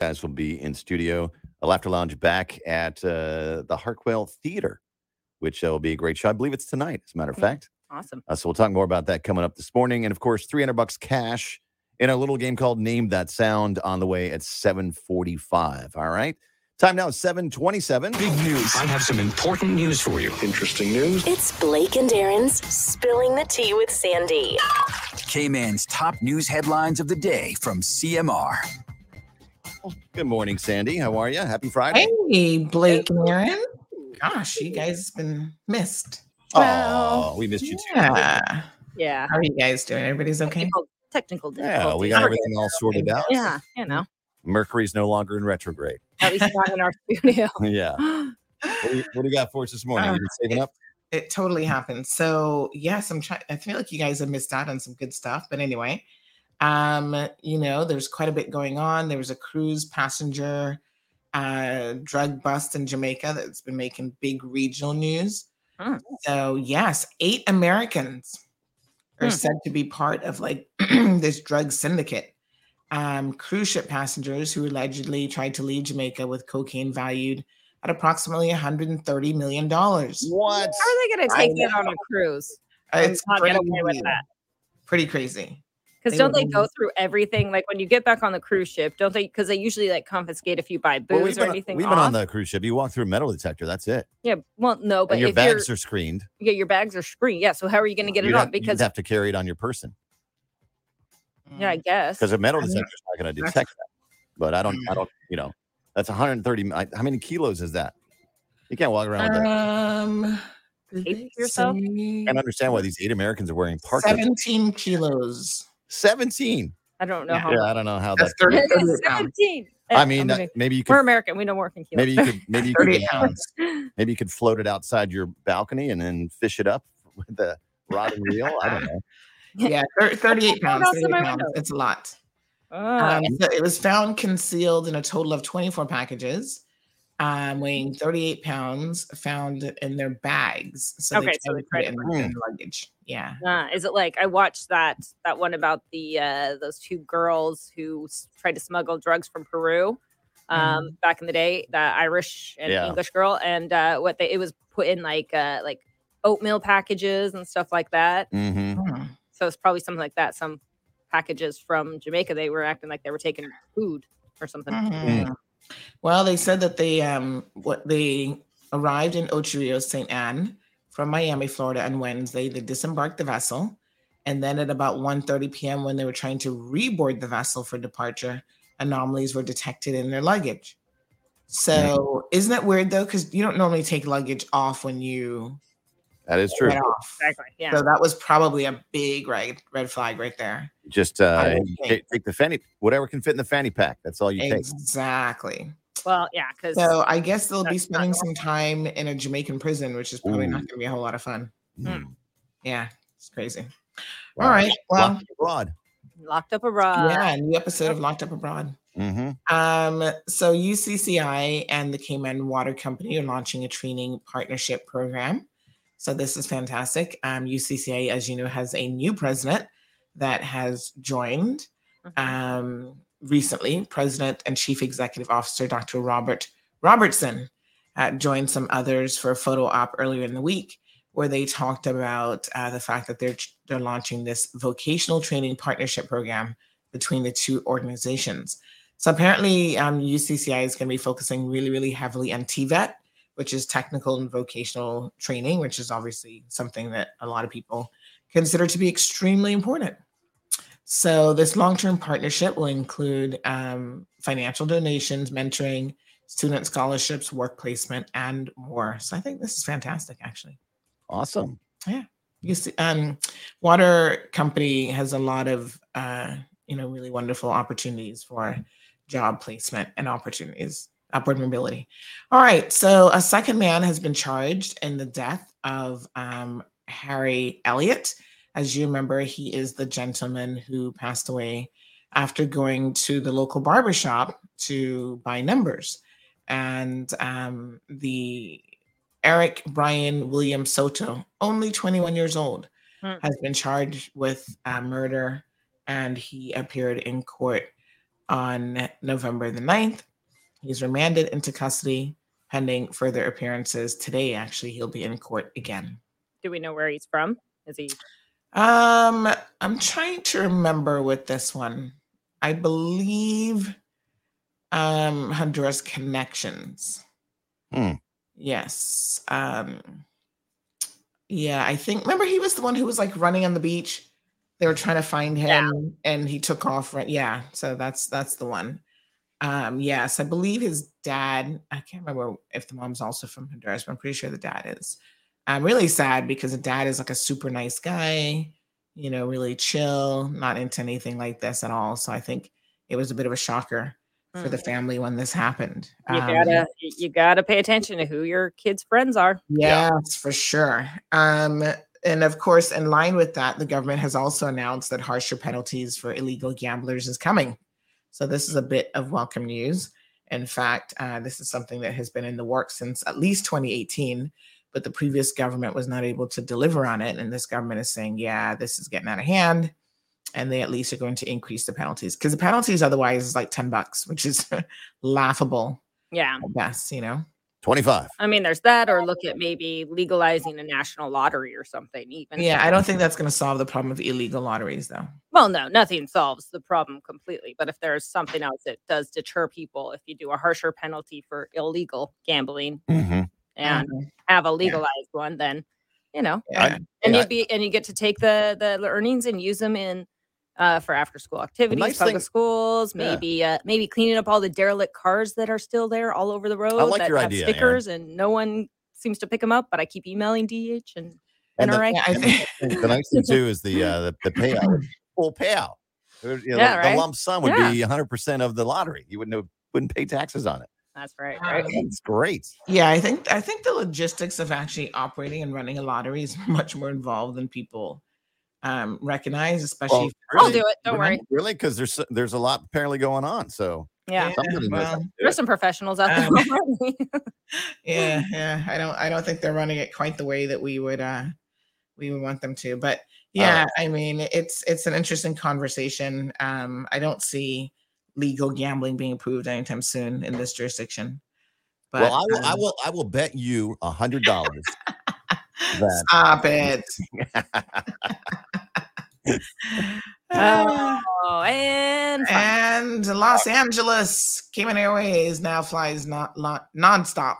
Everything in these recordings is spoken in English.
guys will be in studio. A Laughter Lounge back at uh, the Harquail Theater, which uh, will be a great show. I believe it's tonight, as a matter of fact. Awesome. Uh, so we'll talk more about that coming up this morning. And of course, 300 bucks cash in a little game called Name That Sound on the way at 745. All right. Time now is 727. Big news. I have some important news for you. Interesting news. It's Blake and Aaron's Spilling the Tea with Sandy. Cayman's top news headlines of the day from CMR. Good morning, Sandy. How are you? Happy Friday. Hey, Blake and Aaron. Gosh, you guys have been missed. Oh, we missed you too. Yeah. Yeah. How are you guys doing? Everybody's okay? Technical, technical Yeah, we got everything all sorted out. Yeah, you know, Mercury's no longer in retrograde. at least not in our studio. Yeah. What do you, what do you got for us this morning? Uh, You been saving up? It totally happened. So yes, I'm trying. I feel like you guys have missed out on some good stuff. But anyway, um, you know, there's quite a bit going on. There was a cruise passenger uh drug bust in Jamaica that's been making big regional news. Hmm. So yes, eight Americans are Hmm. said to be part of like this drug syndicate. Um, cruise ship passengers who allegedly tried to leave Jamaica with cocaine valued at approximately 130 million dollars. What? How are they going to I take it on a cruise? and It's not get away with that? Pretty crazy. Because don't they go lose. through everything? Like when you get back on the cruise ship, don't they? Because they usually like confiscate if you buy booze Well, we've or been, anything. we've been on the cruise ship. You walk through a metal detector. That's it. Yeah, well, no, but and your if bags you're, screened. yeah, your bags are screened. Yeah, so how are you going to get it You'd on? have, you'd have to carry it on your person yeah, I guess. because a metal I mean, detector's not going to detect that. But I don't. Mm. I don't. You know, that's 130. mi- How many kilos is that? You can't walk around with that. Um, did Tape they yourself? I can't understand why these eight Americans are wearing parkas. 17 kilos. 17. I don't know Yeah. how. Yeah, I don't know how That's that. 30, 38 pounds. Seventeen. I mean, I'm gonna- maybe you could. we're. American. We don't work in kilos. Maybe you could. Maybe you could. pounds. Maybe you could float it outside your balcony and then fish it up with the rod and reel. I don't know. Yeah, thir- 38 pounds. 38 pounds. It's a lot. Ah, Um, so it was found concealed in a total of 24 packages, um, weighing 38 pounds, found in their bags. So Okay, they so tried they to put it in, in luggage. Yeah. ah, is it like I watched that that one about the uh those two girls who s- tried to smuggle drugs from Peru um back in the day, the Irish and Yeah. English girl, and uh what they it was put in like uh like oatmeal packages and stuff like that. hmm Hmm. So it's probably something like that. Some packages from Jamaica, they were acting like they were taking food or something. Well, they said that they um what they arrived in Ocho Rios, St. Ann from Miami, Florida on Wednesday. They disembarked the vessel. And then at about 1:30 p.m., when they were trying to reboard the vessel for departure, anomalies were detected in their luggage. So isn't that weird though? Because you don't normally take luggage off when you That is true. off. Exactly. Yeah. So that was probably a big red red flag right there. Just uh, would you think. take, take the fanny, whatever can fit in the fanny pack. That's all you take. Exactly. well, yeah, because So I guess they'll be spending some time in a Jamaican prison, which is probably not going to be a whole lot of fun. Mm. Yeah, it's crazy. Wow. All right. Well, Locked abroad. locked up abroad. yeah, new episode of Locked Up Abroad. hmm Um, so UCCI and the Cayman Water Company are launching a training partnership program. So this is fantastic. Um, UCCI, as you know, has a new president that has joined Mhm. um, recently. President and Chief Executive Officer Dr. Robert Robertson uh, joined some others for a photo op earlier in the week, where they talked about uh, the fact that they're they're launching this vocational training partnership program between the two organizations. So apparently, um, UCCI is going to be focusing really, really heavily on TVET, which is technical and vocational training, which is obviously something that a lot of people consider to be extremely important. So this long-term partnership will include um, financial donations, mentoring, student scholarships, work placement, and more. So I think this is fantastic, actually. Awesome. Yeah. You see, um, water company has a lot of uh, you know really wonderful opportunities for job placement and opportunities, upward mobility. All right, so a second man has been charged in the death of um, Harry Elliott. As you remember, he is the gentleman who passed away after going to the local barber shop to buy numbers, and um, the Eric Brian William Soto, only 21 years old, Hmm. has been charged with uh, murder and he appeared in court on November the 9th. He's remanded into custody pending further appearances. Today, actually, he'll be in court again. Do we know where he's from? Is he? Um, I'm trying to remember with this one. I believe um Honduras connections. Hmm. Yes. Um yeah, I think remember he was the one who was like running on the beach. They were trying to find him and he took off right. Yeah, so that's that's the one. Um yes, I believe his dad, I can't remember if the mom's also from Honduras, but I'm pretty sure the dad is. I'm really sad because the dad is like a super nice guy, you know, really chill, not into anything like this at all. So I think it was a bit of a shocker for the Mm. family when this happened. You Um, gotta you you gotta pay attention to who your kids' friends are. Yes, for sure. Um, and of course, in line with that, the government has also announced that harsher penalties for illegal gamblers is coming. So this is a bit of welcome news. In fact, uh, this is something that has been in the works since at least 2018, but the previous government was not able to deliver on it. And this government is saying, yeah, this is getting out of hand. And they at least are going to increase the penalties because the penalties otherwise is like 10 bucks, which is laughable Yeah. at best, you know? 25. I mean, there's that, or look at maybe legalizing a national lottery or something. Even Yeah, I don't think that's going to solve the problem of illegal lotteries, though. Well, no, nothing solves the problem completely. But if there's something else that does deter people, if you do a harsher penalty for illegal gambling Mm-hmm. and Mhm. have a legalized one, then you know, Yeah. and Yeah. you'd be and you get to take the the earnings and use them in uh, for after school activities, nice public thing- schools, Yeah. maybe uh, maybe cleaning up all the derelict cars that are still there all over the road like that your have idea, Erin. stickers and no one seems to pick them up. But I keep emailing DH and And the- NRA. Yeah, I the nice thing too is the uh, the, the payout, full payout. You know, Yeah, the, the lump sum would Yeah. be 100 percent of the lottery. You wouldn't have, wouldn't pay taxes on it. That's right, right? It's great. yeah, I think I think the logistics of actually operating and running a lottery is much more involved than people um, recognize, especially. Well, if- I'll really- do it. Don't worry. Really, because there's there's a lot apparently going on. So Yeah. somebody knows how to well, There's some professionals out there. Um, already. yeah, yeah. I don't I don't think they're running it quite the way that we would uh we would want them to. But yeah, I mean it's it's an interesting conversation. Um, I don't see legal gambling being approved anytime soon in this jurisdiction. But well, I will, I um, will I will bet you a hundred dollars that stop it. Oh, and fun. And Los Angeles, Cayman Airways now flies not lo- nonstop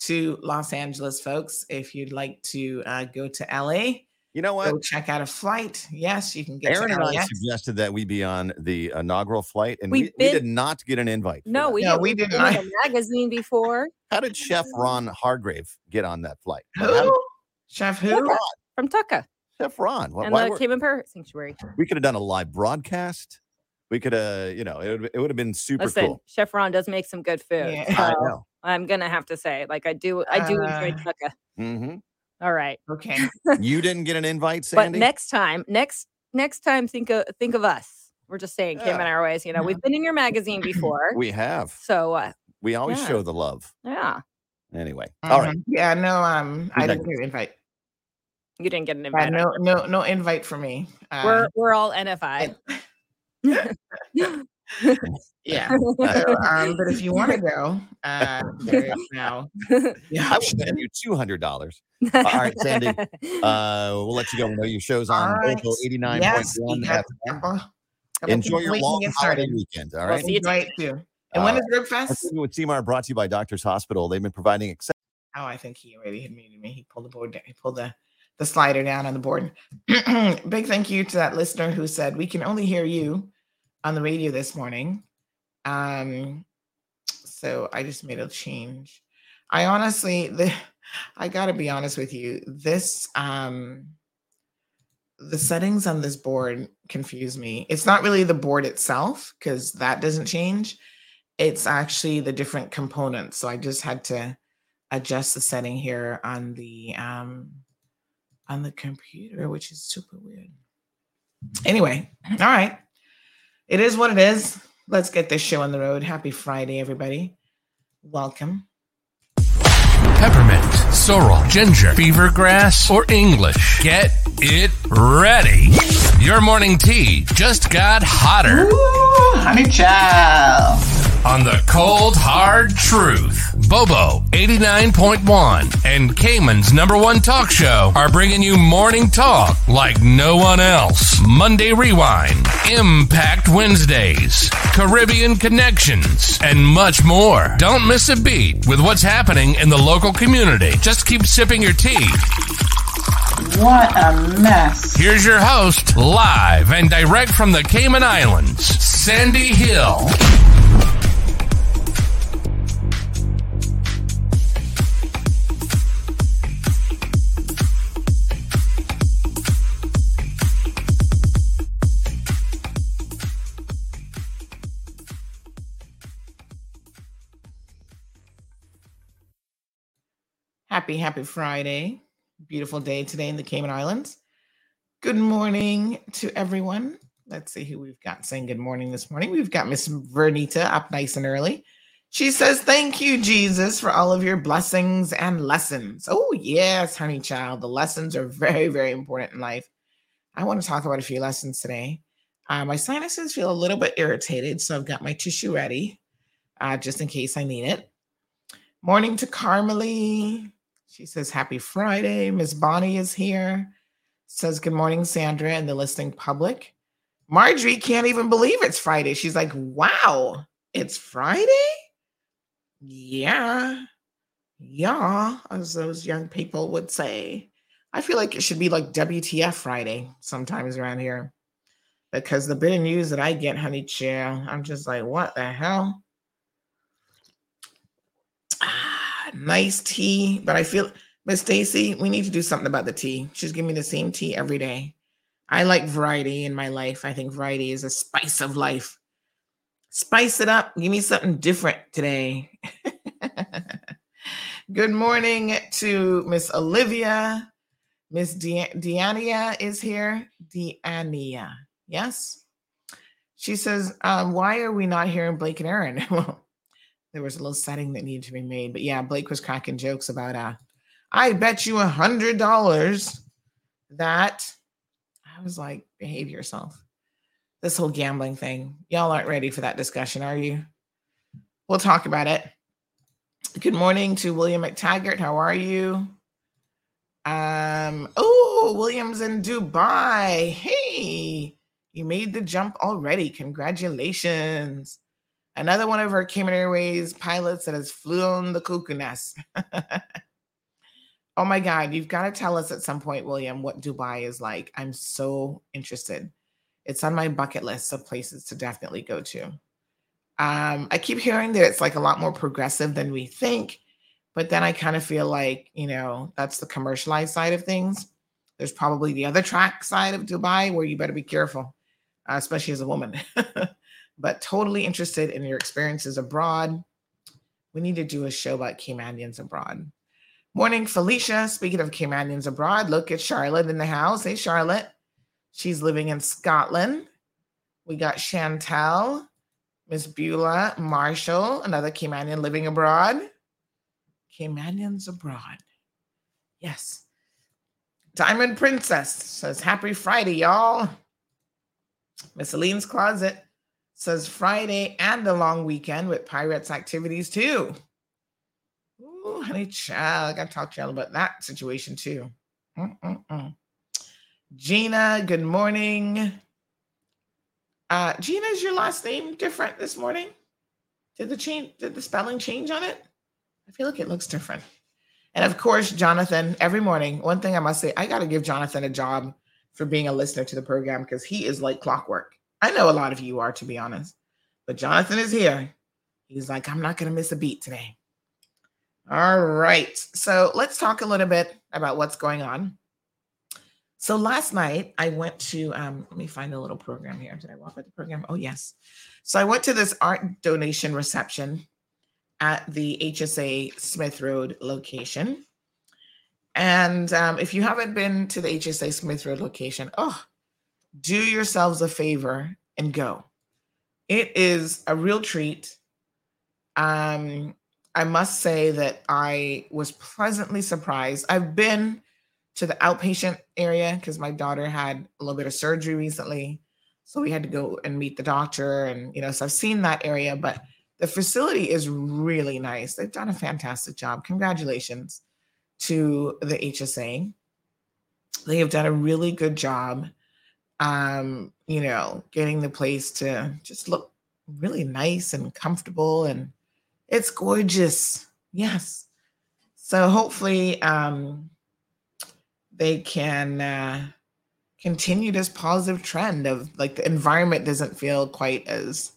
to Los Angeles, folks. If you'd like to uh, go to LA, you know what? go check out a flight. Yes, you can get Aaron to and I LAX. suggested that we be on the inaugural flight, and we, We've we been- did not get an invite. no, we No, didn't- we we've did not. in the magazine before How did Chef Ron Hargrave get on that flight? Like, how did- Who? Chef who? from Tukka Chef Ron. Why, and why the were- Cayman Parrot Sanctuary. we could have done a live broadcast. We could have, you know, it would, it would have been super Listen, cool. Chef Ron does make some good food. Yeah. so I know. I'm gonna have to say, like I do, I do enjoy Uh, Tukka. hmm All right, Okay. You didn't get an invite, Sandy. but Sandy. next time, next next time, think of think of us. We're just saying, Yeah. Cayman Airways. You know, we've been in your magazine before, we have. so uh, We always Yeah. show the love. yeah, Anyway, all right. Mhm. Yeah, no, um, I didn't get an invite. You didn't get an invite. no, no, no invite for me. Uh, we're we're all NFI. yeah. So, um, but if you want to go, uh, now. Yeah, I will option. send you two hundred dollars. All right, Sandy. Uh, we'll let you go. We know your show's on All right. Opal eighty nine point Yes, one. we got a couple- couple Enjoy your long get holiday started. weekend. All Well, right. See you enjoy it too. And when Uh, is Rib Let's Fest? see what brought to you by Doctors Hospital. They've been providing access. Oh, I think he already had muted me. He pulled the board down. He pulled the, the slider down on the board. Big thank you to that listener who said we can only hear you on the radio this morning. Um, so I just made a change. I honestly, the, I got to be honest with you. This, um, the settings on this board confuse me. It's not really the board itself because that doesn't change. It's actually the different components. So I just had to adjust the setting here on the um on the computer, which is super weird. Anyway, all right. It is what it is. Let's get this show on the road. Happy Friday, everybody. Welcome. peppermint, sorrel, ginger, fever grass, or English. Get it ready. Your morning tea just got hotter. Ooh, honey child. on the cold hard truth. Bobo 89.1 and Cayman's number one talk show are bringing you morning talk like no one else. Monday Rewind, Impact Wednesdays, Caribbean Connections, and much more. Don't miss a beat with what's happening in the local community. Just keep sipping your tea. What a mess. Here's your host, live and direct from the Cayman Islands, Sandy Hill. Happy, happy Friday. Beautiful day today in the Cayman Islands. Good morning to everyone. Let's see who we've got saying good morning this morning. We've got Miss Vernita up nice and early. She says, Thank you, Jesus, for all of your blessings and lessons. Oh, yes, honey child. The lessons are very, very important in life. I want to talk about a few lessons today. Uh, my sinuses feel a little bit irritated, so I've got my tissue ready uh, just in case I need it. Morning to Carmelie. She says, Happy Friday. Miss Bonnie is here. Says, Good morning, Sandra, and the listening public. Marjorie can't even believe it's Friday. She's like, Wow, it's Friday? Yeah. Yeah, as those young people would say. I feel like it should be like WTF Friday sometimes around here because the bit of news that I get, honey chill, I'm just like, what the hell? Ah, nice tea, but I feel Miss Stacy, we need to do something about the tea. She's giving me the same tea every day. I like variety in my life. I think variety is a spice of life. Spice it up. Give me something different today. Good morning to Miss Olivia. Miss De- Deania is here. Deania. Yes. She says, um, why are we not hearing Blake and Aaron? well, there was a little setting that needed to be made. But yeah, Blake was cracking jokes about uh, I bet you a hundred dollars that I was like, behave yourself. This whole gambling thing. Y'all aren't ready for that discussion, are you? We'll talk about it. Good morning to William McTaggart. How are you? Um, oh, William's in Dubai. Hey, you made the jump already. Congratulations. Another one of our Cayman Airways pilots that has flown the cuckoo nest. oh my God, you've got to tell us at some point, William, what Dubai is like. I'm so interested. It's on my bucket list of places to definitely go to. Um, I keep hearing that it's like a lot more progressive than we think, but then I kind of feel like, you know, that's the commercialized side of things. There's probably the other track side of Dubai where you better be careful, uh, especially as a woman. but totally interested in your experiences abroad. We need to do a show about Caymanians abroad. Morning, Felicia. Speaking of Caymanians abroad, look at Charlotte in the house. Hey, Charlotte. She's living in Scotland. We got Chantel, Miss Beulah, Marshall, another Caymanian living abroad. Caymanians abroad. Yes. Diamond Princess says, Happy Friday, y'all. Miss Aline's Closet says Friday and the long weekend with Pirates activities too. Ooh, honey child, I gotta talk to y'all about that situation too. Mm-mm-mm. Gina, good morning. Uh, Gina, is your last name different this morning? Did the change? Did the spelling change on it? I feel like it looks different. And of course, Jonathan. Every morning, one thing I must say, I got to give Jonathan a job for being a listener to the program because he is like clockwork. I know a lot of you are, to be honest, but Jonathan is here. He's like, I'm not going to miss a beat today. All right. So let's talk a little bit about what's going on. So last night I went to um, let me find a little program here. Did I walk with the program? Oh yes. So I went to this art donation reception at the HSA Smith Road location. And um, if you haven't been to the HSA Smith Road location, oh, do yourselves a favor and go. It is a real treat. Um, I must say that I was pleasantly surprised. I've been to the outpatient area because my daughter had a little bit of surgery recently. So we had to go and meet the doctor. And, you know, so I've seen that area, but the facility is really nice. They've done a fantastic job. Congratulations to the HSA. They have done a really good job, um, you know, getting the place to just look really nice and comfortable and it's gorgeous. Yes. So hopefully um they can uh continue this positive trend of like the environment doesn't feel quite as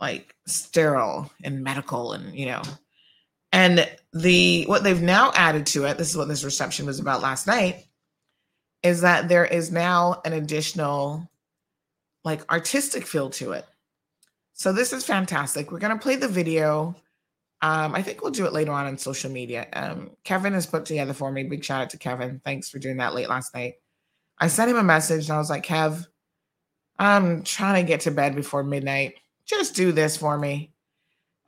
like sterile and medical and you know and the what they've now added to it this is what this reception was about last night is that there is now an additional like artistic feel to it. So this is fantastic. We're going to play the video. Um, i think we'll do it later on on social media. Um, kevin has put together for me. Big shout out to kevin. Thanks for doing that late last night. I sent him a message and i was like kev i'm trying to get to bed before midnight. Just do this for me.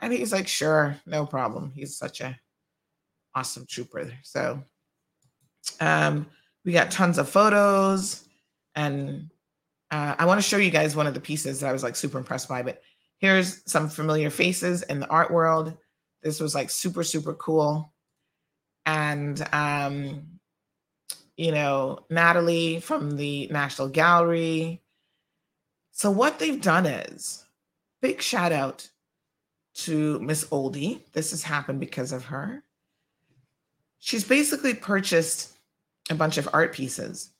And he's like, sure, no problem. He's such a awesome trooper. So um, we got tons of photos and uh, I want to show you guys one of the pieces that I was like super impressed by, but here's some familiar faces in the art world. This was like super, super cool. And, um, you know, Natalie from the National Gallery. So what they've done is big shout out to Miss Olde. This has happened because of her. She's basically purchased a bunch of art pieces.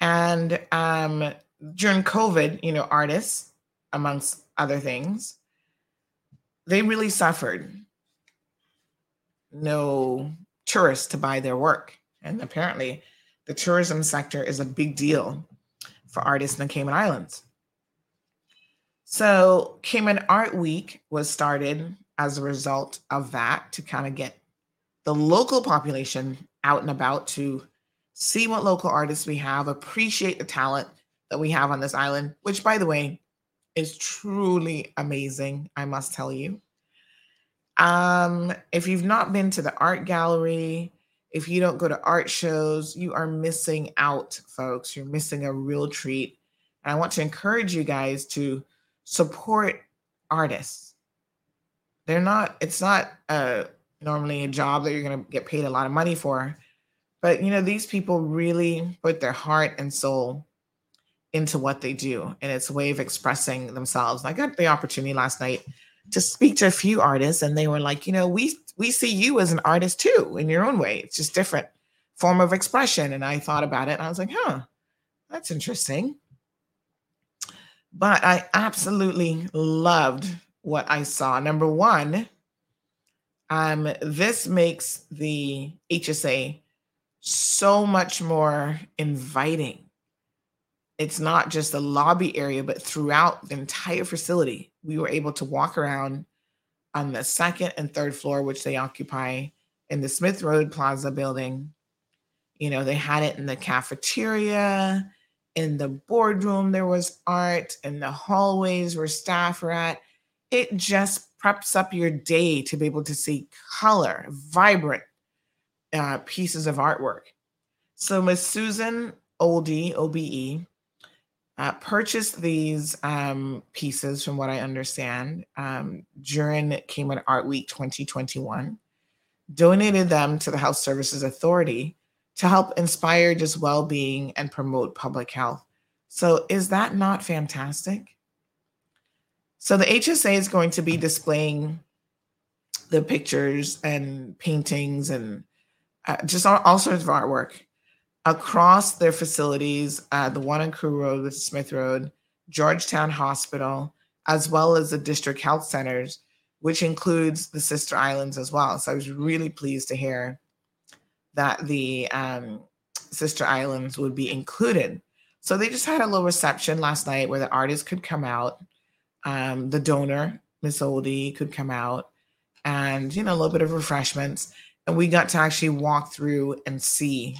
And um, during COVID, you know, artists, amongst other things, they really suffered. No tourists to buy their work. And apparently, the tourism sector is a big deal for artists in the Cayman Islands. So Cayman Art Week was started as a result of that to kind of get the local population out and about to see what local artists we have, appreciate the talent that we have on this island, which by the way is truly amazing, I must tell you. Um, if you've not been to the art gallery, if you don't go to art shows, you are missing out, folks. You're missing a real treat. And I want to encourage you guys to support artists. They're not, it's not uh, normally a job that you're going to get paid a lot of money for. But, you know, these people really put their heart and soul into what they do. And it's a way of expressing themselves. I got the opportunity last night to speak to a few artists, and they were like, you know, we we see you as an artist too in your own way. It's just different form of expression. And I thought about it and I was like, huh, that's interesting. But I absolutely loved what I saw. Number one, um, this makes the HSA so much more inviting. It's not just the lobby area, but throughout the entire facility. We were able to walk around on the second and third floor, which they occupy in the Smith Road Plaza building. You know, they had it in the cafeteria in the boardroom there was art in the hallways where staff were at it just preps up your day to be able to see color vibrant uh, pieces of artwork so miss susan olde obe uh, purchased these um, pieces from what i understand um, during cayman art week 2021 donated them to the health services authority to help inspire just well being and promote public health. So, is that not fantastic? So, the HSA is going to be displaying the pictures and paintings and uh, just all, all, sorts of artwork across their facilities uh, the one on Crew Road with Smith Road, Georgetown Hospital, as well as the district health centers, which includes the sister islands as well. So, I was really pleased to hear that the um, sister islands would be included. So they just had a little reception last night where the artists could come out, um, the donor, Miss Olde, could come out, and you know a little bit of refreshments. And we got to actually walk through and see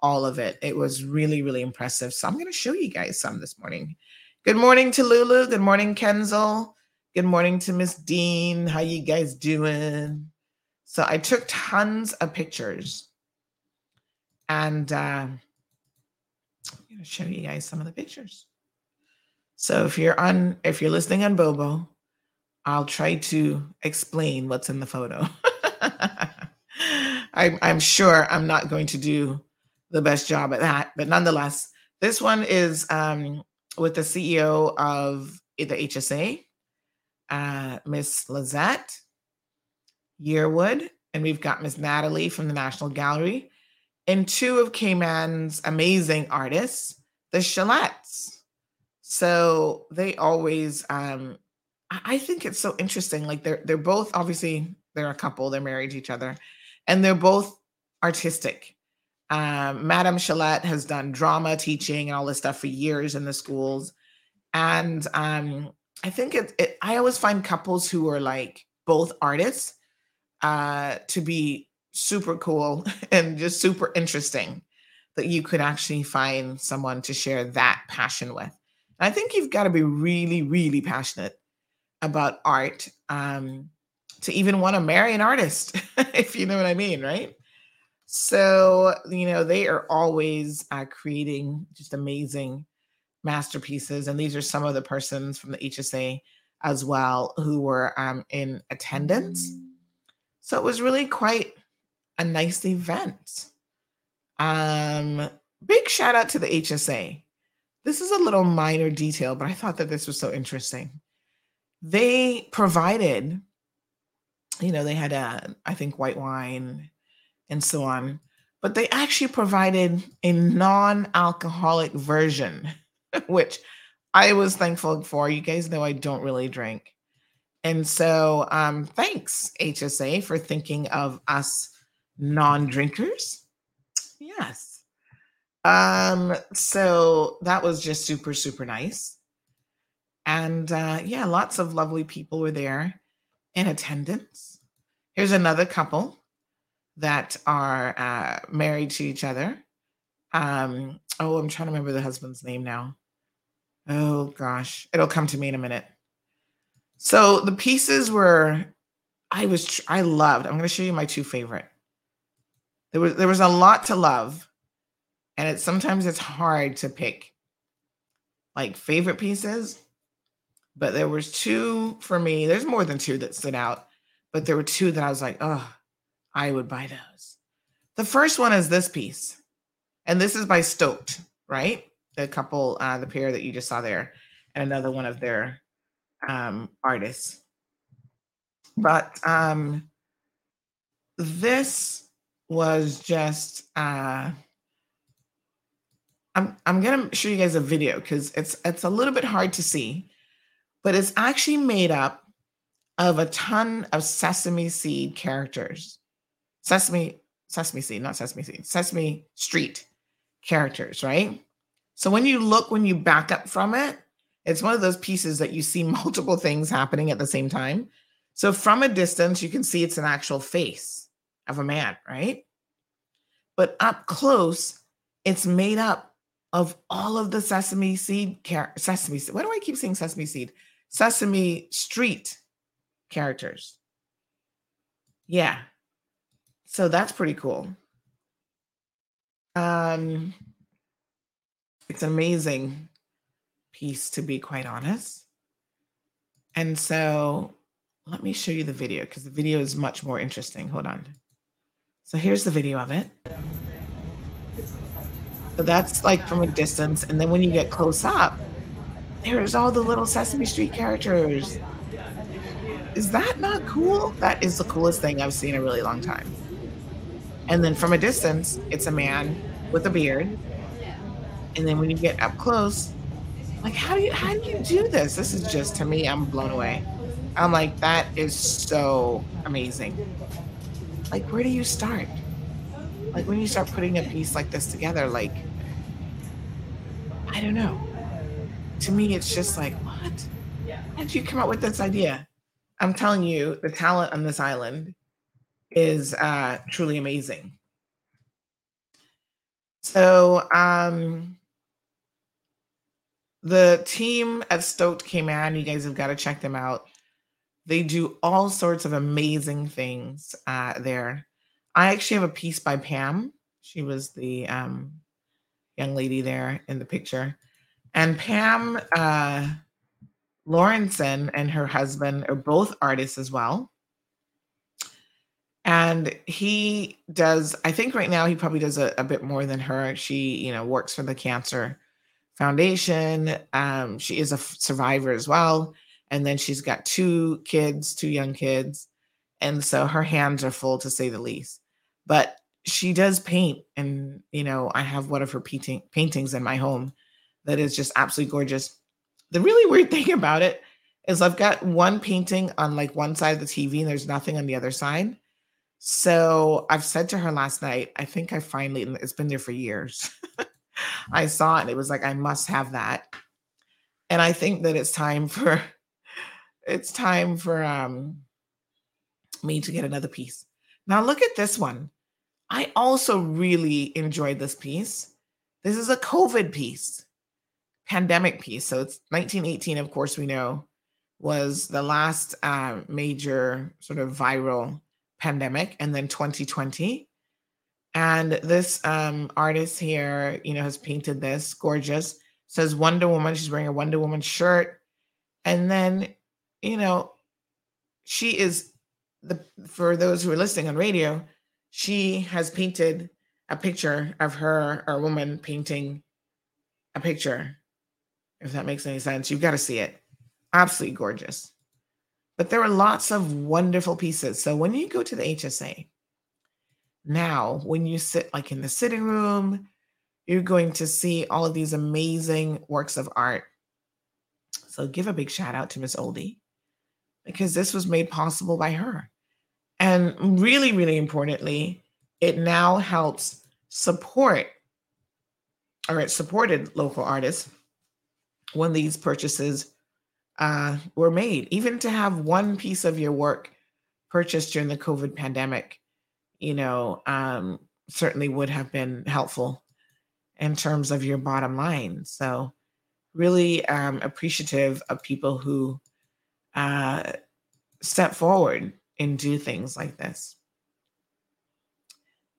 all of it. It was really, really impressive. So I'm going to show you guys some this morning. Good morning to Lulu. Good morning, Kenzel. Good morning to Miss Dean. How you guys doing? So I took tons of pictures and uh, I'm going to show you guys some of the pictures. So if you're on, if you're listening on Bobo, I'll try to explain what's in the photo. I'm, I'm sure I'm not going to do the best job at that, but nonetheless, this one is um, with the CEO of the HSA, uh, Miss Lizzette Yearwood, and we've got Miss Natalie from the National Gallery, and two of Cayman's amazing artists, the Chollettes. So they always, um, I think it's so interesting. Like they're they're both obviously they're a couple, they're married to each other, and they're both artistic. Um, Madame Chollette has done drama teaching and all this stuff for years in the schools, and um, I think it, it. I always find couples who are like both artists uh, to be super cool and just super interesting that you could actually find someone to share that passion with. I think you've got to be really, really passionate about art um, to even want to marry an artist, if you know what I mean, right? So, you know, they are always uh, creating just amazing masterpieces. And these are some of the persons from the HSA as well who were um, in attendance. So it was really quite a nice event. Um, big shout out to the HSA. This is a little minor detail, but I thought that this was so interesting. They provided, you know, they had a, I think, white wine and so on, but they actually provided a non alcoholic version, which I was thankful for. You guys know I don't really drink. And so, um, thanks, HSA, for thinking of us non drinkers. Yes. Um, so that was just super, super nice. And uh, yeah, lots of lovely people were there in attendance. Here's another couple that are uh, married to each other. Um, oh, I'm trying to remember the husband's name now. Oh gosh, it'll come to me in a minute. So the pieces were, I was, I loved. I'm going to show you my two favorite. There was there was a lot to love, and it sometimes it's hard to pick like favorite pieces. But there was two for me. There's more than two that stood out, but there were two that I was like, oh, I would buy those. The first one is this piece, and this is by Stoked, right? The couple, uh, the pair that you just saw there, and another one of their um, artists. But um, this was just uh, I'm I'm gonna show you guys a video because it's it's a little bit hard to see, but it's actually made up of a ton of sesame seed characters. Sesame, sesame seed, not sesame seed, sesame street characters, right? So when you look, when you back up from it, it's one of those pieces that you see multiple things happening at the same time. So from a distance, you can see it's an actual face of a man, right? But up close, it's made up of all of the sesame seed char- sesame seed. Why do I keep saying sesame seed? Sesame Street characters. Yeah. So that's pretty cool. Um it's amazing piece to be quite honest. And so let me show you the video because the video is much more interesting. Hold on. So here's the video of it. So that's like from a distance. And then when you get close up, there's all the little Sesame Street characters. Is that not cool? That is the coolest thing I've seen in a really long time. And then from a distance, it's a man with a beard. And then when you get up close, like how do you how do you do this? This is just to me, I'm blown away. I'm like, that is so amazing like where do you start like when you start putting a piece like this together like i don't know. To me it's just like what? How did you come up with this idea? I'm telling you the talent on this island is uh truly amazing. So um the team at stoked cayman you guys have got to check them out. They do all sorts of amazing things uh, there. I actually have a piece by Pam. She was the um, young lady there in the picture. And Pam uh, Lawrenson and her husband are both artists as well. And he does, I think right now he probably does a, a bit more than her. She, you know, works for the Cancer Foundation. Um, she is a f- survivor as well. And then she's got two kids, two young kids. And so her hands are full to say the least. But she does paint. And, you know, I have one of her painting, paintings in my home that is just absolutely gorgeous. The really weird thing about it is I've got one painting on like one side of the TV and there's nothing on the other side. So I've said to her last night, I think I finally, it's been there for years. I saw it and it was like, I must have that. And I think that it's time for, it's time for um me to get another piece. Now look at this one. I also really enjoyed this piece. This is a COVID piece, pandemic piece. So it's 1918, of course, we know was the last uh, major sort of viral pandemic, and then 2020. And this um, artist here, you know, has painted this gorgeous. Says Wonder Woman. She's wearing a Wonder Woman shirt, and then, you know, she is the for those who are listening on radio, she has painted a picture of her or a woman painting a picture. If that makes any sense, you've got to see it. Absolutely gorgeous. But there are lots of wonderful pieces. So when you go to the HSA, now when you sit like in the sitting room, you're going to see all of these amazing works of art. So give a big shout out to Miss Olde because this was made possible by her. And really, really importantly, it now helps support or it supported local artists when these purchases uh, were made. Even to have one piece of your work purchased during the COVID pandemic, you know, um, certainly would have been helpful in terms of your bottom line. So, really um, appreciative of people who uh, step forward and do things like this.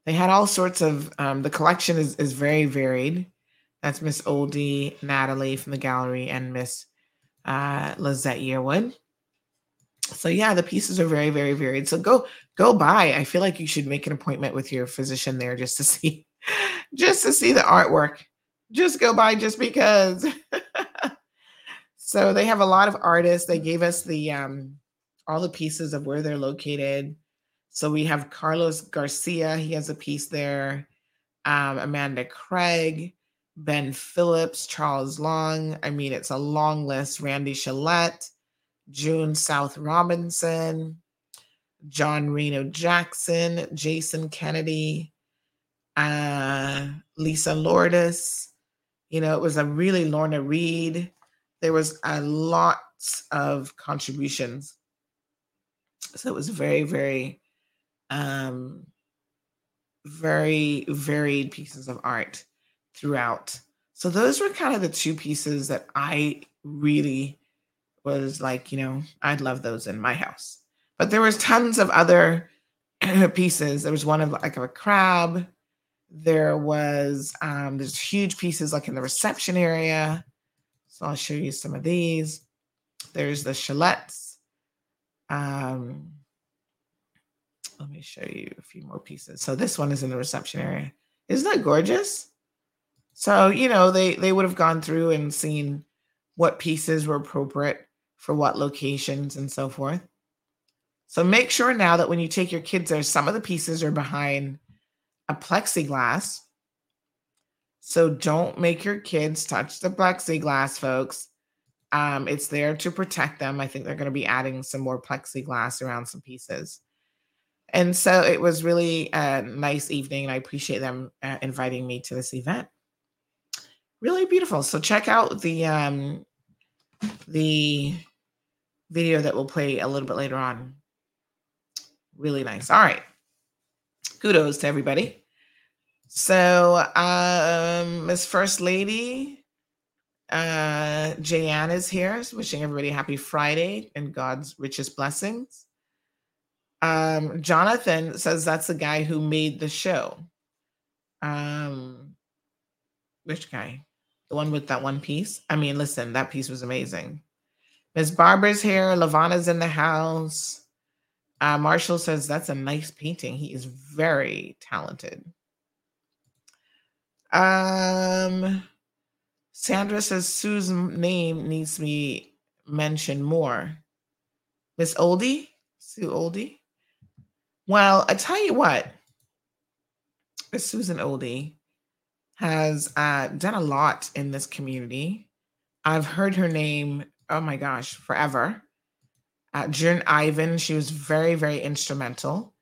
They had all sorts of, um, the collection is, is very varied. That's Miss Olde, Natalie from the gallery, and Miss uh, Lizzette Yearwood. So yeah, the pieces are very, very varied. So go go by. I feel like you should make an appointment with your physician there just to see, just to see the artwork. Just go by just because. so they have a lot of artists. They gave us the um all the pieces of where they're located. So we have Carlos Garcia. He has a piece there. Um, Amanda Craig. Ben Phillips, Charles Long. I mean, it's a long list. Randy Chollette, June South Robinson, John Reno Jackson, Jason Kennedy, uh, Lisa Lourdes. You know, it was a really Lorna Reed. There was a lot of contributions. So it was very, very, um, very varied pieces of art throughout. So those were kind of the two pieces that I really was like, you know, I'd love those in my house. But there was tons of other pieces. There was one of like of a crab. There was um there's huge pieces like in the reception area. So I'll show you some of these. There's the chollettes. Um let me show you a few more pieces. So this one is in the reception area. Isn't that gorgeous? So, you know, they they would have gone through and seen what pieces were appropriate for what locations and so forth. So make sure now that when you take your kids there, some of the pieces are behind a plexiglass. So don't make your kids touch the plexiglass, folks. Um, it's there to protect them. I think they're going to be adding some more plexiglass around some pieces. And so it was really a nice evening, and I appreciate them uh, inviting me to this event really beautiful. So check out the um the video that will play a little bit later on. Really nice. All right. Kudos to everybody. So um Miss First Lady uh Jayan is here, wishing everybody happy Friday and God's richest blessings. Um Jonathan says that's the guy who made the show. Um which guy? The one with that one piece. I mean, listen, that piece was amazing. Miss Barbara's here. Lavana's in the house. Uh, Marshall says that's a nice painting. He is very talented. Um, Sandra says Sue's name needs to be mentioned more. Miss Olde, Sue Olde. Well, I tell you what, Miss Susan Olde has uh, done a lot in this community. I've heard her name, oh my gosh, forever. Uh, during Ivan, she was very, very instrumental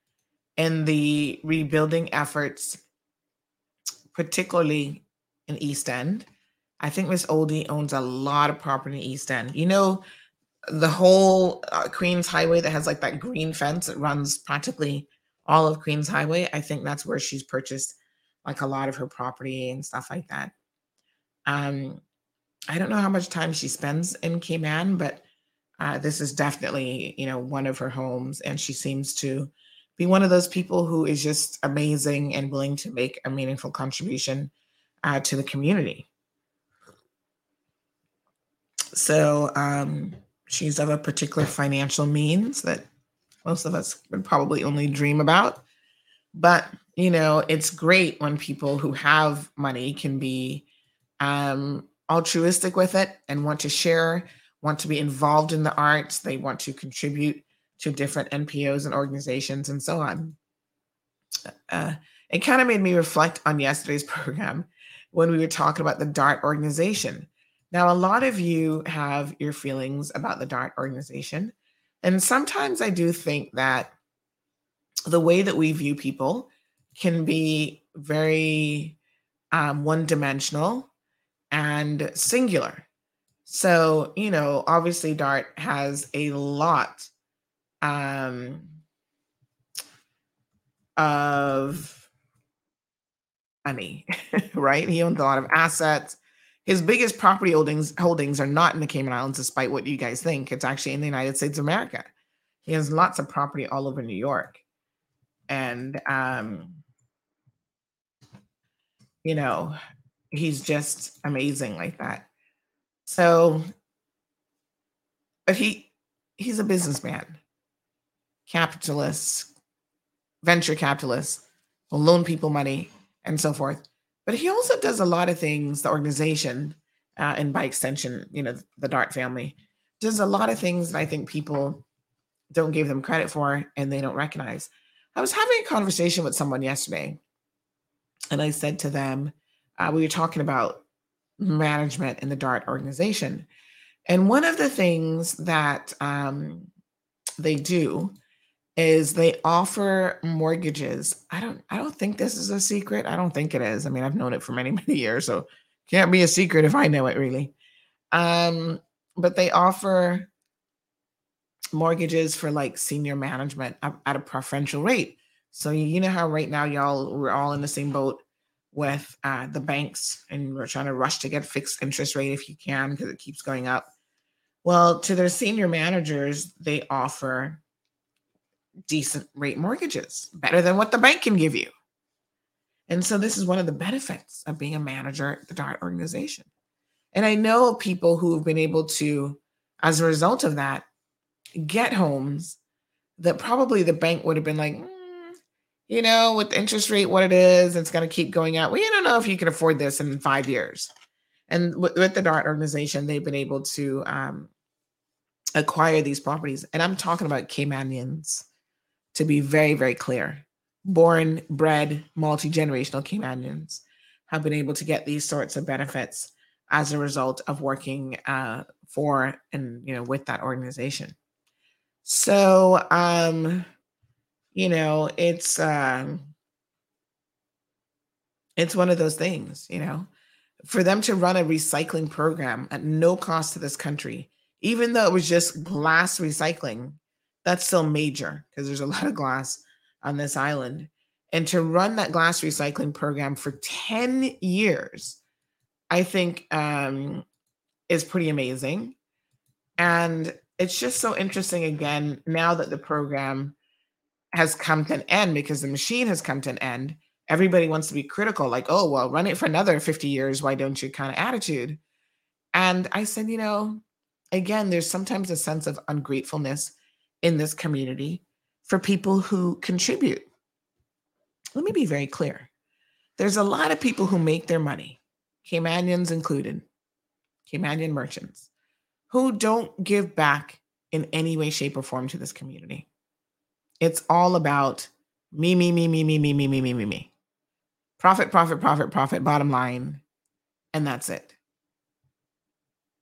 in the rebuilding efforts, particularly in East End. I think Miss Olde owns a lot of property in East End. You know, the whole uh, Queens Highway that has like that green fence that runs practically all of Queens Highway. I think that's where she's purchased like a lot of her property and stuff like that. Um, I don't know how much time she spends in Cayman, but uh, this is definitely, you know, one of her homes, and she seems to be one of those people who is just amazing and willing to make a meaningful contribution uh, to the community. So um, she's of a particular financial means that most of us would probably only dream about. But, you know, it's great when people who have money can be um, altruistic with it and want to share, want to be involved in the arts. They want to contribute to different NPOs and organizations and so on. Uh, it kind of made me reflect on yesterday's program when we were talking about the DART organization. Now, a lot of you have your feelings about the DART organization. And sometimes I do think that the way that we view people can be very um, one dimensional and singular. So, you know, obviously, Dart has a lot um, of money, right? He owns a lot of assets. His biggest property holdings holdings are not in the Cayman Islands, despite what you guys think. It's actually in the United States of America. He has lots of property all over New York, and um, you know, he's just amazing like that. So, but he he's a businessman, capitalist, venture capitalist, will loan people money and so forth. But he also does a lot of things, the organization, uh, and by extension, you know, the Dart family does a lot of things that I think people don't give them credit for and they don't recognize. I was having a conversation with someone yesterday, and I said to them, uh, we were talking about management in the DART organization. And one of the things that um, they do is they offer mortgages. I don't I don't think this is a secret. I don't think it is. I mean, I've known it for many many years, so can't be a secret if I know it really. Um, but they offer mortgages for like senior management at a preferential rate. So you know how right now y'all we're all in the same boat with uh, the banks, and we're trying to rush to get fixed interest rate if you can because it keeps going up. Well, to their senior managers, they offer decent rate mortgages, better than what the bank can give you. And so this is one of the benefits of being a manager at the DART organization. And I know people who have been able to, as a result of that, get homes that probably the bank would have been like, mm, you know, with the interest rate what it is, it's going to keep going out. We don't know if you can afford this in five years. And with, with the DART organization, they've been able to um, acquire these properties. And I'm talking about Caymanians to be very, very clear. Born, bred, multi generational Caymanians have been able to get these sorts of benefits as a result of working uh, for and you know with that organization. So, um, you know, it's um, it's one of those things, you know, for them to run a recycling program at no cost to this country, even though it was just glass recycling, that's still major because there's a lot of glass on this island. And to run that glass recycling program for 10 years, I think um, is pretty amazing. And it's just so interesting again, now that the program has come to an end because the machine has come to an end everybody wants to be critical, like, oh, well, run it for another 50 years. Why don't you kind of attitude? And I said, you know, again, there's sometimes a sense of ungratefulness in this community for people who contribute. Let me be very clear. There's a lot of people who make their money, Caymanians included, Caymanian merchants, who don't give back in any way, shape, or form to this community. It's all about me, me, me, me, me, me, me, me, me, me, me. Profit, profit, profit, profit, bottom line. And that's it.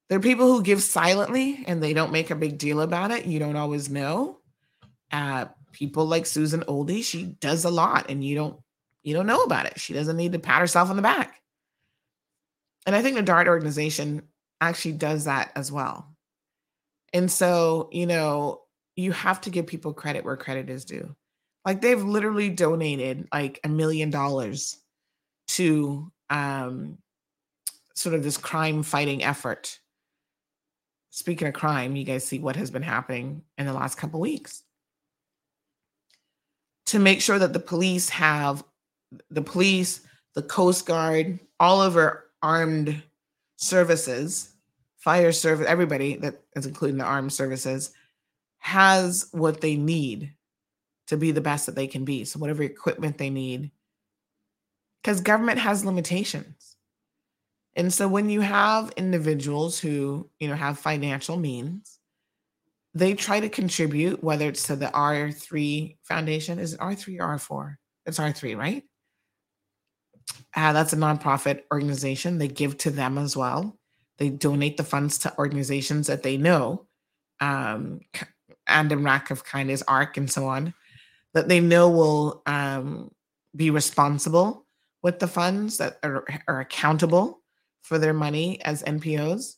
There are people who give silently and they don't make a big deal about it. You don't always know. Uh, people like Susan Olde, she does a lot and you don't you don't know about it. She doesn't need to pat herself on the back. And I think the DART organization actually does that as well. And so, you know, you have to give people credit where credit is due. Like they've literally donated like a million dollars to um sort of this crime fighting effort. Speaking of crime, you guys see what has been happening in the last couple weeks. To make sure that the police have the police, the Coast Guard, all of our armed services, fire service, everybody that is including the armed services, has what they need to be the best that they can be. So whatever equipment they need, because government has limitations. And so when you have individuals who, you know, have financial means, they try to contribute, whether it's to the R3 Foundation. Is it R3 or R4? It's R3, right? Uh, that's a nonprofit organization. They give to them as well. They donate the funds to organizations that they know, um, and Rack of Kindness, ARC, and so on, that they know will um, be responsible with the funds that are, are accountable for their money as NPOs.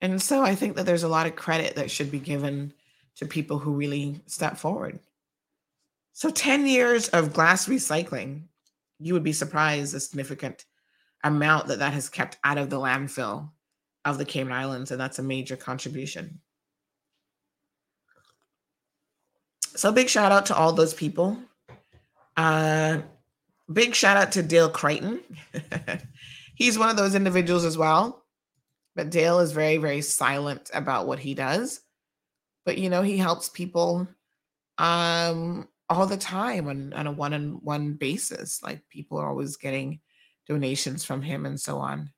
And so I think that there's a lot of credit that should be given to people who really step forward. So 10 years of glass recycling, you would be surprised the significant amount that that has kept out of the landfill of the Cayman Islands, and that's a major contribution. So big shout out to all those people. Uh, big shout out to Dale Crighton. He's one of those individuals as well. But Dale is very, very silent about what he does. But you know, he helps people um all the time on, on a one-on-one basis. Like people are always getting donations from him and so on.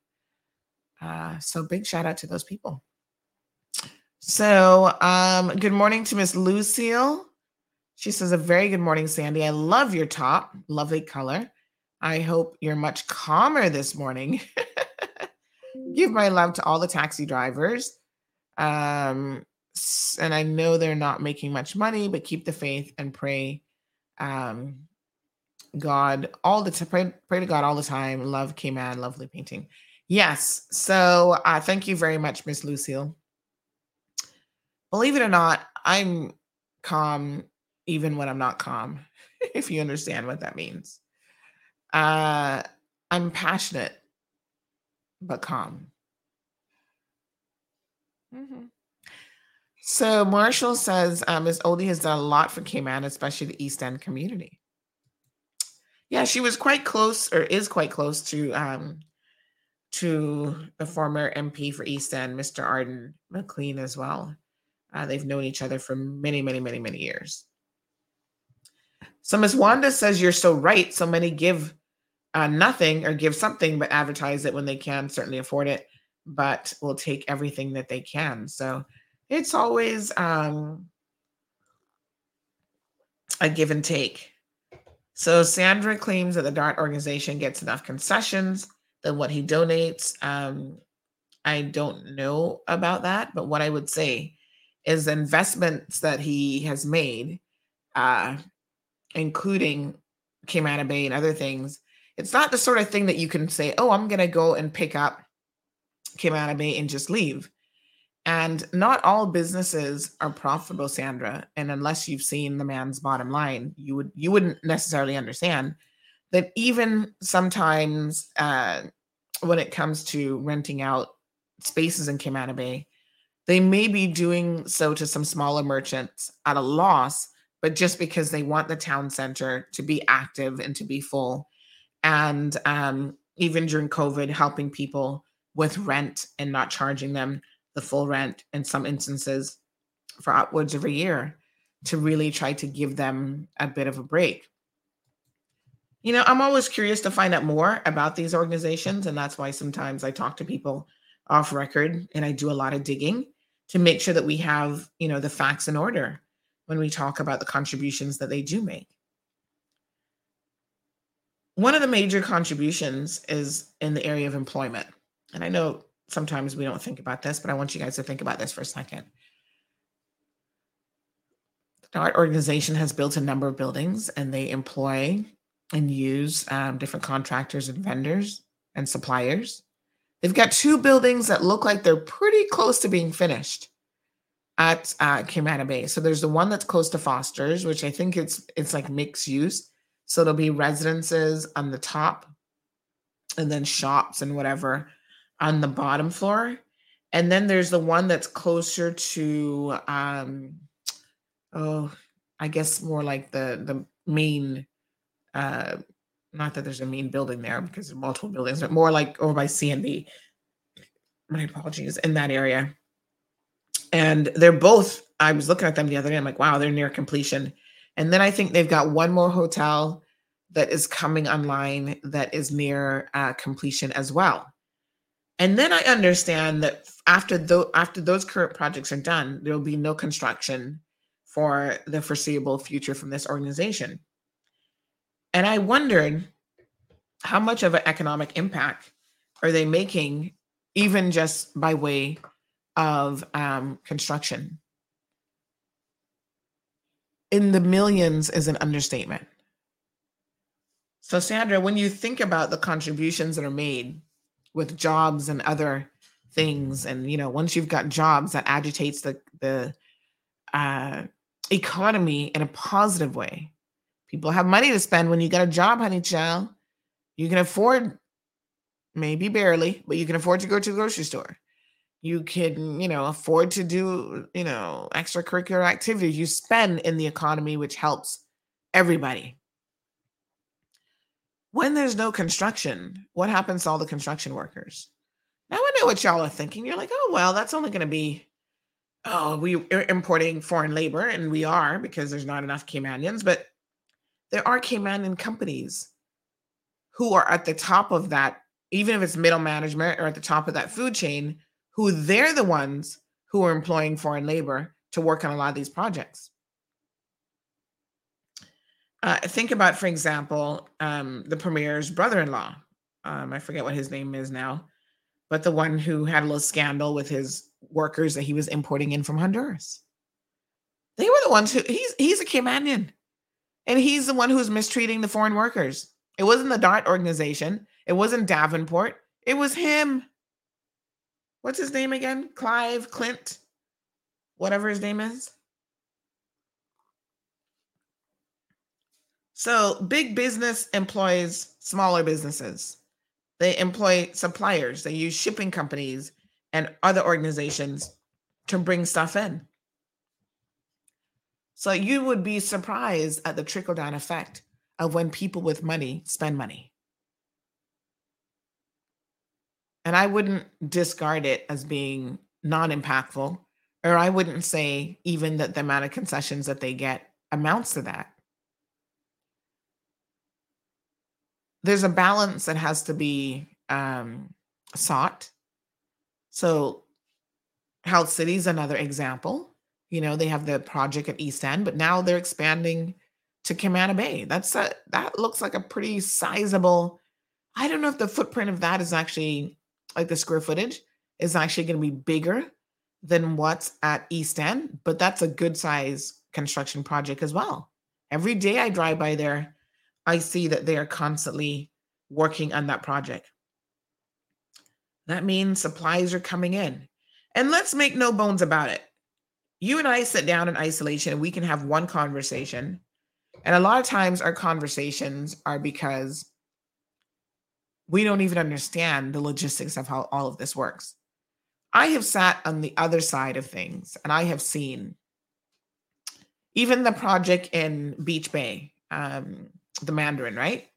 Uh, so big shout out to those people. So um, good morning to Miss Lucille. She says, a very good morning, Sandy. I love your top. Lovely color. I hope you're much calmer this morning. Give my love to all the taxi drivers. Um, and I know they're not making much money, but keep the faith and pray. Um, God all the time, pray, pray to God all the time. Love Cayman, lovely painting. Yes. So uh, thank you very much, Miss Lucille. Believe it or not, I'm calm even when I'm not calm, if you understand what that means. Uh, I'm passionate, but calm. Mm-hmm. So Marshall says um, Ms. Olde has done a lot for Cayman, especially the East End community. Yeah, she was quite close, or is quite close to um, to the former MP for East End, Mr. Arden McLean, as well. Uh, they've known each other for many, many, many, many years. So Ms. Wanda says you're so right. So many give uh, nothing or give something, but advertise it when they can, certainly afford it, but will take everything that they can. So it's always um, a give and take. So Sandra claims that the DART organization gets enough concessions than what he donates. Um, I don't know about that, but what I would say is investments that he has made, uh, including Camana Bay and other things, it's not the sort of thing that you can say, oh, I'm going to go and pick up Camana Bay and just leave. And not all businesses are profitable, Sandra. And unless you've seen the man's bottom line, you would you wouldn't necessarily understand that even sometimes uh, when it comes to renting out spaces in Camana Bay, they may be doing so to some smaller merchants at a loss, but just because they want the town center to be active and to be full. And um, even during COVID, helping people with rent and not charging them the full rent in some instances for upwards of a year to really try to give them a bit of a break. You know, I'm always curious to find out more about these organizations. And that's why sometimes I talk to people off record and I do a lot of digging to make sure that we have, you know, the facts in order when we talk about the contributions that they do make. One of the major contributions is in the area of employment. And I know sometimes we don't think about this, but I want you guys to think about this for a second. The Our organization has built a number of buildings and they employ and use um, different contractors and vendors and suppliers. They've got two buildings that look like they're pretty close to being finished at uh, Camana Bay. So there's the one that's close to Foster's, which I think it's it's like mixed use. So there'll be residences on the top, and then shops and whatever on the bottom floor. And then there's the one that's closer to um, oh, I guess more like the the main uh not that there's a main building there because there's multiple buildings, but more like over by CNB. My apologies, in that area. And they're both, I was looking at them the other day. I'm like, wow, they're near completion. And then I think they've got one more hotel that is coming online that is near uh, completion as well. And then I understand that after those after those current projects are done, there will be no construction for the foreseeable future from this organization. And I wondered how much of an economic impact are they making, even just by way of um, construction? In the millions is an understatement. So, Sandra, when you think about the contributions that are made with jobs and other things, and you know, once you've got jobs, that agitates the the uh, economy in a positive way. People have money to spend when you got a job, honey child. You can afford, maybe barely, but you can afford to go to the grocery store. You can, you know, afford to do, you know, extracurricular activities. You spend in the economy, which helps everybody. When there's no construction, what happens to all the construction workers? Now I know what y'all are thinking. You're like, oh, well, that's only going to be oh, we are importing foreign labor, and we are because there's not enough Caymanians, but there are Caymanian companies who are at the top of that, even if it's middle management or at the top of that food chain, who they're the ones who are employing foreign labor to work on a lot of these projects. Uh, think about, for example, um, the premier's brother-in-law. Um, I forget what his name is now, but the one who had a little scandal with his workers that he was importing in from Honduras. They were the ones who he's he's a Caymanian. And he's the one who's mistreating the foreign workers. It wasn't the DART organization. It wasn't Davenport. It was him. What's his name again? Clive Clint, whatever his name is. So, big business employs smaller businesses. They employ suppliers, they use shipping companies and other organizations to bring stuff in. So you would be surprised at the trickle down effect of when people with money spend money. And I wouldn't discard it as being non impactful, or I wouldn't say even that the amount of concessions that they get amounts to that. There's a balance that has to be um, sought so, Health City is another example. You know, they have the project at East End, but now they're expanding to Camana Bay. That's a, that looks like a pretty sizable. I don't know if the footprint of that is actually like the square footage is actually going to be bigger than what's at East End, but that's a good size construction project as well. Every day I drive by there, I see that they are constantly working on that project. That means supplies are coming in. And let's make no bones about it. You and I sit down in isolation and we can have one conversation. And a lot of times our conversations are because we don't even understand the logistics of how all of this works. I have sat on the other side of things and I have seen even the project in Beach Bay, um, the Mandarin, right?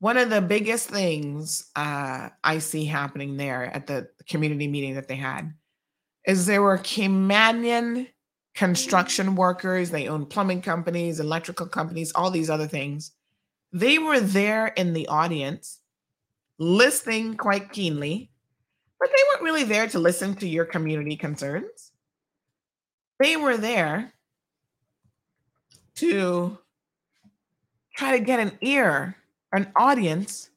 One of the biggest things uh, I see happening there at the community meeting that they had is there were Caymanian construction workers, they own plumbing companies, electrical companies, all these other things. They were there in the audience listening quite keenly, but they weren't really there to listen to your community concerns. They were there to try to get an ear, an audience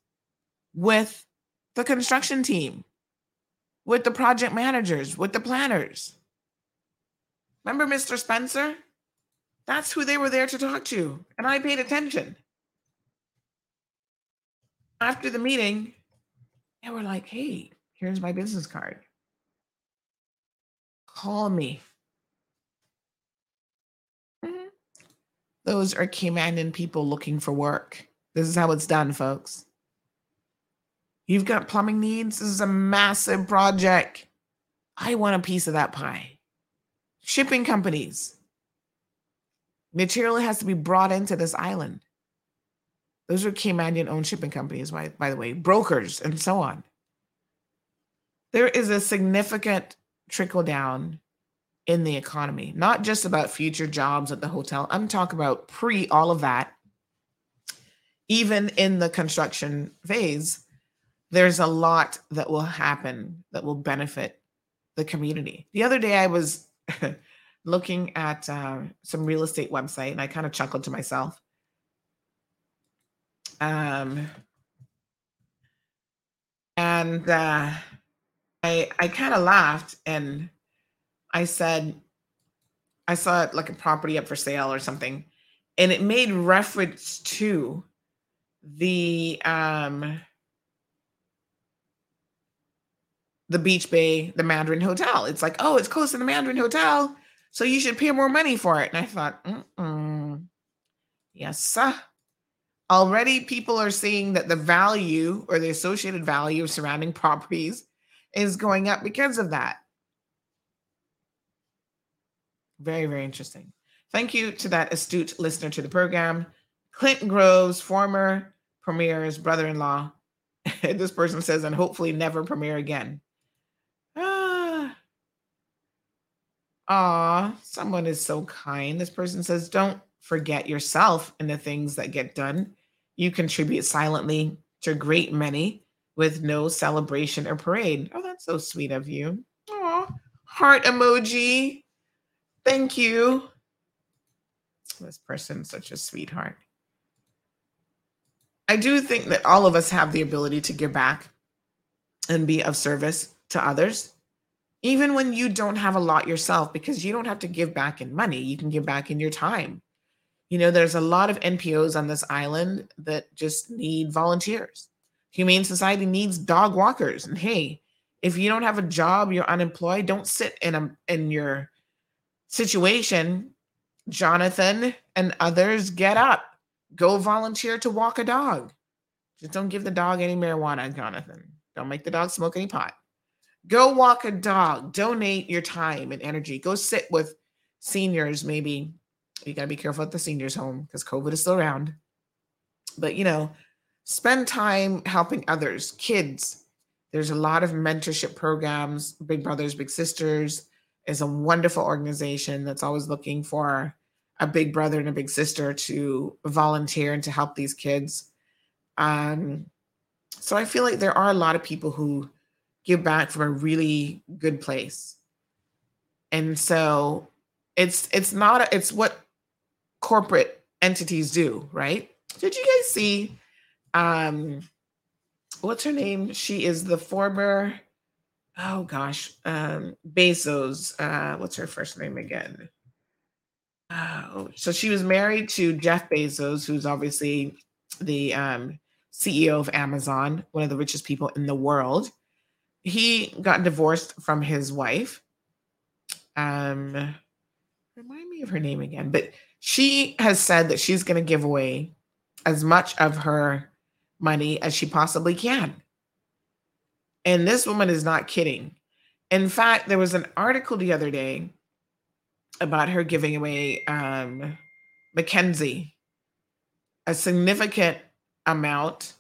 with the construction team, with the project managers, with the planners. Remember Mr. Spencer? That's who they were there to talk to. And I paid attention. After the meeting, they were like, hey, here's my business card. Call me. Mhm. Those are Caymanian people looking for work. This is how it's done, folks. You've got plumbing needs. This is a massive project. I want a piece of that pie. Shipping companies. Material has to be brought into this island. Those are Caymanian owned shipping companies, by, by the way, brokers and so on. There is a significant trickle down in the economy, not just about future jobs at the hotel. I'm talking about pre all of that. Even in the construction phase, there's a lot that will happen that will benefit the community. The other day, I was looking at uh, some real estate website and I kind of chuckled to myself. Um, and uh, I I kind of laughed and I said, I saw it like a property up for sale or something, and it made reference to the um the Beach Bay, the Mandarin Hotel. It's like, oh, it's close to the Mandarin Hotel, so you should pay more money for it. And I thought, Mm-mm. yes, sir. Already, people are seeing that the value or the associated value of surrounding properties is going up because of that. Very, very interesting. Thank you to that astute listener to the program. Clint Groves, former premier's brother in law. this person says, and hopefully never premiere again. Ah. Aw, someone is so kind. This person says, don't forget yourself in the things that get done. You contribute silently to a great many with no celebration or parade. Oh, that's so sweet of you. Aw, heart emoji. Thank you. This person's such a sweetheart. I do think that all of us have the ability to give back and be of service to others, even when you don't have a lot yourself, because you don't have to give back in money. You can give back in your time. You know, there's a lot of NPOs on this island that just need volunteers. Humane Society needs dog walkers. And hey, if you don't have a job, you're unemployed, don't sit in a in your situation. Jonathan and others get up. Go volunteer to walk a dog. Just don't give the dog any marijuana, Jonathan. Don't make the dog smoke any pot. Go walk a dog. Donate your time and energy. Go sit with seniors, maybe. You got to be careful at the seniors' home because COVID is still around. But, you know, spend time helping others, kids. There's a lot of mentorship programs. Big Brothers, Big Sisters is a wonderful organization that's always looking for a big brother and a big sister to volunteer and to help these kids. Um, so I feel like there are a lot of people who give back from a really good place. And so it's it's not it's what corporate entities do, right? Did you guys see um what's her name? She is the former oh gosh, um Bezos. Uh what's her first name again? Oh, so she was married to Jeff Bezos, who's obviously the um, CEO of Amazon, one of the richest people in the world. He got divorced from his wife. Um, remind me of her name again, but she has said that she's going to give away as much of her money as she possibly can. And this woman is not kidding. In fact, there was an article the other day about her giving away um, Mackenzie a significant amount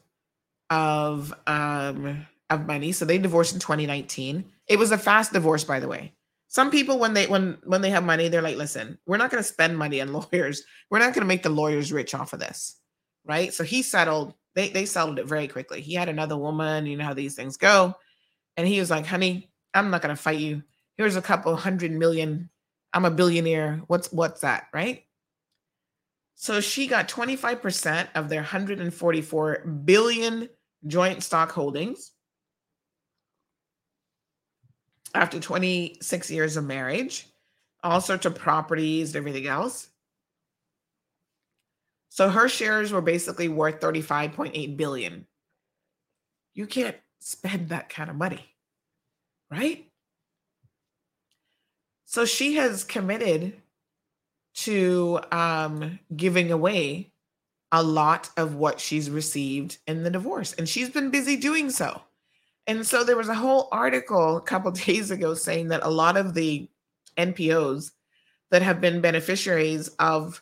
of um, of money. So they divorced in 2019. It was a fast divorce, by the way. Some people, when they when when they have money, they're like, "Listen, we're not going to spend money on lawyers. We're not going to make the lawyers rich off of this, right?" So he settled. They they settled it very quickly. He had another woman. You know how these things go, and he was like, "Honey, I'm not going to fight you. Here's a couple hundred million. I'm a billionaire. What's what's that, right?" So she got 25% of their 144 billion joint stock holdings after 26 years of marriage, all sorts of properties, everything else. So her shares were basically worth 35.8 billion. You can't spend that kind of money, right? So she has committed to um, giving away a lot of what she's received in the divorce, and she's been busy doing so. And so there was a whole article a couple days ago saying that a lot of the NPOs that have been beneficiaries of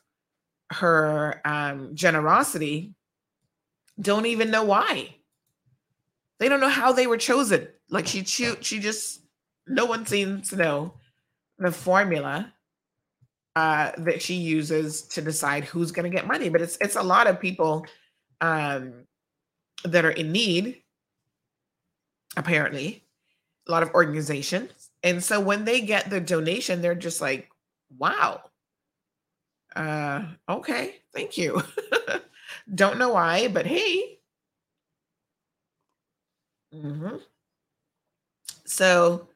her um, generosity don't even know why. They don't know how they were chosen. Like she, she, she just no one seems to know the formula uh, that she uses to decide who's going to get money. But it's it's a lot of people um, that are in need, apparently, a lot of organizations, and so when they get the donation, they're just like, "Wow, uh, okay, thank you." Don't know why, but hey. Mm-hmm. So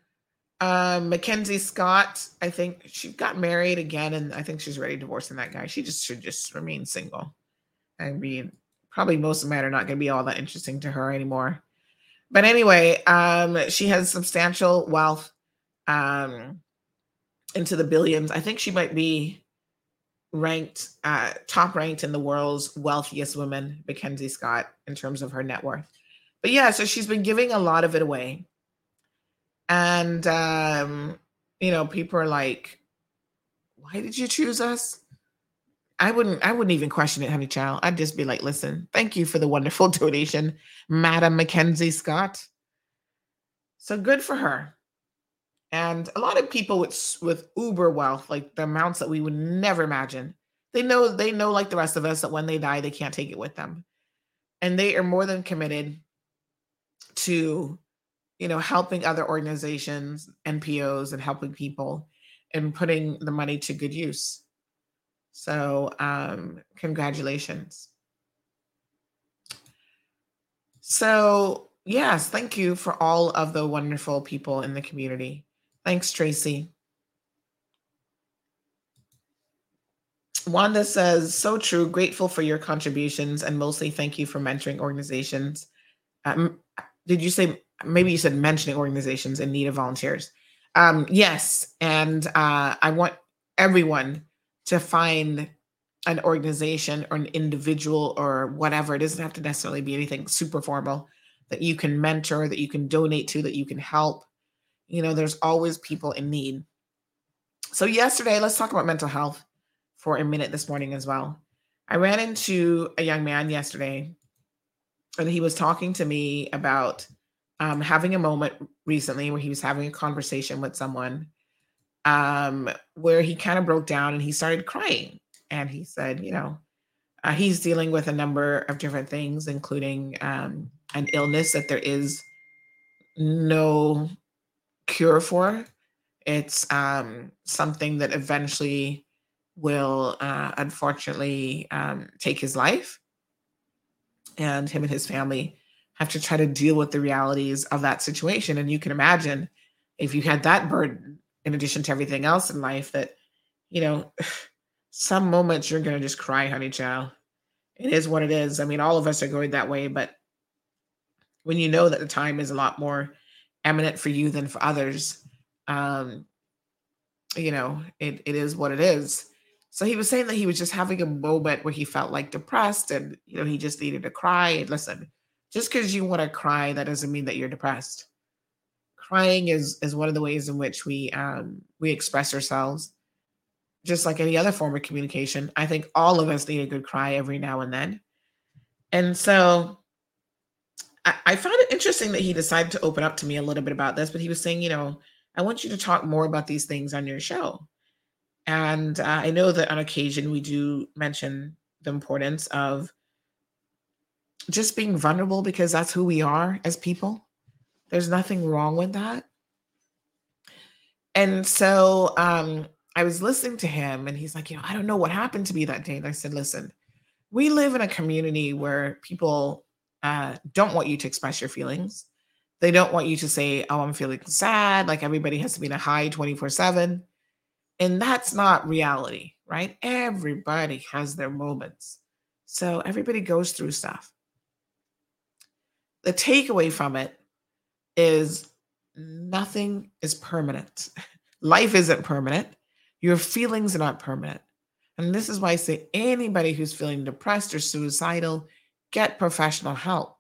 um, Mackenzie Scott, I think she got married again, and I think she's ready divorcing that guy. She just should just remain single. I mean, probably most of men are not going to be all that interesting to her anymore. But anyway, um, she has substantial wealth, um, into the billions. I think she might be ranked uh, top ranked in the world's wealthiest women, Mackenzie Scott, in terms of her net worth. But yeah, so she's been giving a lot of it away and um you know people are like why did you choose us i wouldn't i wouldn't even question it honey child. I'd just be like listen thank you for the wonderful donation madam mackenzie scott. So good for her. And a lot of people with with uber wealth like the amounts that we would never imagine they know they know like the rest of us that when they die they can't take it with them. And they are more than committed to you know, helping other organizations, NPOs, and helping people and putting the money to good use. So, um, congratulations. So, yes, thank you for all of the wonderful people in the community. Thanks, Tracy. Wanda says, so true. Grateful for your contributions and mostly thank you for mentoring organizations. Um, did you say maybe you said mentioning organizations in need of volunteers. Um, yes, and uh, I want everyone to find an organization or an individual or whatever. It doesn't have to necessarily be anything super formal that you can mentor, that you can donate to, that you can help. You know, there's always people in need. So, yesterday, let's talk about mental health for a minute this morning as well. I ran into a young man yesterday, and he was talking to me about um, having a moment recently where he was having a conversation with someone um, where he kind of broke down and he started crying. And he said, you know, uh, he's dealing with a number of different things, including um, an illness that there is no cure for. It's um, something that eventually will, uh, unfortunately, um, take his life. And him and his family have to try to deal with the realities of that situation. And you can imagine if you had that burden in addition to everything else in life that, you know, some moments you're going to just cry, honey child. It is what it is. I mean, all of us are going that way, but when you know that the time is a lot more eminent for you than for others, um, you know, it, it is what it is. So he was saying that he was just having a moment where he felt like depressed and, you know, he just needed to cry. And listen, just because you want to cry, that doesn't mean that you're depressed. Crying is is one of the ways in which we um, we express ourselves. just like any other form of communication. I think all of us need a good cry every now and then. And so I, I found it interesting that he decided to open up to me a little bit about this, but he was saying, you know, I want you to talk more about these things on your show. And uh, I know that on occasion we do mention the importance of just being vulnerable because that's who we are as people. There's nothing wrong with that. And so um, I was listening to him and he's like, you know, I don't know what happened to me that day. And I said, listen, we live in a community where people uh, don't want you to express your feelings. They don't want you to say, oh, I'm feeling sad. Like everybody has to be in a high 24 7. And that's not reality, right? Everybody has their moments. So everybody goes through stuff. The takeaway from it is nothing is permanent. Life isn't permanent. Your feelings are not permanent. And this is why I say anybody who's feeling depressed or suicidal, get professional help.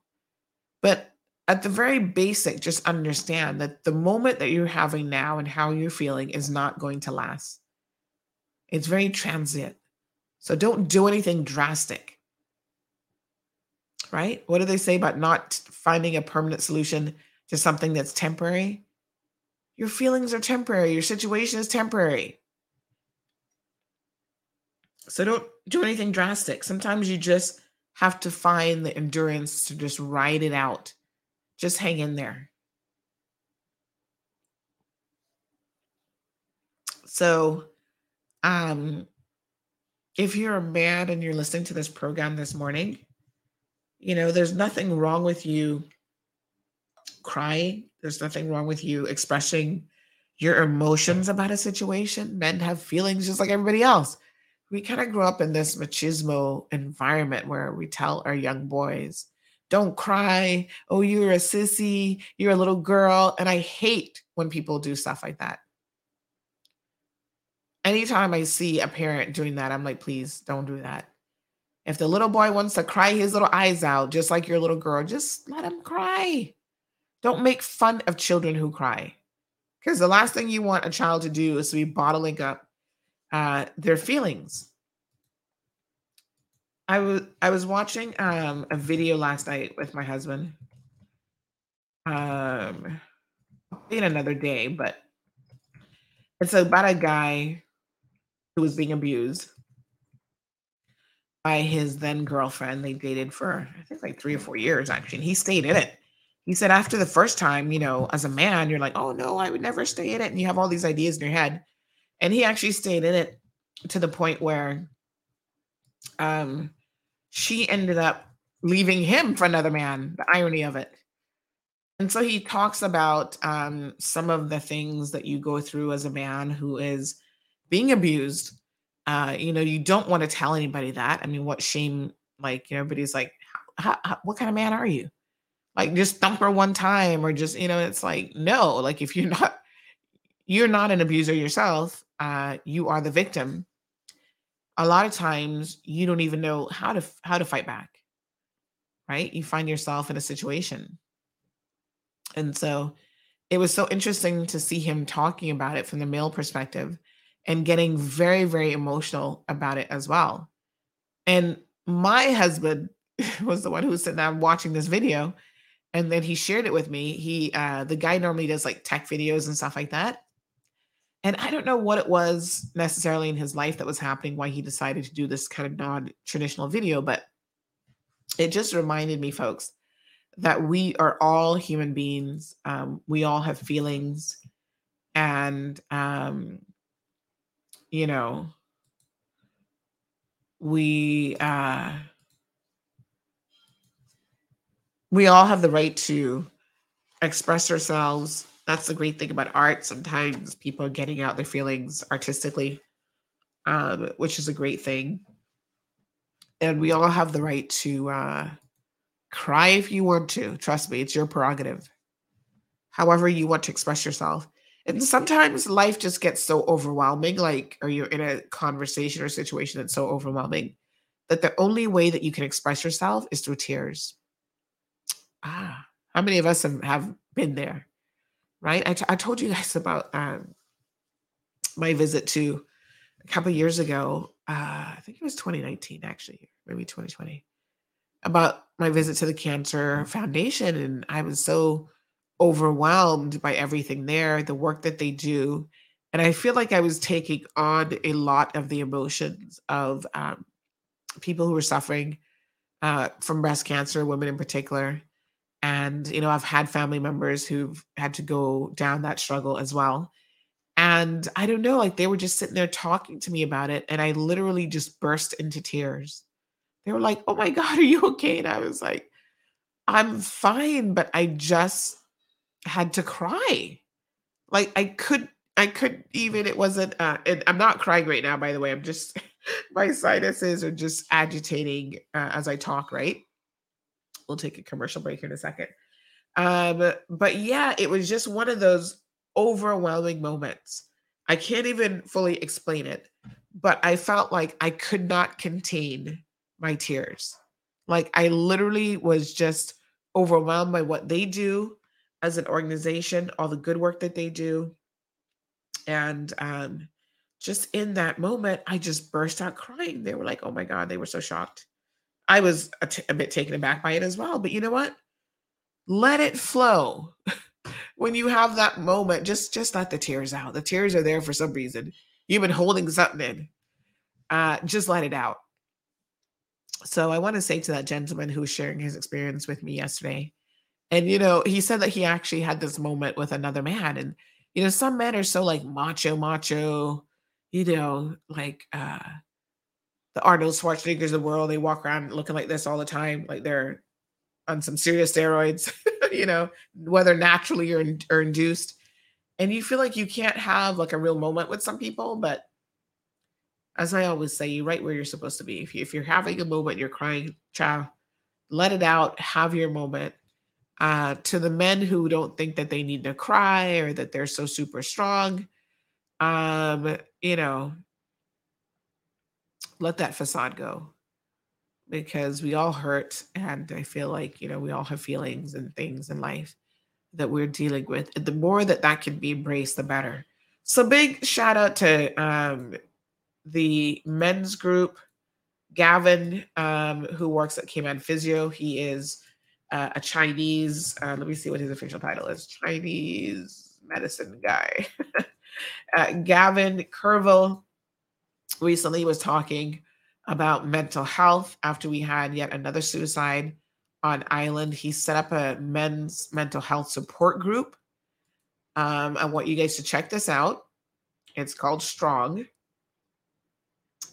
But at the very basic, just understand that the moment that you're having now and how you're feeling is not going to last. It's very transient. So don't do anything drastic. Right? What do they say about not finding a permanent solution to something that's temporary? Your feelings are temporary, your situation is temporary. So don't do anything drastic. Sometimes you just have to find the endurance to just ride it out. Just hang in there. So, um, if you're a man and you're listening to this program this morning, you know, there's nothing wrong with you crying. There's nothing wrong with you expressing your emotions about a situation. Men have feelings just like everybody else we kind of grew up in this machismo environment where we tell our young boys, don't cry. Oh, you're a sissy. You're a little girl. And I hate when people do stuff like that. Anytime I see a parent doing that, I'm like, please don't do that. If the little boy wants to cry his little eyes out, just like your little girl, just let him cry. Don't make fun of children who cry. Because the last thing you want a child to do is to be bottling up uh, their feelings. I was I was watching um, a video last night with my husband. Um, in another day, but it's about a guy who was being abused by his then girlfriend. They dated for I think like three or four years actually, and he stayed in it. He said after the first time, you know, as a man, you're like, oh no, I would never stay in it, and you have all these ideas in your head. And he actually stayed in it to the point where um she ended up leaving him for another man, the irony of it. And so he talks about um, some of the things that you go through as a man who is being abused. Uh, you know, you don't want to tell anybody that. I mean, what shame, like, you know, everybody's like, how, how, what kind of man are you? Like, just thump her one time, or just, you know, it's like, no, like, if you're not, you're not an abuser yourself, uh, you are the victim, a lot of times you don't even know how to how to fight back. Right? You find yourself in a situation. And so it was so interesting to see him talking about it from the male perspective and getting very very emotional about it as well. And my husband was the one who was sitting down watching this video and then he shared it with me. He uh the guy normally does like tech videos and stuff like that and I don't know what it was necessarily in his life that was happening, why he decided to do this kind of non traditional video, but it just reminded me, folks, that we are all human beings. Um, we all have feelings. And, um, you know, we, uh, we all have the right to express ourselves that's the great thing about art. Sometimes people are getting out their feelings artistically, um, which is a great thing. And we all have the right to uh, cry if you want to. Trust me, it's your prerogative. However, you want to express yourself. And sometimes life just gets so overwhelming, like, or you're in a conversation or situation that's so overwhelming that the only way that you can express yourself is through tears. Ah, how many of us have, have been there? right? I, t- I told you guys about um, my visit to a couple years ago. Uh, I think it was 2019, actually, maybe 2020, about my visit to the Cancer Foundation, and I was so overwhelmed by everything there, the work that they do, and I feel like I was taking on a lot of the emotions of um, people who are suffering uh, from breast cancer, women in particular. And, you know, I've had family members who've had to go down that struggle as well. And I don't know, like they were just sitting there talking to me about it. And I literally just burst into tears. They were like, oh my God, are you okay? And I was like, I'm fine, but I just had to cry. Like I could, I could even, it wasn't, uh, and I'm not crying right now, by the way. I'm just, my sinuses are just agitating uh, as I talk, right? We'll take a commercial break here in a second. Um, but yeah, it was just one of those overwhelming moments. I can't even fully explain it, but I felt like I could not contain my tears. Like I literally was just overwhelmed by what they do as an organization, all the good work that they do. And um, just in that moment, I just burst out crying. They were like, oh my God, they were so shocked. I was a, t- a bit taken aback by it as well. But you know what? Let it flow. when you have that moment, just just let the tears out. The tears are there for some reason. You've been holding something in. Uh, just let it out. So I want to say to that gentleman who was sharing his experience with me yesterday, and you know, he said that he actually had this moment with another man, and you know, some men are so like macho, macho, you know, like uh the Arnold Schwarzeneggers of the world. They walk around looking like this all the time, like they're on some serious steroids, you know, whether naturally or, in, or induced. And you feel like you can't have like a real moment with some people, but as I always say, you're right where you're supposed to be. If, you, if you're having a moment, you're crying, child, let it out, have your moment. Uh, to the men who don't think that they need to cry or that they're so super strong, um, you know, let that facade go because we all hurt. And I feel like, you know, we all have feelings and things in life that we're dealing with. The more that that can be embraced, the better. So big shout out to um, the men's group, Gavin, um, who works at Cayman Physio. He is uh, a Chinese, uh, let me see what his official title is Chinese medicine guy. uh, Gavin Kerville recently was talking about mental health after we had yet another suicide on island. He set up a men's mental health support group. Um, I want you guys to check this out. It's called Strong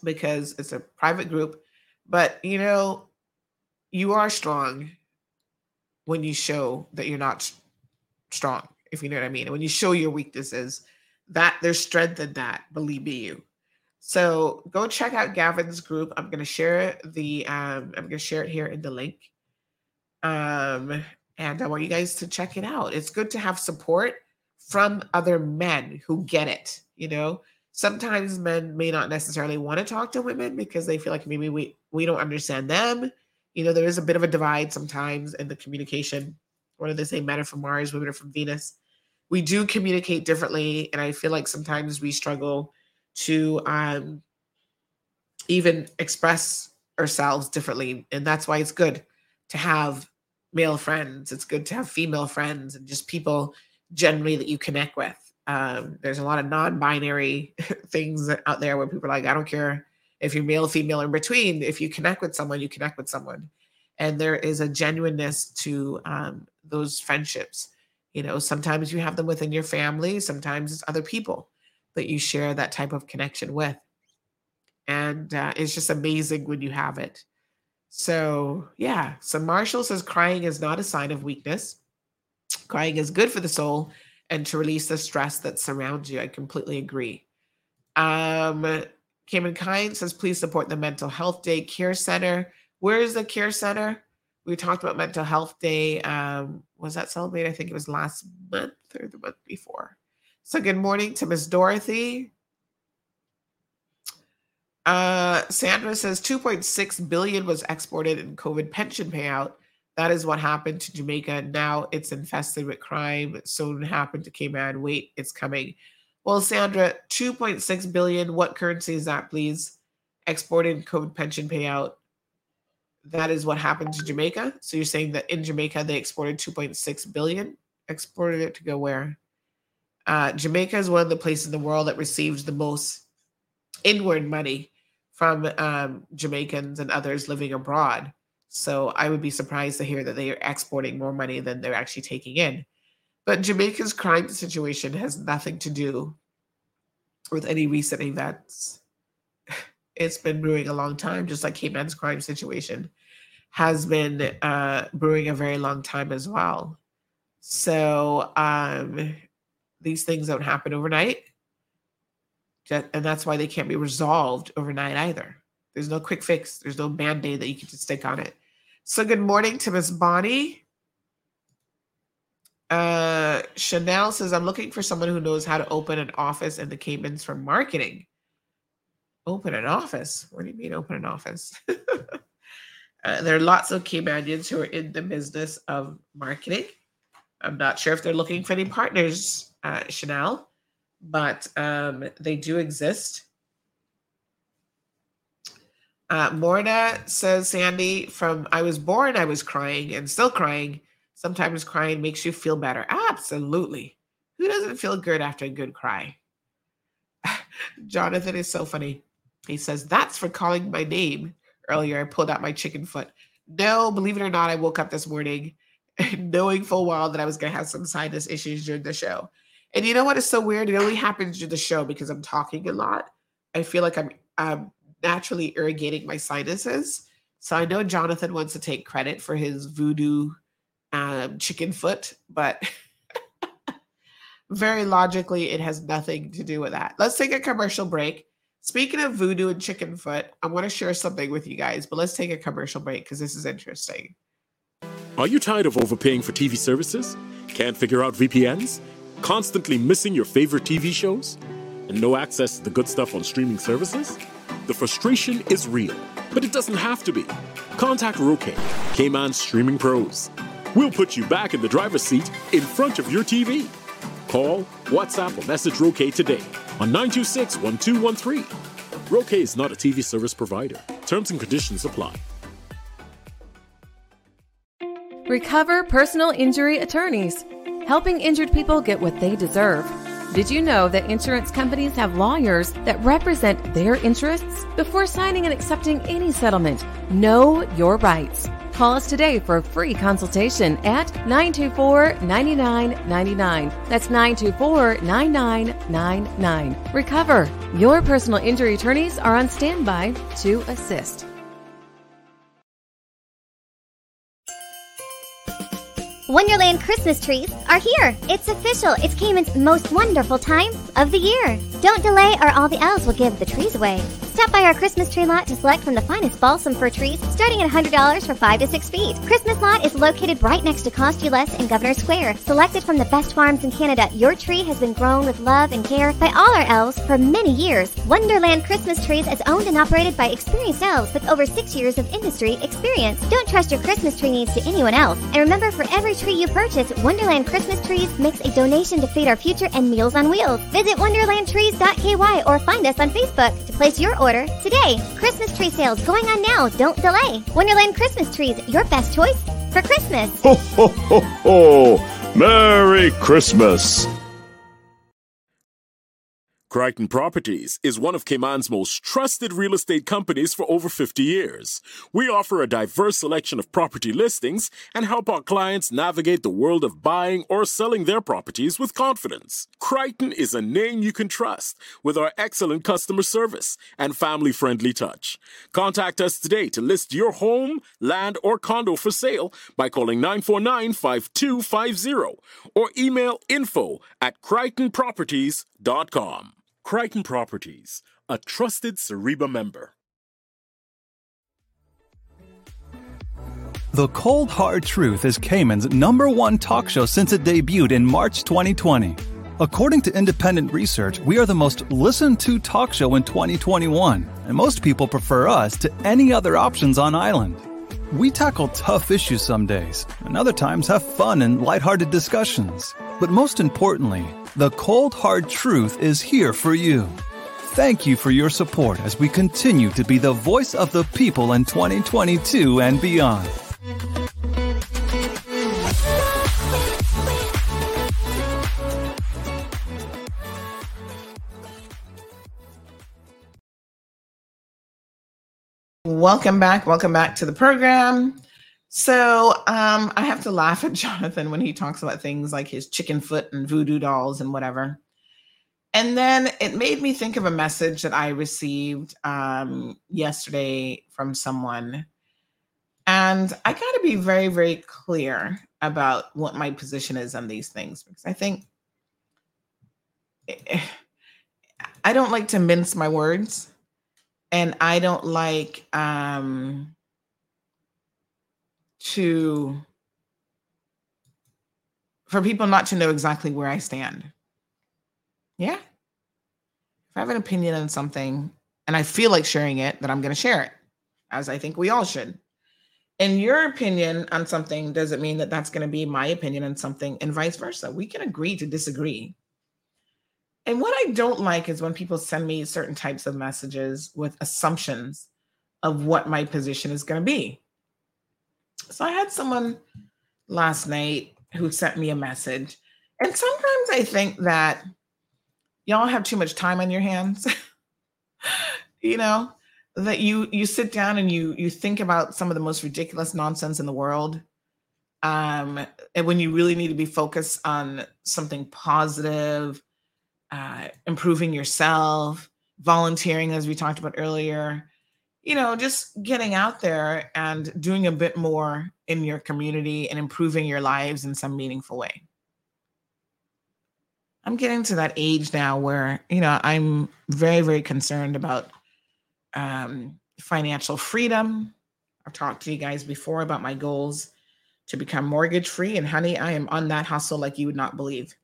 because it's a private group. But you know, you are strong when you show that you're not strong, if you know what I mean. When you show your weaknesses, that there's strength in that, believe me you. So go check out Gavin's group. I'm gonna share the um, I'm gonna share it here in the link. Um, and I want you guys to check it out. It's good to have support from other men who get it. You know, sometimes men may not necessarily want to talk to women because they feel like maybe we we don't understand them. You know, there is a bit of a divide sometimes in the communication. What do they say? Men are from Mars, women are from Venus. We do communicate differently, and I feel like sometimes we struggle to um, even express ourselves differently. And that's why it's good to have male friends. It's good to have female friends and just people generally that you connect with. Um, there's a lot of non-binary things out there where people are like, I don't care if you're male, female, in between. If you connect with someone, you connect with someone. And there is a genuineness to um, those friendships. You know, sometimes you have them within your family, sometimes it's other people that you share that type of connection with. And uh, it's just amazing when you have it. So, yeah. So, Marshall says crying is not a sign of weakness. Crying is good for the soul and to release the stress that surrounds you. I completely agree. Um, Cayman Kind says, please support the Mental Health Day Care Center. Where is the Care Center? We talked about Mental Health Day. Um, was that celebrated? I think it was last month or the month before. So good morning to Miss Dorothy. Uh, Sandra says 2.6 billion was exported in COVID pension payout. That is what happened to Jamaica. Now it's infested with crime. It soon happened to Cayman. Wait, it's coming. Well, Sandra, 2.6 billion. What currency is that, please? Exported COVID pension payout. That is what happened to Jamaica. So you're saying that in Jamaica they exported 2.6 billion? Exported it to go where? Uh, Jamaica is one of the places in the world that receives the most inward money from um, Jamaicans and others living abroad. So I would be surprised to hear that they are exporting more money than they're actually taking in. But Jamaica's crime situation has nothing to do with any recent events. It's been brewing a long time, just like Cayman's crime situation has been uh, brewing a very long time as well. So um, these things don't happen overnight. And that's why they can't be resolved overnight either. There's no quick fix, there's no band aid that you can just stick on it. So, good morning to Miss Bonnie. Uh, Chanel says, I'm looking for someone who knows how to open an office in the Caymans for marketing. Open an office? What do you mean, open an office? uh, there are lots of Caymanians who are in the business of marketing. I'm not sure if they're looking for any partners, uh, Chanel, but um, they do exist. Uh, Morna says, Sandy, from I was born, I was crying and still crying. Sometimes crying makes you feel better. Absolutely. Who doesn't feel good after a good cry? Jonathan is so funny. He says, That's for calling my name. Earlier, I pulled out my chicken foot. No, believe it or not, I woke up this morning knowing full well that I was going to have some sinus issues during the show. And you know what is so weird? It only happens during the show because I'm talking a lot. I feel like I'm, I'm naturally irrigating my sinuses. So I know Jonathan wants to take credit for his voodoo um, chicken foot, but very logically, it has nothing to do with that. Let's take a commercial break. Speaking of voodoo and chicken foot, I want to share something with you guys, but let's take a commercial break because this is interesting. Are you tired of overpaying for TV services? Can't figure out VPNs? Constantly missing your favorite TV shows? And no access to the good stuff on streaming services? The frustration is real, but it doesn't have to be. Contact Roque, Cayman Streaming Pros. We'll put you back in the driver's seat in front of your TV. Call, WhatsApp, or message Roque today on 926 1213. Roque is not a TV service provider. Terms and conditions apply. Recover Personal Injury Attorneys, helping injured people get what they deserve. Did you know that insurance companies have lawyers that represent their interests? Before signing and accepting any settlement, know your rights. Call us today for a free consultation at 924 9999. That's 924 9999. Recover. Your personal injury attorneys are on standby to assist. Wonderland Christmas trees are here. It's official. It's Cayman's most wonderful time of the year. Don't delay or all the elves will give the trees away. Stop by our Christmas tree lot to select from the finest balsam fir trees, starting at $100 for 5 to 6 feet. Christmas lot is located right next to Cost You in Governor Square. Selected from the best farms in Canada, your tree has been grown with love and care by all our elves for many years. Wonderland Christmas Trees is owned and operated by experienced elves with over 6 years of industry experience. Don't trust your Christmas tree needs to anyone else. And remember, for every tree you purchase, Wonderland Christmas Trees makes a donation to Feed Our Future and Meals on Wheels. Visit wonderlandtrees.ky or find us on Facebook to place your order today. Christmas tree sales going on now. Don't delay. Wonderland Christmas trees, your best choice for Christmas. Ho, ho, ho, ho! Merry Christmas! Crighton Properties is one of Cayman's most trusted real estate companies for over 50 years. We offer a diverse selection of property listings and help our clients navigate the world of buying or selling their properties with confidence. Crighton is a name you can trust with our excellent customer service and family friendly touch. Contact us today to list your home, land, or condo for sale by calling 949 5250 or email info at crightonproperties.com. Crighton Properties, a trusted CIREBA member. The Cold Hard Truth is Cayman's number one talk show since it debuted in March 2020. According to independent research, we are the most listened to talk show in 2021, and most people prefer us to any other options on island. We tackle tough issues some days, and other times have fun and lighthearted discussions. But most importantly, The Cold Hard Truth is here for you. Thank you for your support as we continue to be the voice of the people in 2022 and beyond. Welcome back. Welcome back to the program. So um, I have to laugh at Jonathan when he talks about things like his chicken foot and voodoo dolls and whatever. And then it made me think of a message that I received um, yesterday from someone. And I got to be very, very clear about what my position is on these things because I think eh, I don't like to mince my words and I don't like um to for people not to know exactly where I stand. Yeah. If I have an opinion on something and I feel like sharing it, then I'm going to share it, as I think we all should. And your opinion on something doesn't mean that that's going to be my opinion on something, and vice versa. We can agree to disagree. And what I don't like is when people send me certain types of messages with assumptions of what my position is going to be. So I had someone last night who sent me a message. And sometimes I think that y'all have too much time on your hands. you know, that you you sit down and you you think about some of the most ridiculous nonsense in the world. Um, and when you really need to be focused on something positive, uh, improving yourself, volunteering, as we talked about earlier, you know, just getting out there and doing a bit more in your community and improving your lives in some meaningful way. I'm getting to that age now where, you know, I'm very, very concerned about um, financial freedom. I've talked to you guys before about my goals to become mortgage free. And honey, I am on that hustle like you would not believe.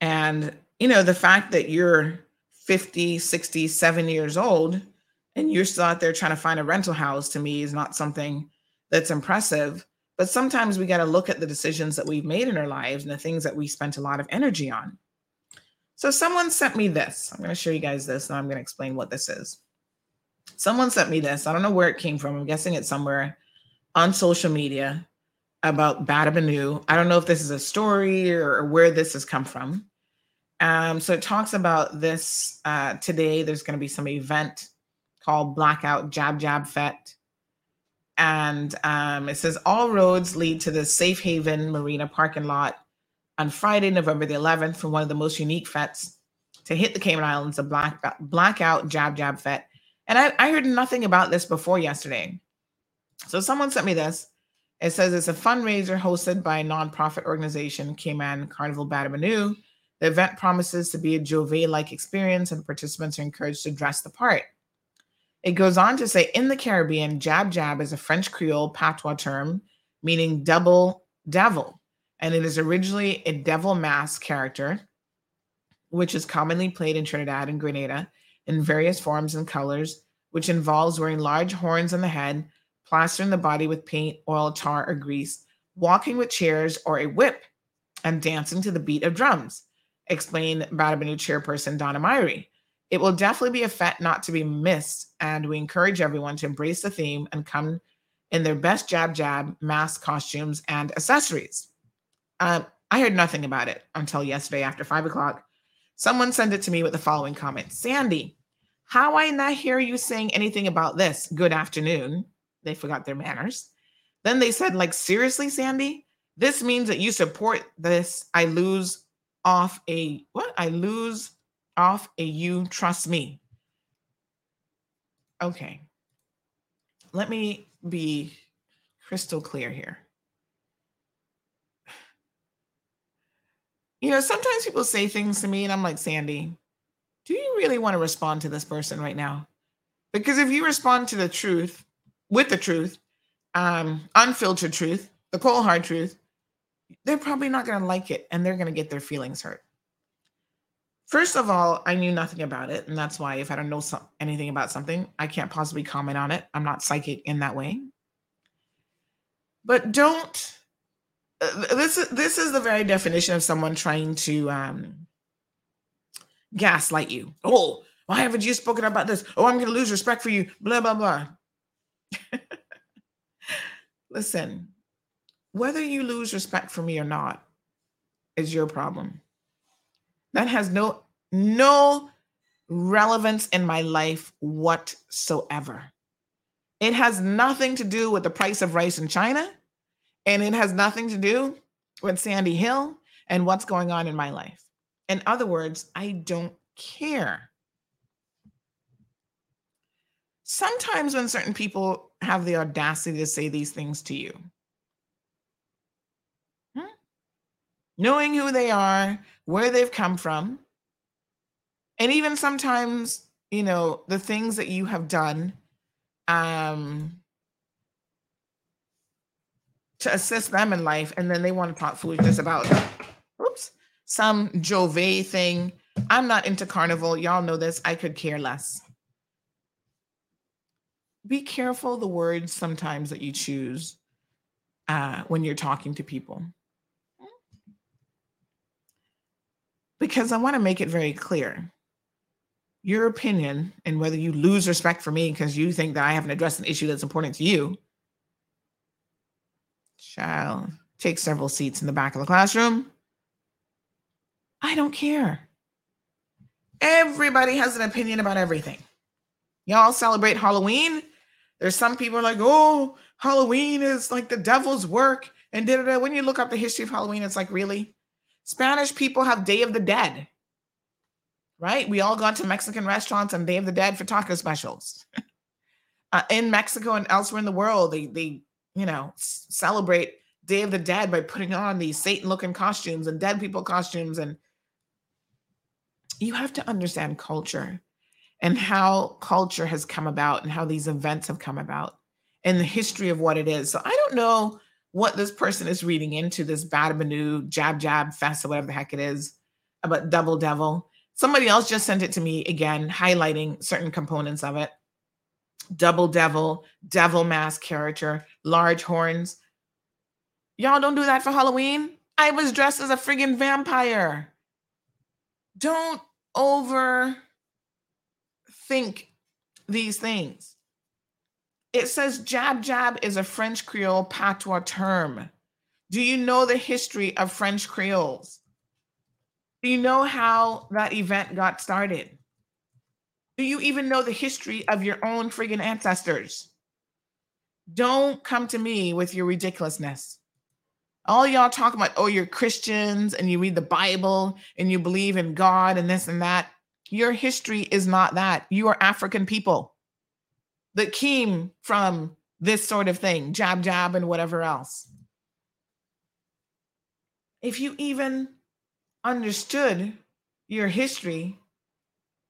And, you know, the fact that you're 50, 60, 70 years old and you're still out there trying to find a rental house to me is not something that's impressive. But sometimes we got to look at the decisions that we've made in our lives and the things that we spent a lot of energy on. So someone sent me this. I'm going to show you guys this and I'm going to explain what this is. Someone sent me this. I don't know where it came from. I'm guessing it's somewhere on social media about Bada I don't know if this is a story or where this has come from. Um, so it talks about this uh, today. There's going to be some event called Blackout Jab Jab Fete. And um, it says all roads lead to the Safe Haven Marina parking lot on Friday, November the 11th, for one of the most unique fetes to hit the Cayman Islands, a black, blackout Jab Jab Fete. And I, I heard nothing about this before yesterday. So someone sent me this. It says it's a fundraiser hosted by a nonprofit organization, Cayman Carnival Batabano, the event promises to be a J'ouvert like experience, and participants are encouraged to dress the part. It goes on to say in the Caribbean, jab jab is a French Creole patois term meaning double devil, and it is originally a devil mask character, which is commonly played in Trinidad and Grenada in various forms and colors, which involves wearing large horns on the head, plastering the body with paint, oil, tar, or grease, walking with chairs or a whip, and dancing to the beat of drums explained Batabano chairperson Donna Myrie. It will definitely be a fete not to be missed, and we encourage everyone to embrace the theme and come in their best jab jab mask costumes and accessories. Uh, I heard nothing about it until yesterday after five o'clock. Someone sent it to me with the following comment Sandy, how I not hear you saying anything about this? Good afternoon. They forgot their manners. Then they said, like, seriously, Sandy? This means that you support this. I lose off a what? I lose off a you trust me. Okay. Let me be crystal clear here. You know, sometimes people say things to me and I'm like, Sandy, do you really want to respond to this person right now? Because if you respond to the truth with the truth, um, unfiltered truth, the cold hard truth, they're probably not going to like it and they're going to get their feelings hurt. First of all, I knew nothing about it. And that's why if I don't know some, anything about something, I can't possibly comment on it. I'm not psychic in that way. But don't uh, this is this is the very definition of someone trying to um gaslight you. Oh, why haven't you spoken about this? Oh, I'm going to lose respect for you. Blah blah blah. Listen, whether you lose respect for me or not is your problem. That has no no relevance in my life whatsoever. It has nothing to do with the price of rice in China, and it has nothing to do with Sandy Hill and what's going on in my life. In other words, I don't care. Sometimes when certain people have the audacity to say these things to you, hmm, knowing who they are, where they've come from, and even sometimes, you know, the things that you have done um, to assist them in life, and then they want to talk foolishness about, oops, some J'ouvert thing. I'm not into carnival. Y'all know this. I could care less. Be careful the words sometimes that you choose uh, when you're talking to people. Because I want to make it very clear your opinion and whether you lose respect for me because you think that I haven't addressed an issue that's important to you, shall take several seats in the back of the classroom. I don't care. Everybody has an opinion about everything. Y'all celebrate Halloween. There's some people like, oh, Halloween is like the devil's work. And da, da, da. when you look up the history of Halloween, it's like, really? Spanish people have Day of the Dead right? We all gone to Mexican restaurants on Day of the Dead for taco specials. uh, in Mexico and elsewhere in the world, they they you know s- celebrate Day of the Dead by putting on these Satan-looking costumes and dead people costumes, and you have to understand culture and how culture has come about and how these events have come about and the history of what it is. So I don't know what this person is reading into this Batabano jab jab fest or whatever the heck it is about double devil Somebody else just sent it to me again, highlighting certain components of it. Double devil, devil mask character, large horns. Y'all don't do that for Halloween. I was dressed as a friggin' vampire. Don't overthink these things. It says jab jab is a French Creole patois term. Do you know the history of French Creoles? Do you know how that event got started? Do you even know the history of your own friggin' ancestors? Don't come to me with your ridiculousness. All y'all talk about, oh, you're Christians and you read the Bible and you believe in God and this and that. Your history is not that. You are African people that came from this sort of thing, jab, jab, and whatever else. If you even understood your history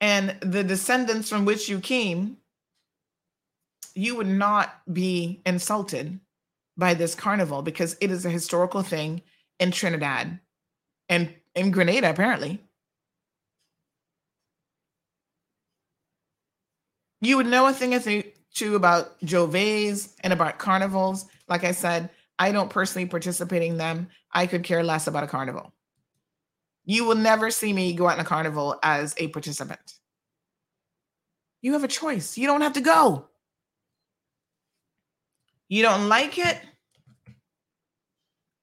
and the descendants from which you came, you would not be insulted by this carnival because it is a historical thing in Trinidad and in Grenada, apparently. You would know a thing or two about J'ouverts and about carnivals. Like I said, I don't personally participate in them. I could care less about a carnival. You will never see me go out in a carnival as a participant. You have a choice. You don't have to go. You don't like it,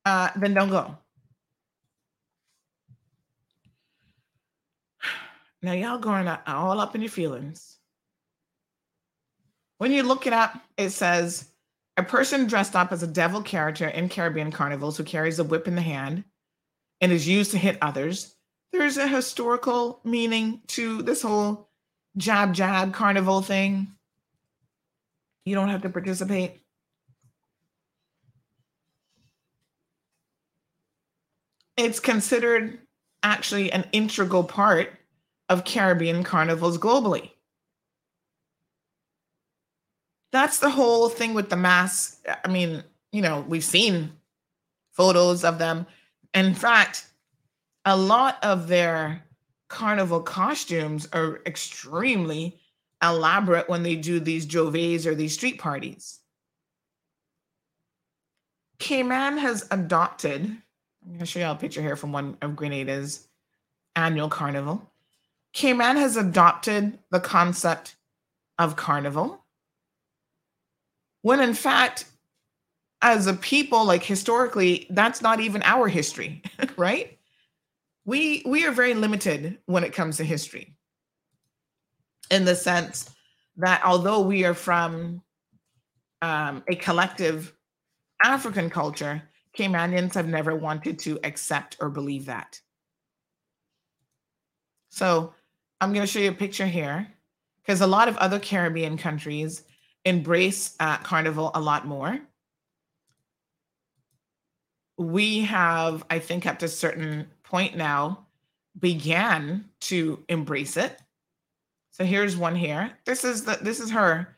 uh, then don't go. Now, y'all going all up in your feelings. When you look it up, it says a person dressed up as a devil character in Caribbean carnivals who carries a whip in the hand and is used to hit others. There's a historical meaning to this whole jab jab carnival thing. You don't have to participate. It's considered actually an integral part of Caribbean carnivals globally. That's the whole thing with the masks. I mean, you know, we've seen photos of them in fact, a lot of their carnival costumes are extremely elaborate when they do these J'ouverts or these street parties. Cayman has adopted, I'm going to show you a picture here from one of Grenada's annual carnival. Cayman has adopted the concept of carnival when in fact as a people like historically that's not even our history right? We we are very limited when it comes to history. In the sense that although we are from um, a collective african culture caymanians have never wanted to accept or believe that. So i'm going to show you a picture here because a lot of other caribbean countries embrace uh, carnival a lot more we have, I think, up to a certain point now, began to embrace it. So here's one here. This is the this is her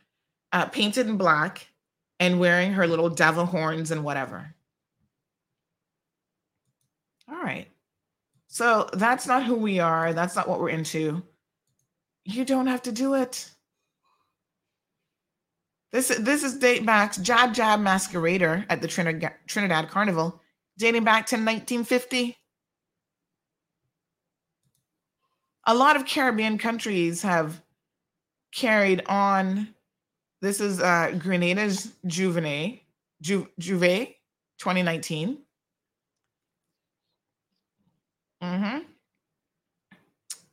uh, painted in black and wearing her little devil horns and whatever. All right. So that's not who we are. That's not what we're into. You don't have to do it. This this is date back Jab Jab Masquerader at the Trinidad, Trinidad Carnival dating back to 1950. A lot of Caribbean countries have carried on. This is uh, Grenada's Juvenile, Ju- J'ouvert 2019. Mm-hmm.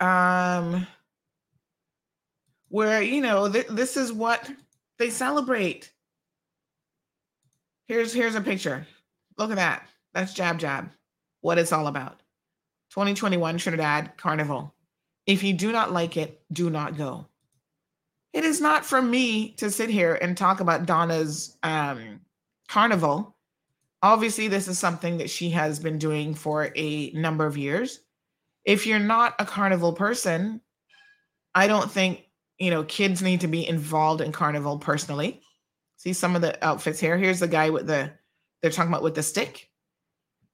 Um, where, you know, th- this is what they celebrate. Here's here's a picture. Look at that. That's Jab Jab, what it's all about. 2021 Trinidad Carnival. If you do not like it, do not go. It is not for me to sit here and talk about Donna's um, carnival. Obviously, this is something that she has been doing for a number of years. If you're not a carnival person, I don't think you know kids need to be involved in carnival personally. See some of the outfits here. Here's the guy with the they're talking about with the stick.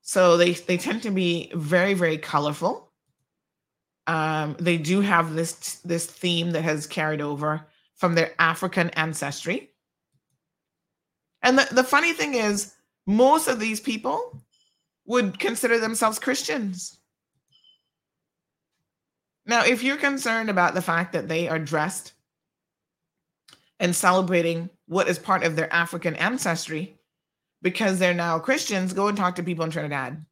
So they they tend to be very very colorful. Um, they do have this this theme that has carried over from their African ancestry. And the, the funny thing is, most of these people would consider themselves Christians. Now, if you're concerned about the fact that they are dressed and celebrating what is part of their African ancestry, because they're now Christians, go and talk to people in Trinidad.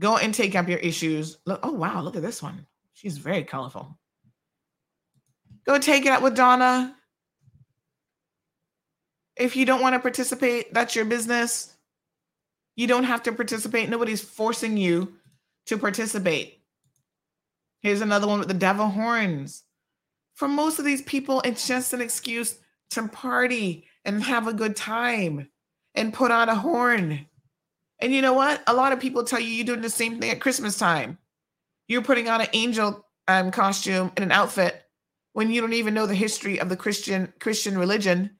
Go and take up your issues. Look, oh wow, look at this one. She's very colorful. Go take it up with Donna. If you don't want to participate, that's your business. You don't have to participate. Nobody's forcing you to participate. Here's another one with the devil horns. For most of these people, it's just an excuse to party and have a good time and put on a horn. And you know what? A lot of people tell you you're doing the same thing at Christmas time. You're putting on an angel um, costume and an outfit when you don't even know the history of the Christian Christian religion,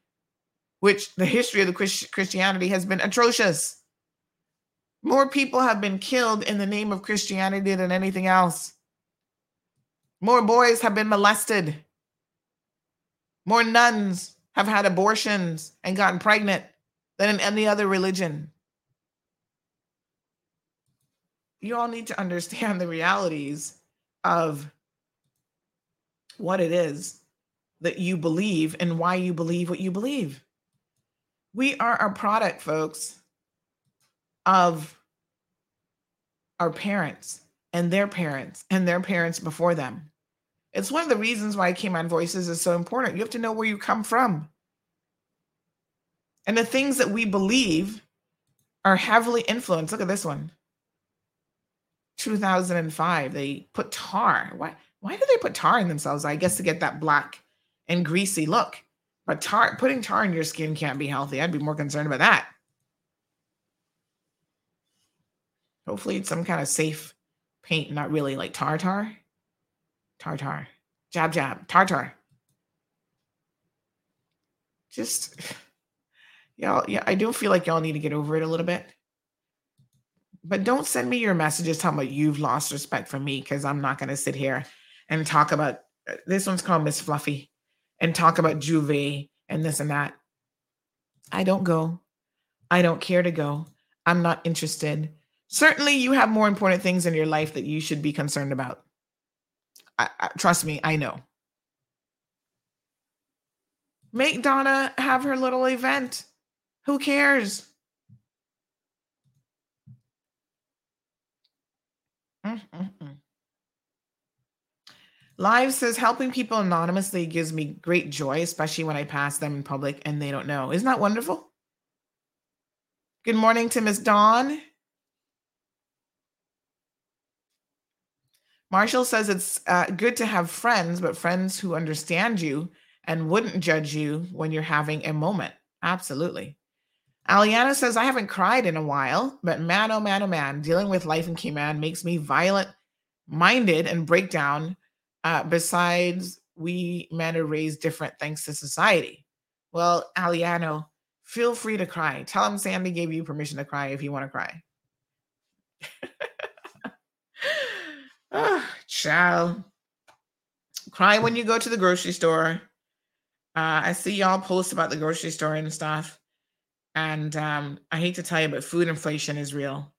which the history of the Christ- Christianity has been atrocious. More people have been killed in the name of Christianity than anything else. More boys have been molested. More nuns have had abortions and gotten pregnant than in any other religion. You all need to understand the realities of what it is that you believe and why you believe what you believe. We are a product, folks, of our parents and their parents and their parents before them. It's one of the reasons why Cayman Voices is so important. You have to know where you come from. And the things that we believe are heavily influenced. Look at this one. 2005, they put tar. Why, why do they put tar in themselves? I guess to get that black and greasy look. But tar, putting tar in your skin can't be healthy. I'd be more concerned about that. Hopefully, it's some kind of safe paint, not really like tartar. Tartar. Jab, jab. Tartar. Just y'all, yeah, I do feel like y'all need to get over it a little bit. But don't send me your messages talking about you've lost respect for me because I'm not going to sit here and talk about uh, this one's called Miss Fluffy and talk about J'ouvert and this and that. I don't go. I don't care to go. I'm not interested. Certainly, you have more important things in your life that you should be concerned about. I, I, trust me, I know. Make Donna have her little event. Who cares? Mm-mm-mm. Live says helping people anonymously gives me great joy, especially when I pass them in public and they don't know. Isn't that wonderful? Good morning to Miss Dawn. Marshall says it's uh, good to have friends, but friends who understand you and wouldn't judge you when you're having a moment. Absolutely. Aliana says, I haven't cried in a while, but man, oh man, oh man, dealing with life in Cayman makes me violent minded and break down. Uh, besides, we men are raised different thanks to society. Well, Aliano, feel free to cry. Tell him Sandy gave you permission to cry if you want to cry. oh, child. Cry when you go to the grocery store. Uh, I see y'all post about the grocery store and stuff. And um, I hate to tell you, but food inflation is real.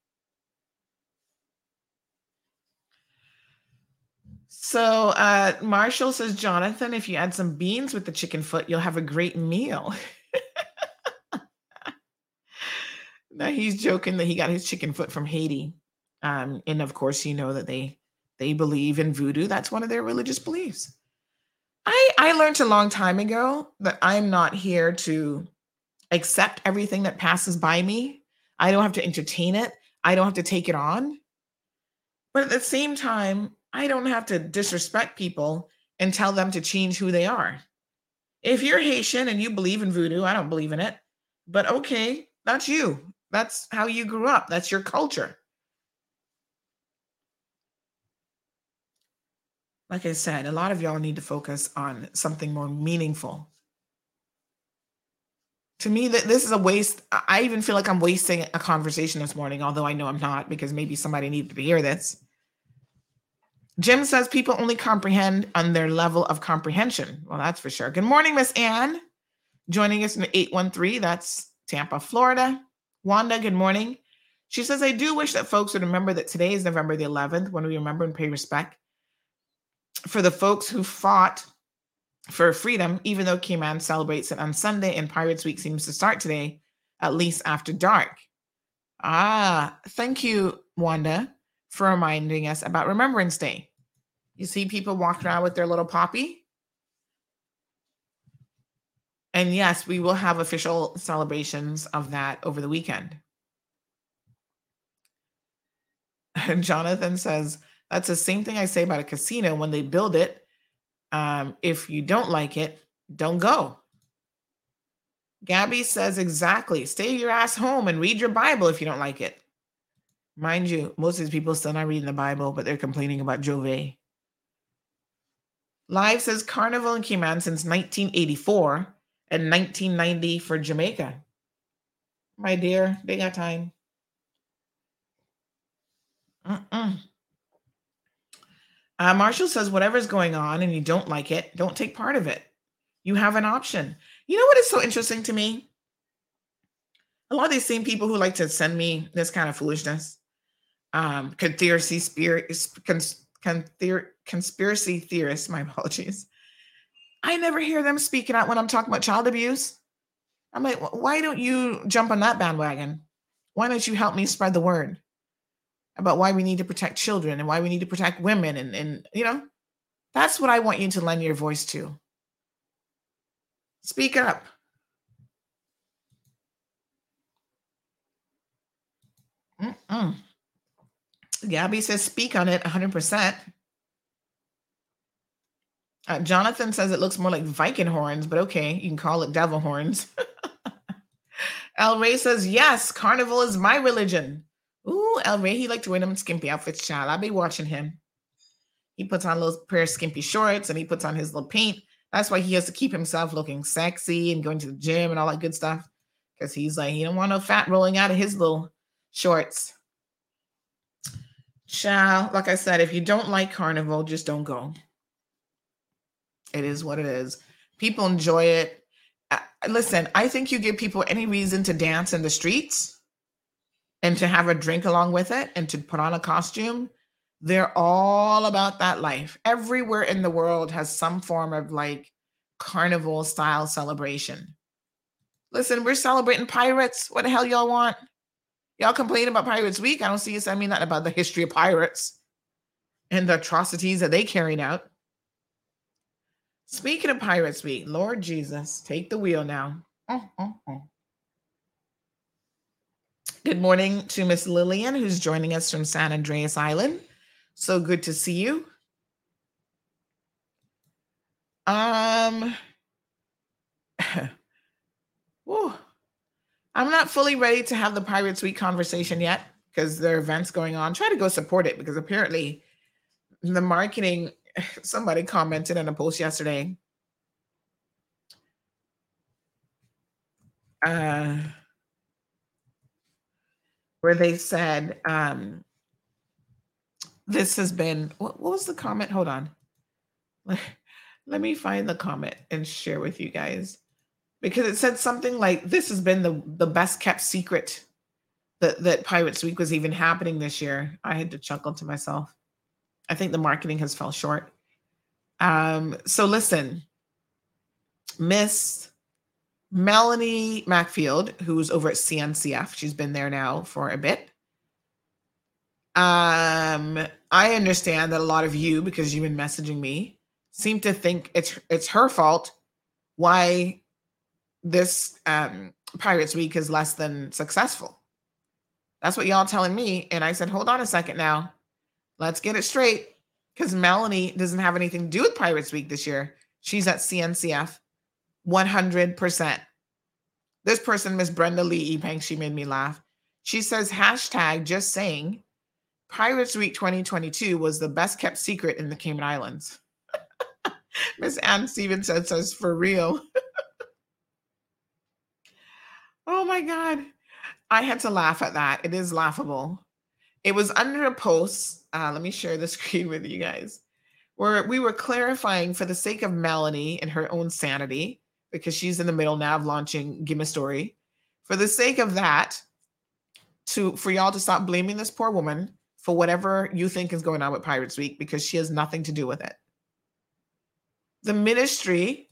So uh, Marshall says, Jonathan, if you add some beans with the chicken foot, you'll have a great meal. now he's joking that he got his chicken foot from Haiti. Um, and of course, you know that they they believe in voodoo. That's one of their religious beliefs. I I learned a long time ago that I'm not here to accept everything that passes by me. I don't have to entertain it. I don't have to take it on. But at the same time, I don't have to disrespect people and tell them to change who they are. If you're Haitian and you believe in voodoo, I don't believe in it. But okay, that's you. That's how you grew up. That's your culture. Like I said, a lot of y'all need to focus on something more meaningful. To me that this is a waste i even feel like i'm wasting a conversation this morning although i know i'm not because maybe somebody needed to hear this. Jim says people only comprehend on their level of comprehension. Well that's for sure. Good morning miss ann. Joining us in 813 that's tampa florida. Wanda good morning. She says i do wish that folks would remember that today is november the 11th when we remember and pay respect for the folks who fought for freedom, even though Cayman celebrates it on Sunday and Pirates Week seems to start today, at least after dark. Ah, thank you, Wanda, for reminding us about Remembrance Day. You see people walking around with their little poppy. And yes, we will have official celebrations of that over the weekend. And Jonathan says, that's the same thing I say about a casino. When they build it, um, if you don't like it, don't go. Gabby says exactly. Stay your ass home and read your Bible if you don't like it. Mind you, most of these people still not reading the Bible, but they're complaining about J'ouvert. Live says Carnival in Cayman since 1984 and 1990 for Jamaica. My dear, they got time. Uh-uh. Uh, Marshall says, whatever's going on and you don't like it, don't take part of it. You have an option. You know what is so interesting to me? A lot of these same people who like to send me this kind of foolishness, um, conspiracy spirit, cons, conspiracy theorists. My apologies. I never hear them speaking out when I'm talking about child abuse. I'm like, why don't you jump on that bandwagon? Why don't you help me spread the word? About why we need to protect children and why we need to protect women and and you know that's what i want you to lend your voice to. Speak up. Mm-mm. gabby says speak on it 100% uh, jonathan says it looks more like viking horns but okay you can call it devil horns. El ray says yes carnival is my religion Ooh, El Ray, he like to wear them skimpy outfits, child. I'll be watching him. He puts on little pair of skimpy shorts and he puts on his little paint. That's why he has to keep himself looking sexy and going to the gym and all that good stuff. Because he's like, he don't want no fat rolling out of his little shorts. Child, like I said, if you don't like carnival, just don't go. It is what it is. People enjoy it. Uh, listen, I think you give people any reason to dance in the streets and to have a drink along with it and to put on a costume. They're all about that life. Everywhere in the world has some form of like carnival style celebration. Listen, we're celebrating pirates. What the hell y'all want? Y'all complain about Pirates Week. I don't see you send me nothing about the history of pirates and the atrocities that they carried out. Speaking of Pirates Week, Lord Jesus, take the wheel now. Oh, oh, oh. Good morning to Miss Lillian, who's joining us from San Andreas Island. So good to see you. Um, whew. I'm not fully ready to have the Pirates Week conversation yet because there are events going on. Try to go support it because apparently the marketing, somebody commented on a post yesterday. Uh, where they said, um, this has been, what, what was the comment? Hold on. Let me find the comment and share with you guys because it said something like this has been the the best kept secret that that Pirates Week was even happening this year. I had to chuckle to myself. I think the marketing has fell short. Um, so listen, Miss Melanie Macfield, who's over at CNCF, she's been there now for a bit. Um, I understand that a lot of you, because you've been messaging me, seem to think it's it's her fault why this um, Pirates Week is less than successful. That's what y'all telling me. And I said, hold on a second now. Let's get it straight. Because Melanie doesn't have anything to do with Pirates Week this year. She's at CNCF 100%. This person, Miss Brenda Lee Ebanks, she made me laugh. She says, hashtag just saying, Pirates Week 2022 was the best kept secret in the Cayman Islands. Miss Ann Stevenson says, for real. Oh my God. I had to laugh at that. It is laughable. It was under a post. Uh, let me share the screen with you guys, where we were clarifying for the sake of Melanie and her own sanity, because she's in the middle now of launching Gimistory. For the sake of that, to for y'all to stop blaming this poor woman for whatever you think is going on with Pirates Week, because she has nothing to do with it. The Ministry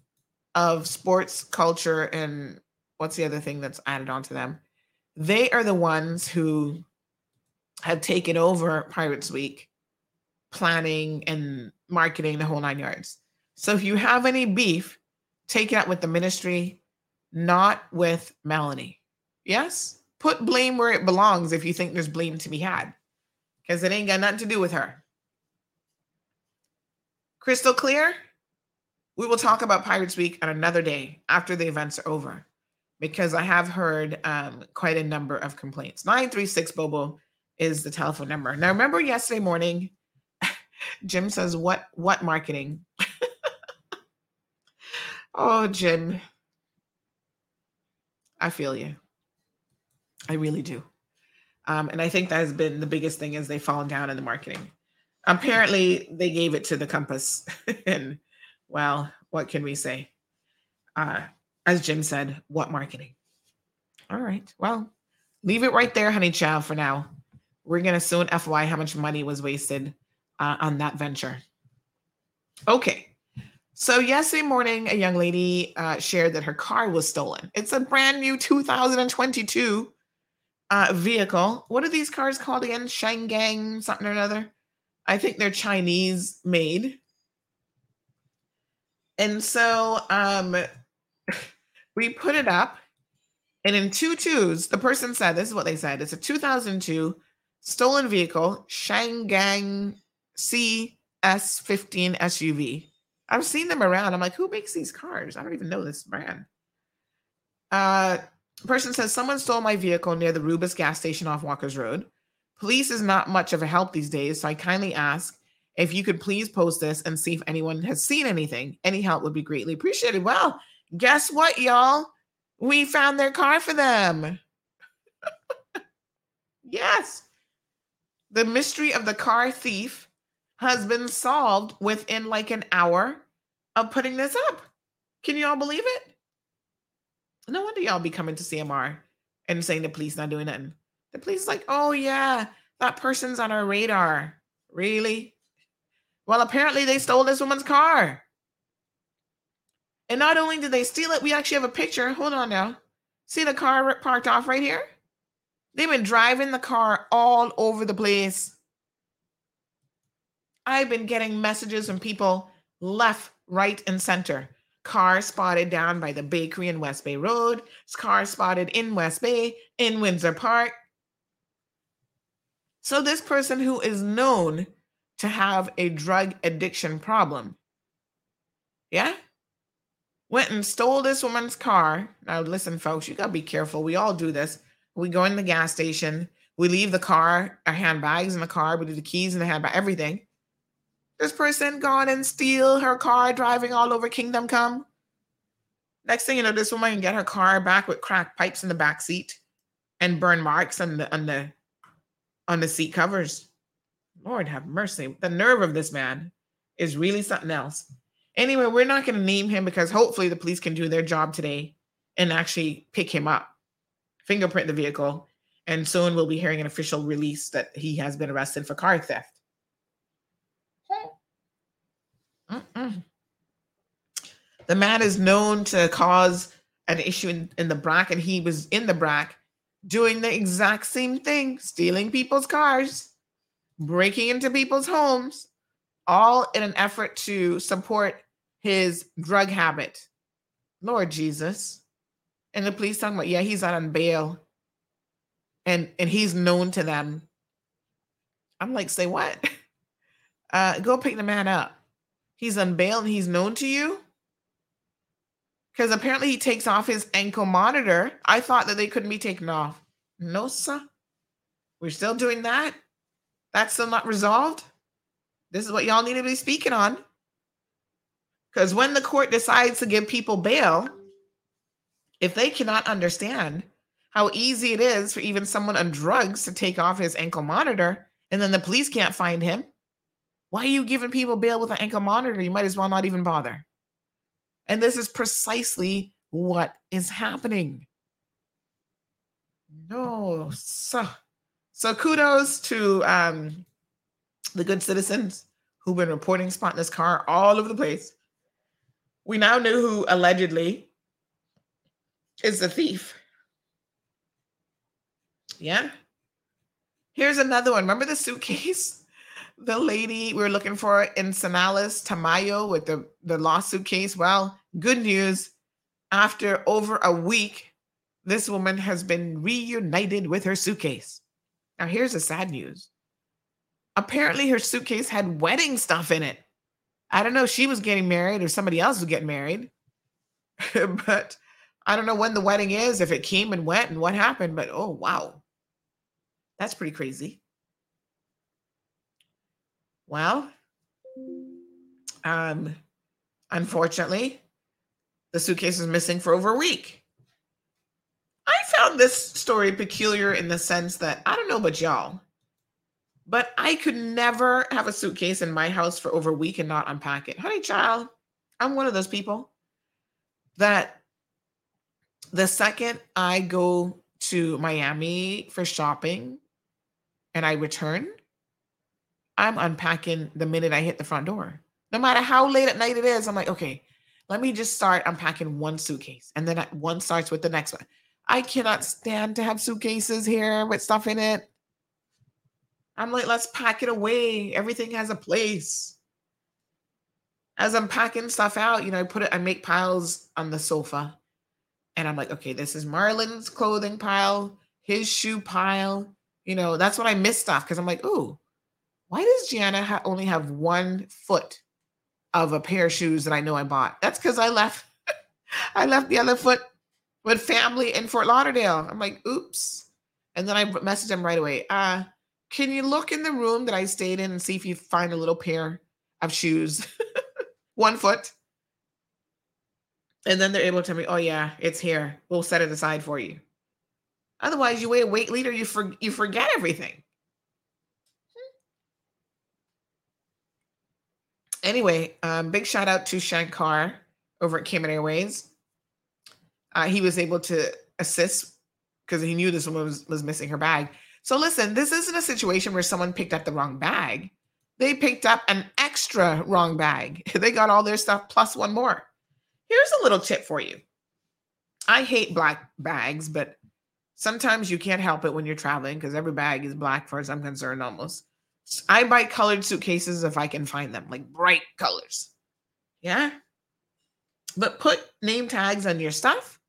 of Sports, Culture, and what's the other thing that's added on to them? They are the ones who have taken over Pirates Week, planning and marketing the whole nine yards. So if you have any beef, take it out with the ministry, not with Melanie. Yes? Put blame where it belongs if you think there's blame to be had, because it ain't got nothing to do with her. Crystal clear? We will talk about Pirates Week on another day after the events are over because I have heard um, quite a number of complaints. 936 Bobo is the telephone number. Now, remember yesterday morning, Jim says, What what marketing? oh, Jim. I feel you. I really do. Um, and I think that has been the biggest thing is they've fallen down in the marketing. Apparently, they gave it to the Compass. and well, what can we say? Uh, as Jim said, what marketing? All right. Well, leave it right there, honey child, for now. We're going to soon FY how much money was wasted uh, on that venture. Okay. So, yesterday morning, a young lady uh, shared that her car was stolen. It's a brand new 2022 uh, vehicle. What are these cars called again? Changan, something or another. I think they're Chinese made. And so, um, we put it up, and in two twos, the person said, This is what they said it's a 2002 stolen vehicle, Changan CS15 SUV. I've seen them around. I'm like, who makes these cars? I don't even know this brand. Uh, person says someone stole my vehicle near the Rubis gas station off Walker's Road. Police is not much of a help these days, so I kindly ask if you could please post this and see if anyone has seen anything. Any help would be greatly appreciated. Well, Guess what, y'all? We found their car for them. yes. The mystery of the car thief has been solved within like an hour of putting this up. Can you all believe it? No wonder y'all be coming to CMR and saying the police not doing nothing. The police is like, oh yeah, that person's on our radar. Really? Well, apparently they stole this woman's car. And not only did they steal it, we actually have a picture. Hold on now. See the car parked off right here? They've been driving the car all over the place. I've been getting messages from people left, right, and center. Car spotted down by the bakery in West Bay Road. Car spotted in West Bay, in Windsor Park. So, this person who is known to have a drug addiction problem, yeah, went and stole this woman's car. Now, listen, folks, you got to be careful. We all do this. We go in the gas station, we leave the car, our handbags in the car, we leave the keys in the handbag, everything. This person gone and steal her car driving all over Kingdom Come. Next thing you know, this woman can get her car back with crack pipes in the back seat and burn marks on the on the on the seat covers. Lord have mercy. The nerve of this man is really something else. Anyway, we're not going to name him because hopefully the police can do their job today and actually pick him up, fingerprint the vehicle, and soon we'll be hearing an official release that he has been arrested for car theft. Mm-mm. The man is known to cause an issue in, in the BRAC, and he was in the BRAC doing the exact same thing, stealing people's cars, breaking into people's homes, all in an effort to support his drug habit. Lord Jesus. And the police talking about, yeah, he's out on bail. And and he's known to them. I'm like, say what? Uh, go pick the man up. He's bail and he's known to you? Because apparently he takes off his ankle monitor. I thought that they couldn't be taken off. No, sir. We're still doing that. That's still not resolved. This is what y'all need to be speaking on. Because when the court decides to give people bail, if they cannot understand how easy it is for even someone on drugs to take off his ankle monitor and then the police can't find him, why are you giving people bail with an ankle monitor? You might as well not even bother. And this is precisely what is happening. No, so so kudos to um, the good citizens who've been reporting this car all over the place. We now know who allegedly is the thief. Yeah. Here's another one. Remember the suitcase? The lady we were looking for in Sanalis, Tamayo, with the, the lawsuit case. Well, good news. After over a week, this woman has been reunited with her suitcase. Now, here's the sad news. Apparently, her suitcase had wedding stuff in it. I don't know if she was getting married or somebody else was getting married, but I don't know when the wedding is, if it came and went and what happened, but oh, wow. That's pretty crazy. Well, um, unfortunately, the suitcase is missing for over a week. I found this story peculiar in the sense that I don't know about y'all, but I could never have a suitcase in my house for over a week and not unpack it. Honey, child, I'm one of those people that the second I go to Miami for shopping and I return, I'm unpacking the minute I hit the front door. No matter how late at night it is, I'm like, okay, let me just start unpacking one suitcase. And then one starts with the next one. I cannot stand to have suitcases here with stuff in it. I'm like, let's pack it away. Everything has a place. As I'm packing stuff out, you know, I put it, I make piles on the sofa. And I'm like, okay, this is Marlon's clothing pile, his shoe pile. You know, that's when I miss stuff because I'm like, ooh, why does Gianna ha- only have one foot of a pair of shoes that I know I bought? That's because I left, I left the other foot with family in Fort Lauderdale. I'm like, oops. And then I messaged him right away. Uh, can you look in the room that I stayed in and see if you find a little pair of shoes, one foot? And then they're able to tell me, oh yeah, it's here. We'll set it aside for you. Otherwise, you wait a wait leader, you for, you forget everything. Anyway, um, big shout out to Shankar over at Cayman Airways. uh, he was able to assist because he knew this woman was, was missing her bag. So listen, this isn't a situation where someone picked up the wrong bag. They picked up an extra wrong bag. They got all their stuff plus one more. Here's a little tip for you. I hate black bags, but sometimes you can't help it when you're traveling because every bag is black, far as I'm concerned, almost. I buy colored suitcases if I can find them, like bright colors. Yeah. But put name tags on your stuff.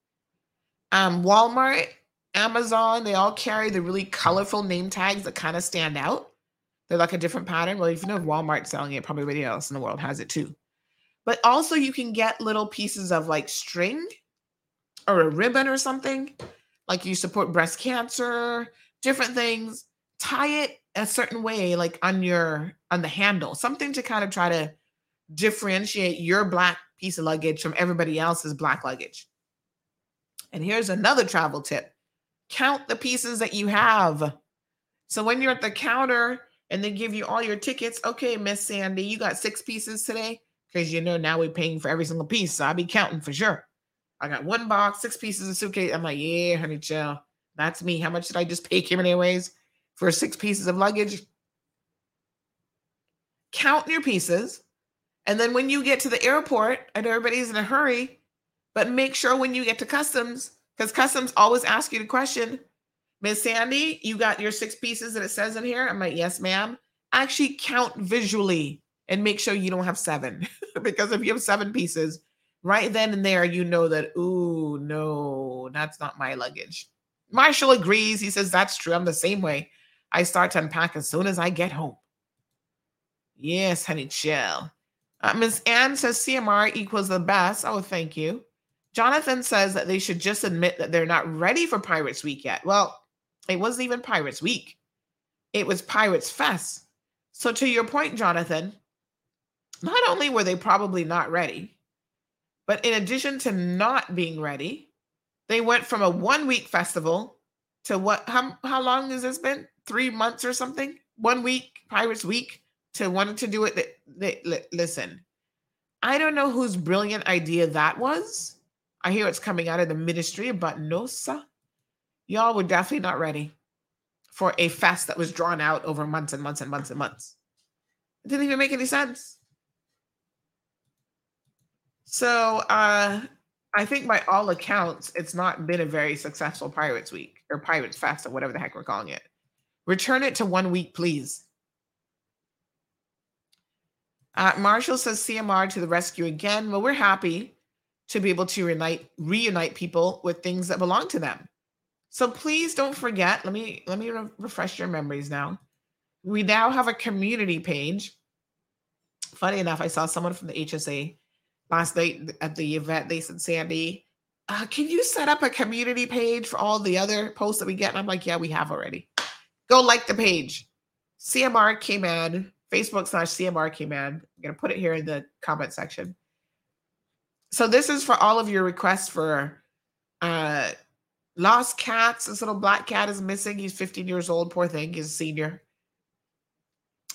Um, Walmart, Amazon, they all carry the really colorful name tags that kind of stand out. They're like a different pattern. Well, if you know Walmart's selling it, probably everybody else in the world has it too. But also, you can get little pieces of like string or a ribbon or something, like you support breast cancer, different things. Tie it a certain way, like on your on the handle, something to kind of try to differentiate your black piece of luggage from everybody else's black luggage. And here's another travel tip count the pieces that you have. So when you're at the counter and they give you all your tickets, okay, Miss Sandy, you got six pieces today because you know now we're paying for every single piece. So I'll be counting for sure. I got one box, six pieces of suitcase. I'm like, yeah, honey, chill. That's me. How much did I just pay Cayman Airways for six pieces of luggage? Count your pieces. And then when you get to the airport, and everybody's in a hurry, but make sure when you get to customs, because customs always ask you the question, Miss Sandy, you got your six pieces that it says in here? I'm like, yes, ma'am. Actually count visually and make sure you don't have seven. because if you have seven pieces, right then and there, you know that, ooh, no, that's not my luggage. Marshall agrees. He says, that's true. I'm the same way. I start to unpack as soon as I get home. Yes, honey, chill. Uh, Ms. Ann says CMR equals the best. Oh, thank you. Jonathan says that they should just admit that they're not ready for Pirates Week yet. Well, it wasn't even Pirates Week, it was Pirates Fest. So, to your point, Jonathan, not only were they probably not ready, but in addition to not being ready, they went from a one week festival to what? How, how long has this been? Three months or something? One week, Pirates Week, to wanting to do it. They, they, listen, I don't know whose brilliant idea that was. I hear it's coming out of the ministry, but no, sir. Y'all were definitely not ready for a fest that was drawn out over months and months and months and months. It didn't even make any sense. So uh, I think by all accounts, it's not been a very successful Pirates Week or Pirates Fest or whatever the heck we're calling it. Return it to one week, please. Uh, Marshall says CMR to the rescue again. Well, we're happy to be able to reunite reunite people with things that belong to them. So please don't forget. Let me let me re- refresh your memories now. We now have a community page. Funny enough, I saw someone from the HSA last night at the event, they said, Sandy, uh, can you set up a community page for all the other posts that we get? And I'm like, yeah, we have already. Go like the page. CMR Cayman, Facebook slash CMR Cayman. I'm going to put it here in the comment section. So this is for all of your requests for uh lost cats. This little black cat is missing. He's 15 years old. Poor thing. He's a senior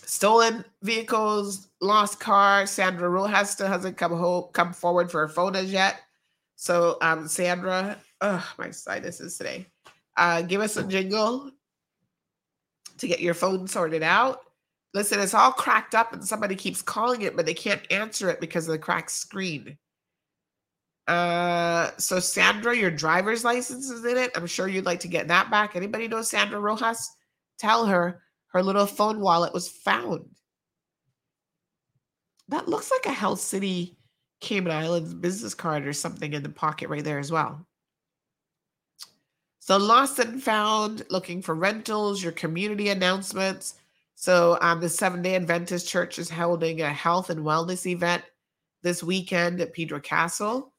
stolen vehicles, lost car. Sandra still hasn't come home, come forward for her photos yet. So, um, Sandra, oh, my sinuses today. Uh, give us a jingle to get your phone sorted out. Listen, it's all cracked up and somebody keeps calling it, but they can't answer it because of the cracked screen. Uh, so Sandra, your driver's license is in it. I'm sure you'd like to get that back. Anybody know Sandra Rojas? Tell her her little phone wallet was found. That looks like a Health City Cayman Islands business card or something in the pocket right there as well. So lost and found, looking for rentals, your community announcements. So um, the Seven Day Adventist Church is holding a health and wellness event this weekend at Pedro Castle.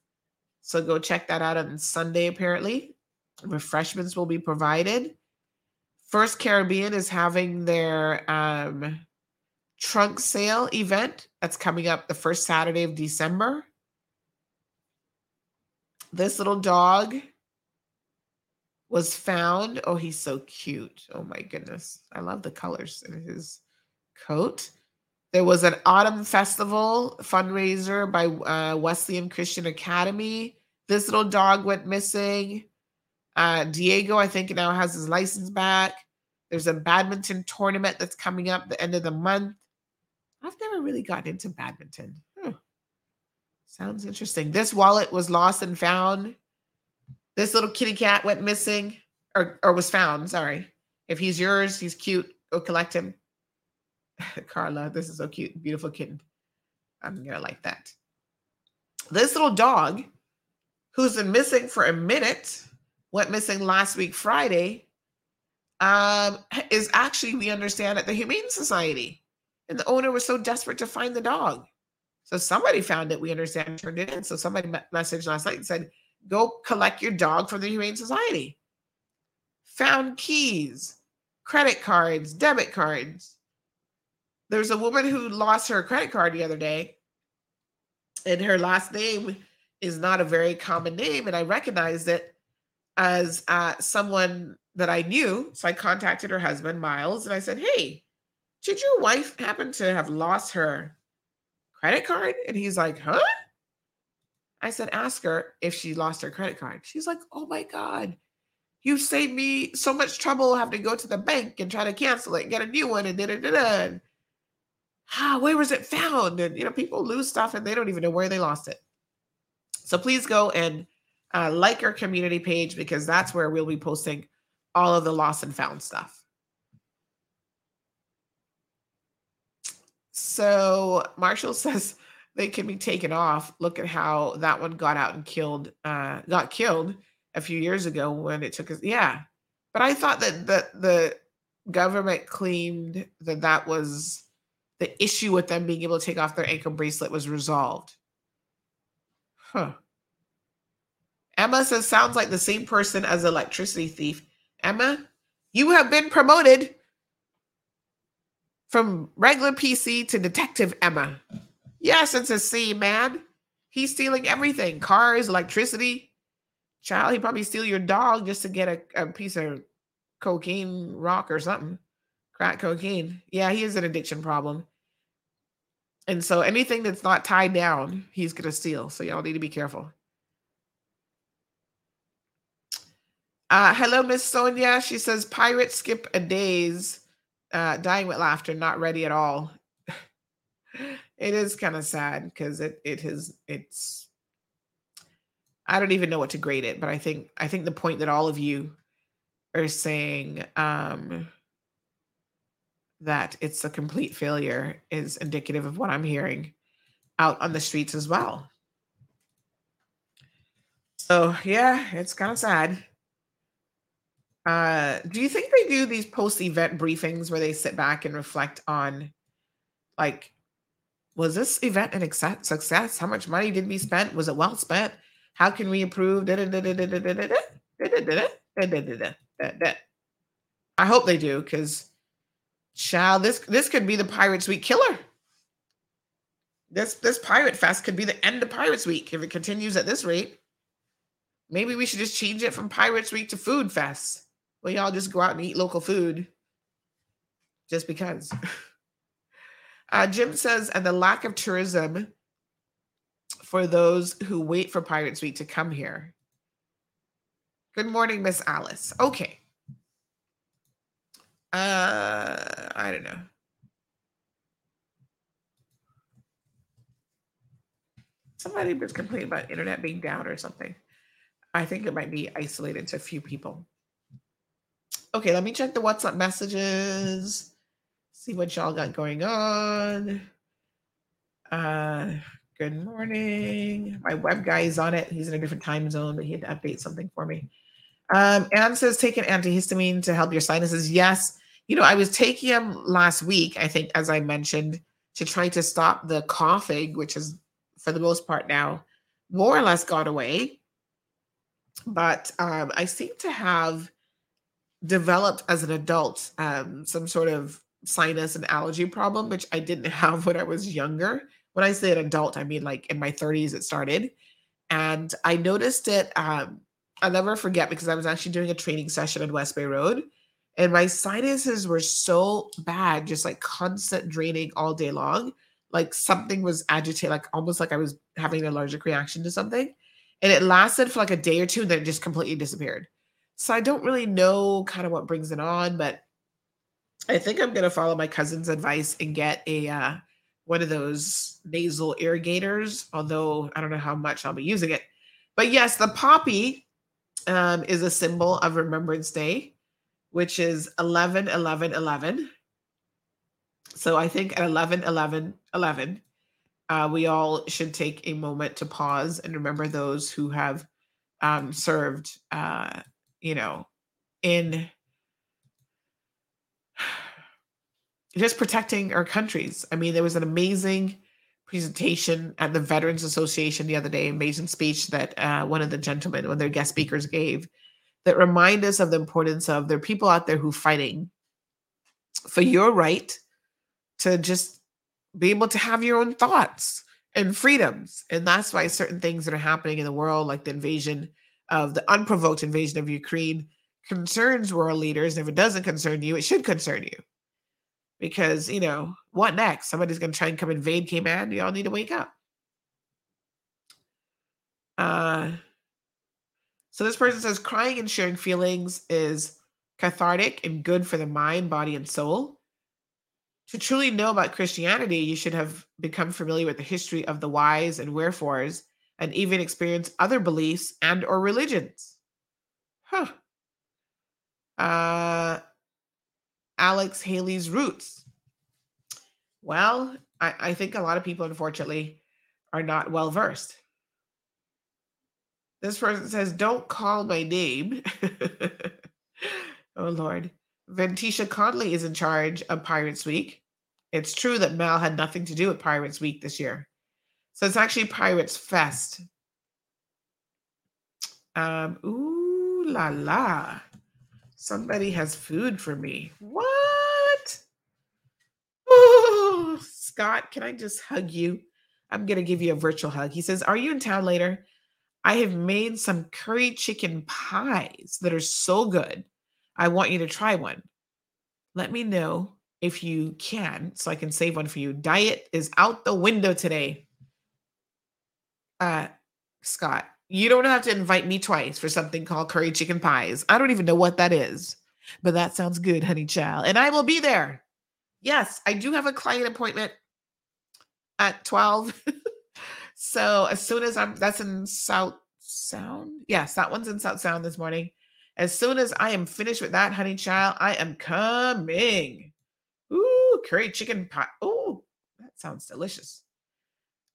So go check that out on Sunday, apparently. Refreshments will be provided. First Caribbean is having their um, trunk sale event that's coming up the first Saturday of December. This little dog was found. Oh, he's so cute. Oh my goodness. I love the colors in his coat. There was an autumn festival fundraiser by uh, Wesleyan Christian Academy This little dog went missing. Uh, Diego, I think, now has his license back. There's a badminton tournament that's coming up the end of the month. I've never really gotten into badminton. Hmm. Sounds interesting. This wallet was lost and found. This little kitty cat went missing or, or was found. Sorry. If he's yours, he's cute. Go collect him. Carla, this is so cute. Beautiful kitten. I'm going to like that. This little dog, who's been missing for a minute, went missing last week, Friday, um, is actually, we understand, at the Humane Society. And the owner was so desperate to find the dog. So somebody found it, we understand, turned it in. So somebody messaged last night and said, go collect your dog from the Humane Society. Found keys, credit cards, debit cards. There's a woman who lost her credit card the other day, and her last name is not a very common name. And I recognized it as uh, someone that I knew. So I contacted her husband, Miles, and I said, Hey, did your wife happen to have lost her credit card? And he's like, Huh? I said, Ask her if she lost her credit card. She's like, Oh my God, you saved me so much trouble having to go to the bank and try to cancel it and get a new one and da da da da. Ah, where was it found? And you know, people lose stuff and they don't even know where they lost it. So please go and uh, like our community page because that's where we'll be posting all of the lost and found stuff. So Marshall says they can be taken off. Look at how that one got out and killed, uh, got killed a few years ago when it took us. Yeah, but I thought that the the government claimed that that was the issue with them being able to take off their ankle bracelet was resolved. Huh. Emma says sounds like the same person as electricity thief. Emma, you have been promoted from regular PC to detective Emma. Yes, it's a C man. He's stealing everything cars, electricity. Child, he probably steal your dog just to get a, a piece of cocaine rock or something. Crack cocaine. Yeah, he has an addiction problem. And so anything that's not tied down, he's going to steal. So y'all need to be careful. Uh, hello, Miss Sonia. She says, Pirates skip a days. Uh, dying with laughter, not ready at all. it is kind of sad because it it has it's I don't even know what to grade it, but I think I think the point that all of you are saying um, that it's a complete failure is indicative of what I'm hearing out on the streets as well. So yeah, it's kind of sad. Uh, do you think they do these post-event briefings where they sit back and reflect on, like, was this event an success? How much money did we spend? Was it well spent? How can we improve? I hope they do, because child, this this could be the Pirates Week killer. This this Pirate Fest could be the end of Pirates Week if it continues at this rate. Maybe we should just change it from Pirates Week to Food Fest. Where y'all just go out and eat local food. Just because. Uh, Jim says, and the lack of tourism for those who wait for Pirates Week to come here. Good morning, Miss Alice. Okay. Uh, I don't know. Somebody was complaining about internet being down or something. I think it might be isolated to a few people. Okay, let me check the WhatsApp messages. See what y'all got going on. Uh, Good morning. My web guy is on it. He's in a different time zone, but he had to update something for me. Um, Anne says take an antihistamine to help your sinuses. Yes. You know, I was taking them last week, I think, as I mentioned, to try to stop the coughing, which is for the most part now more or less gone away. But um, I seem to have developed as an adult um, some sort of sinus and allergy problem, which I didn't have when I was younger when I say an adult, I mean like in my 30s it started. And I noticed it, um, I'll never forget because I was actually doing a training session in West Bay Road. And my sinuses were so bad, just like constant draining all day long. Like something was agitated, like almost like I was having an allergic reaction to something. and it lasted for like a day or two, and then it just completely disappeared. So I don't really know kind of what brings it on, but I think I'm gonna follow my cousin's advice and get a uh, one of those nasal irrigators. Although I don't know how much I'll be using it, but yes, the poppy um, is a symbol of Remembrance Day, which is 11 11 11. So I think at 11 11 11, uh, we all should take a moment to pause and remember those who have um, served, uh, you know, in just protecting our countries. I mean, there was an amazing presentation at the Veterans Association the other day, amazing speech that uh, one of the gentlemen, one of their guest speakers gave, that remind us of the importance of there are people out there who are fighting for your right to just be able to have your own thoughts and freedoms. And that's why certain things that are happening in the world, like the invasion of the unprovoked invasion of Ukraine, concerns world leaders. If it doesn't concern you, it should concern you. Because, you know, what next? Somebody's going to try and come invade Cayman. You all need to wake up. Uh, so this person says crying and sharing feelings is cathartic and good for the mind, body, and soul. To truly know about Christianity, you should have become familiar with the history of the whys and wherefores and even experience other beliefs and or religions. Huh. Uh Alex Haley's roots. Well, I, I think a lot of people, unfortunately, are not well versed. This person says, Don't call my name. oh, Lord. Ventisha Conley is in charge of Pirates Week. It's true that Mel had nothing to do with Pirates Week this year. So it's actually Pirates Fest. Um, ooh la la. Somebody has food for me. What? Oh, Scott, can I just hug you? I'm going to give you a virtual hug. He says, Are you in town later? I have made some curry chicken pies that are so good. I want you to try one. Let me know if you can so I can save one for you. Diet is out the window today. Uh, Scott, you don't have to invite me twice for something called curry chicken pies. I don't even know what that is, but that sounds good, honey child. And I will be there. Yes, I do have a client appointment at 12. so as soon as I'm, that's in South Sound. Yes, that one's in South Sound this morning. As soon as I am finished with that, honey child, I am coming. Ooh, curry chicken pie. Ooh, that sounds delicious.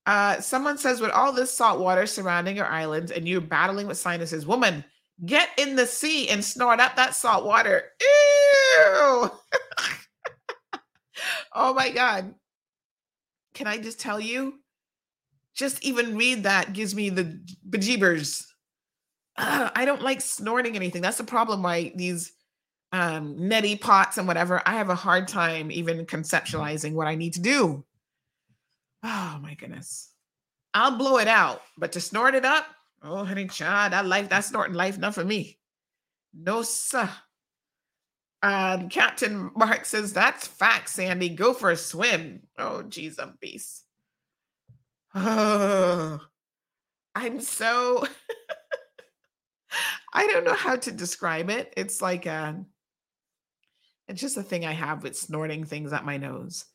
Uh, someone says, with all this salt water surrounding your island and you're battling with sinuses, woman, get in the sea and snort up that salt water. Ew. oh my God. Can I just tell you? Just even read that gives me the bejeebers. Uh, I don't like snorting anything. That's the problem why these um neti pots and whatever, I have a hard time even conceptualizing what I need to do. Oh my goodness. I'll blow it out, but to snort it up, oh honey child, that life, that snorting life, not for me. No, sir. Um, Captain Mark says, That's fact, Sandy. Go for a swim. Oh, geez, I'm beast. Oh, I'm so I don't know how to describe it. It's like a it's just a thing I have with snorting things at my nose.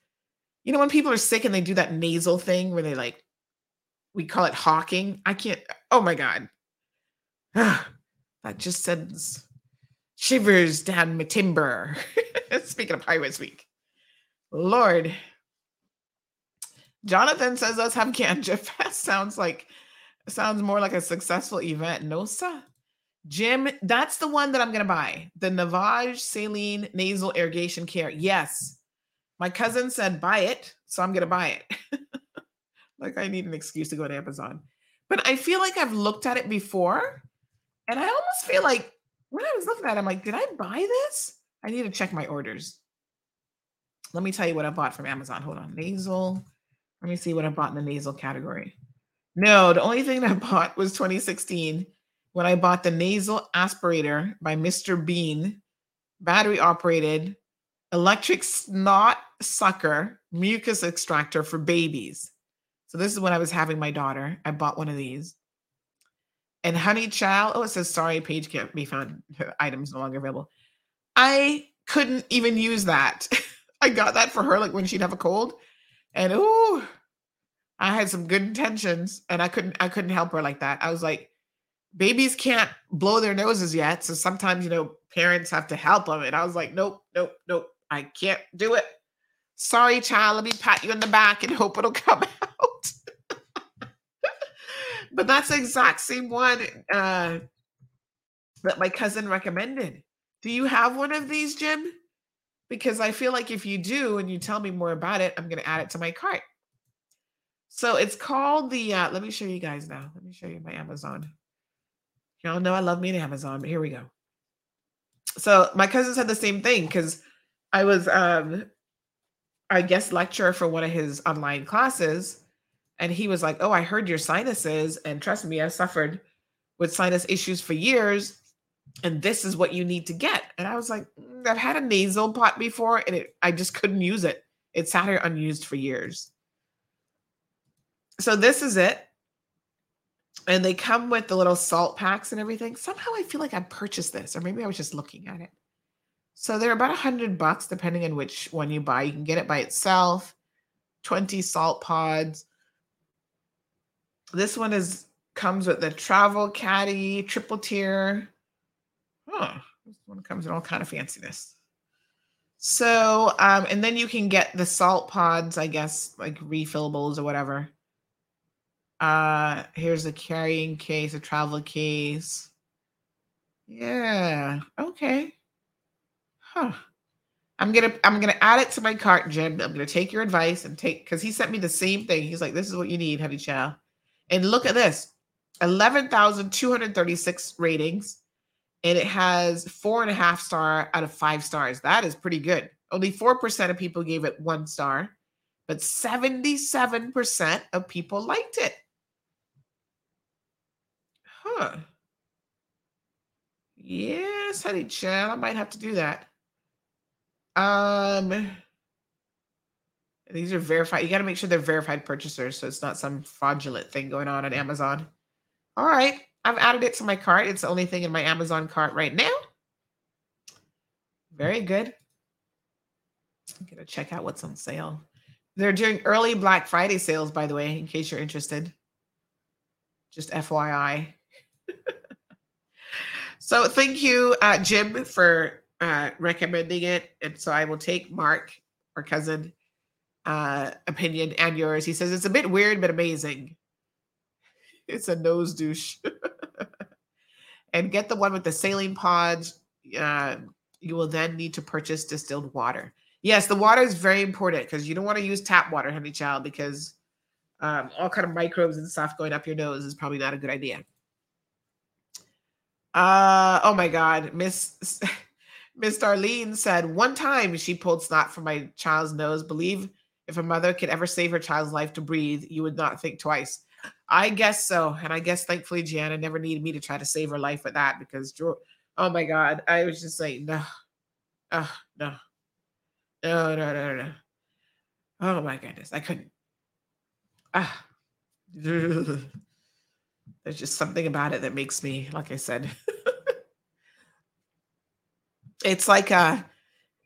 You know, when people are sick and they do that nasal thing where they like, we call it hawking. I can't, oh my God. that just sends shivers down my timber. Speaking of Pirates Week. Lord. Jonathan says, let's have Ganja Fest. Sounds like, sounds more like a successful event. No, sir. Jim, that's the one that I'm to buy. The Navage Saline Nasal Irrigation Care. Yes. My cousin said buy it, so I'm going to buy it. like I need an excuse to go to Amazon. But I feel like I've looked at it before and I almost feel like when I was looking at it, I'm like, did I buy this? I need to check my orders. Let me tell you what I bought from Amazon. Hold on. Nasal. Let me see what I bought in the nasal category. No, the only thing I bought was 2016 when I bought the nasal aspirator by Mr. Bean, battery operated electric snot sucker mucus extractor for babies. So this is when I was having my daughter. I bought one of these. And Honey Child, oh, it says sorry, page can't be found. Her Items no longer available. I couldn't even use that. I got that for her like when she'd have a cold. And ooh, I had some good intentions and I couldn't I couldn't help her like that. I was like, babies can't blow their noses yet. So sometimes, you know, parents have to help them. And I was like, nope, nope, nope. I can't do it. Sorry, child. Let me pat you in the back and hope it'll come out. but that's the exact same one uh, that my cousin recommended. Do you have one of these, Jim? Because I feel like if you do and you tell me more about it, I'm going to add it to my cart. So it's called the, uh, let me show you guys now. Let me show you my Amazon. Y'all know I love me an Amazon, but here we go. So my cousin said the same thing because I was um I guess lecturer for one of his online classes, and he was like, "Oh, I heard your sinuses, and trust me, I suffered with sinus issues for years, and this is what you need to get." And I was like, mm, "I've had a nasal pot before, and it, I just couldn't use it. It sat here unused for years." So this is it, and they come with the little salt packs and everything. Somehow I feel like I purchased this, or maybe I was just looking at it. So they're about a hundred bucks, depending on which one you buy. You can get it by itself, 20 salt pods. This one is comes with the travel caddy, triple tier. Oh, this one comes in all kind of fanciness. So, um, and then you can get the salt pods, I guess, like refillables or whatever. Uh, here's a carrying case, a travel case. Yeah, okay. Huh. I'm gonna I'm gonna add it to my cart, Jim. I'm gonna take your advice and take because he sent me the same thing. He's like, "This is what you need, honey child. And look at this, eleven thousand two hundred thirty six ratings, and it has four and a half star out of five stars. That is pretty good. Only four percent of people gave it one star, but seventy seven percent of people liked it. Huh. Yes, honey chow. I might have to do that. Um, these are verified. You got to make sure they're verified purchasers, so it's not some fraudulent thing going on on Amazon. All right, I've added it to my cart. It's the only thing in my Amazon cart right now. Very good. I'm gonna check out what's on sale. They're doing early Black Friday sales, by the way, in case you're interested. Just FYI. so thank you, uh, Jim, for uh, recommending it, and so I will take Mark, our cousin, uh, opinion and yours. He says it's a bit weird but amazing. It's a nose douche. and get the one with the saline pods. Uh, you will then need to purchase distilled water. Yes, the water is very important because you don't want to use tap water, honey child, because um, all kind of microbes and stuff going up your nose is probably not a good idea. Uh oh my god, Miss Miss Darlene said, one time she pulled snot from my child's nose. Believe if a mother could ever save her child's life to breathe, you would not think twice. I guess so. And I guess thankfully Gianna never needed me to try to save her life with that because, oh my God, I was just like, no, oh, no, no, no, no, no. Oh my goodness, I couldn't. Ah, there's just something about it that makes me, like I said, it's like a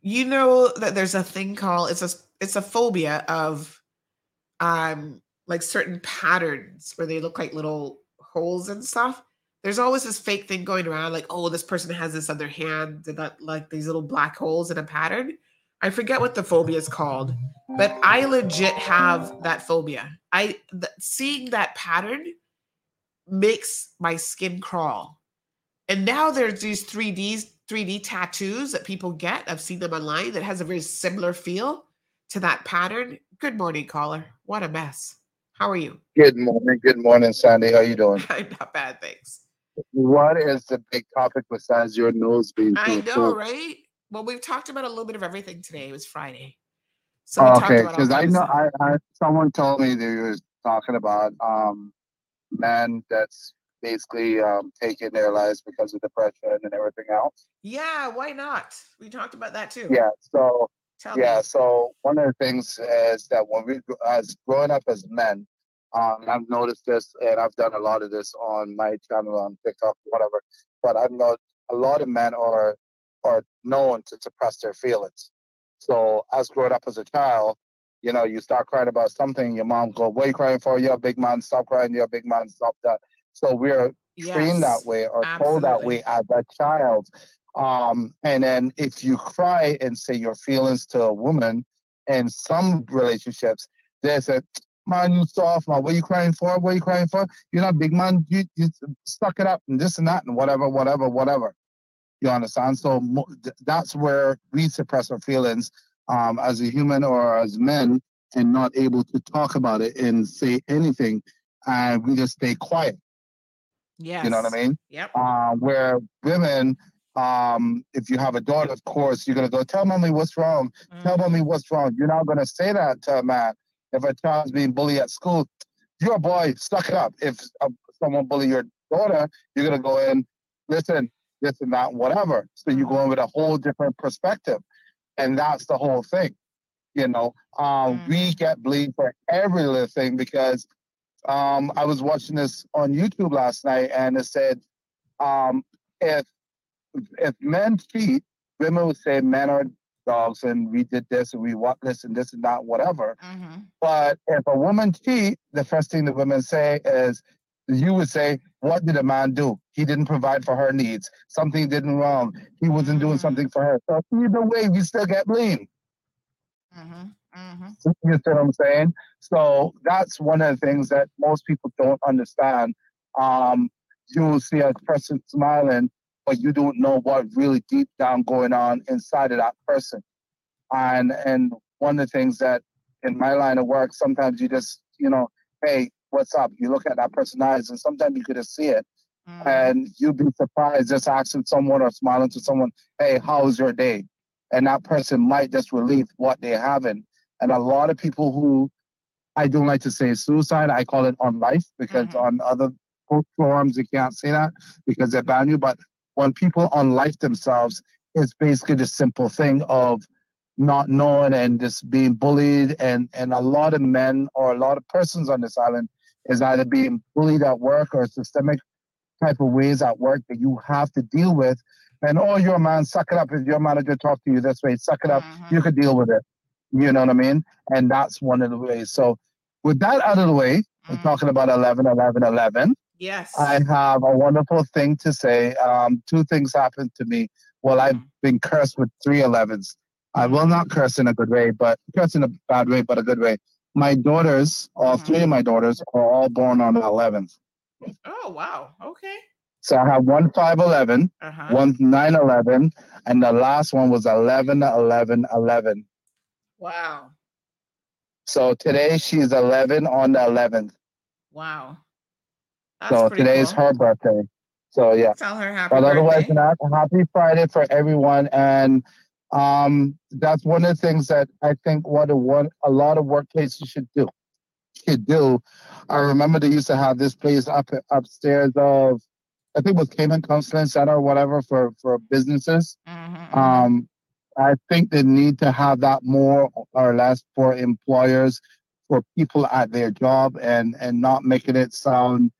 you know that there's a thing called it's a it's a phobia of um like certain patterns where they look like little holes and stuff. There's always this fake thing going around like oh this person has this other hand and got like these little black holes in a pattern. I forget what the phobia is called but i legit have that phobia. I th- seeing that pattern makes my skin crawl. And now there's these 3ds 3D tattoos that people get. I've seen them online that has a very similar feel to that pattern. Good morning, caller. What a mess. How are you? Good morning. Good morning, Sandy. How you doing? I'm not bad, thanks. What is the big topic besides your nose being I know, full? right? Well, we've talked about a little bit of everything today. It was Friday. So we talked okay, because I know I, I someone told me that they was talking about um men that's basically um taking their lives because of depression and everything else. Yeah, why not? We talked about that too. Yeah. So Tell yeah. me. So one of the things is that when we as growing up as men, Um, I've noticed this, and I've done a lot of this on my channel on TikTok, whatever. But I've noticed a lot of men are are known to suppress their feelings. So, as growing up as a child, you know, you start crying about something, your mom go, "What are you crying for? You're a big man. Stop crying. You're a big man. Stop that." So we're trained that way or told that way as a child. Um, and then if you cry and say your feelings to a woman, in some relationships, they say, "Man, you soft man. What are you crying for? What are you crying for? You're not a big man. You you suck it up and this and that and whatever, whatever, whatever." You understand? So that's where we suppress our feelings um, as a human or as men and not able to talk about it and say anything. And we just stay quiet. Yes. You know what I mean? Yep. Uh, where women, um, if you have a daughter, of course, you're going to go, tell mommy what's wrong. Tell mommy what's wrong. You're not going to say that to a man. If a child's being bullied at school, you're a boy, suck it up. If uh, someone bully your daughter, you're going to go in, listen, this and that, whatever. So you go in with a whole different perspective. And that's the whole thing. You know, um, we get blamed for every little thing because um, I was watching this on YouTube last night and it said, um, if if men cheat, women would say men are dogs and we did this and we want this and this and that, whatever. But if a woman cheat, the first thing the women say is, you would say, what did a man do? He didn't provide for her needs. Something didn't wrong. He wasn't doing something for her. So either way, we still get blamed. You see what I'm saying? So that's one of the things that most people don't understand. Um, you'll see a person smiling, but you don't know what really deep down going on inside of that person. And and one of the things that in my line of work, sometimes you just, you know, hey, what's up? You look at that person's eyes, and sometimes you could just see it. And you'd be surprised just asking someone or smiling to someone, hey, how's your day? And that person might just relieve what they're having. And a lot of people who I don't like to say suicide, I call it on life because mm-hmm. on other forums you can't say that because they ban you. But when people on life themselves, it's basically the simple thing of not knowing and just being bullied. And and a lot of men or a lot of persons on this island is either being bullied at work or systemic type of ways at work that you have to deal with. And oh you're a man suck it up. If your manager talk to you this way suck it up. Mm-hmm. You could deal with it you know what i mean and that's one of the ways so with that out of the way we're talking about 11 11 11 Yes. I have a wonderful thing to say. Um, two things happened to me. Well, I've been cursed with three 11s. I will not curse in a good way, but curse in a bad way, but a good way. My daughters, all three of my daughters, are all born on the 11th. Oh wow. Okay. So I have one 5'11, Uh-huh. one 9'11, and the last one was 11 11 11. Wow. So today she's 11 on the 11th. Wow. That's so today is cool. her birthday. So yeah. Tell her happy but otherwise birthday. that, happy Friday for everyone. And um, that's one of the things that I think what a one a lot of workplaces should do. Should do. I remember they used to have this place up upstairs of I think it was Cayman Counseling Center or whatever for for businesses. Um, I think they need to have that more or less for employers, for people at their job, and and not making it sound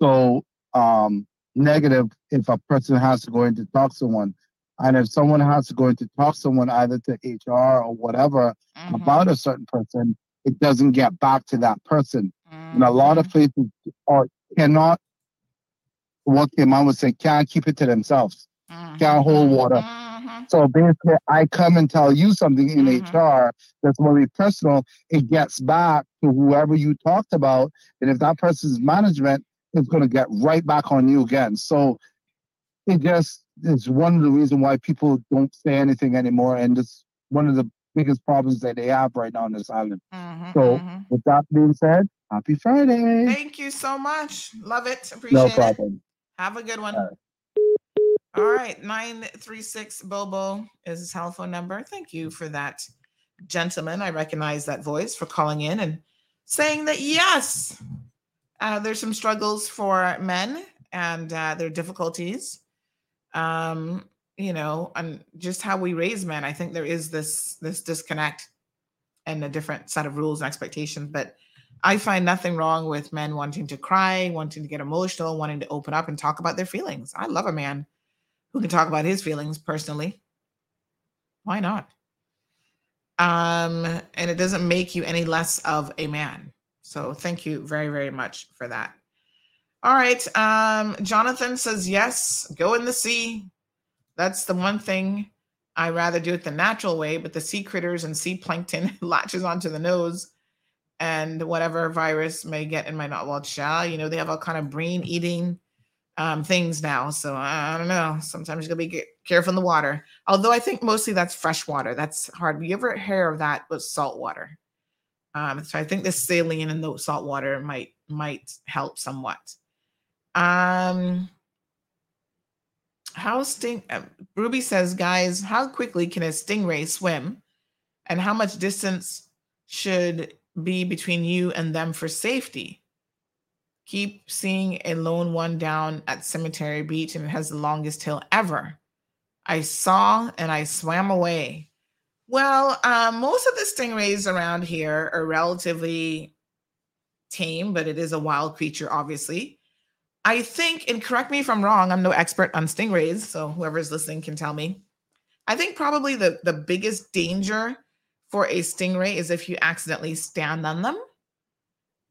so um, negative if a person has to go in to talk to someone. And if someone has to go in to talk to someone either to HR or whatever mm-hmm. about a certain person, it doesn't get back to that person. And a lot of mm-hmm. places are cannot what your mom would say, can't keep it to themselves. Can't hold water. Mm-hmm. Mm-hmm. So basically I come and tell you something in mm-hmm. HR that's very personal, it gets back to whoever you talked about. And if that person's management, it's gonna get right back on you again. So it just is one of the reasons why people don't say anything anymore, and it's one of the biggest problems that they have right now on this island. Mm-hmm, so, with that being said, happy Friday. Thank you so much. Love it. Appreciate No it. problem. Have a good one. All right. 936 Bobo is his telephone number. Thank you for that, gentlemen. I recognize that voice for calling in and saying that yes, uh, there's some struggles for men and uh, there are difficulties. Um, you know, and just how we raise men. I think there is this this disconnect and a different set of rules and expectations. But I find nothing wrong with men wanting to cry, wanting to get emotional, wanting to open up and talk about their feelings. I love a man who can talk about his feelings personally. Why not? Um, and it doesn't make you any less of a man. So thank you very, very much for that. All right. Um, Jonathan says yes, go in the sea. That's the one thing I rather do it the natural way, but the sea critters and sea plankton latches onto the nose and whatever virus may get in my not well shall. You know, they have all kind of brain eating um, things now. So I don't know. Sometimes you gotta be careful in the water. Although I think mostly that's fresh water. That's hard. You ever hear of that with salt water? Um, so I think the saline and the salt water might might help somewhat. Um, how sting? Uh, Ruby says, guys, how quickly can a stingray swim, and how much distance should be between you and them for safety? Keep seeing a lone one down at Cemetery Beach, and it has the longest tail ever. I saw and I swam away. Well, um, most of the stingrays around here are relatively tame, but it is a wild creature, obviously. I think, and correct me if I'm wrong, I'm no expert on stingrays, so whoever's listening can tell me. I think probably the, the biggest danger for a stingray is if you accidentally stand on them.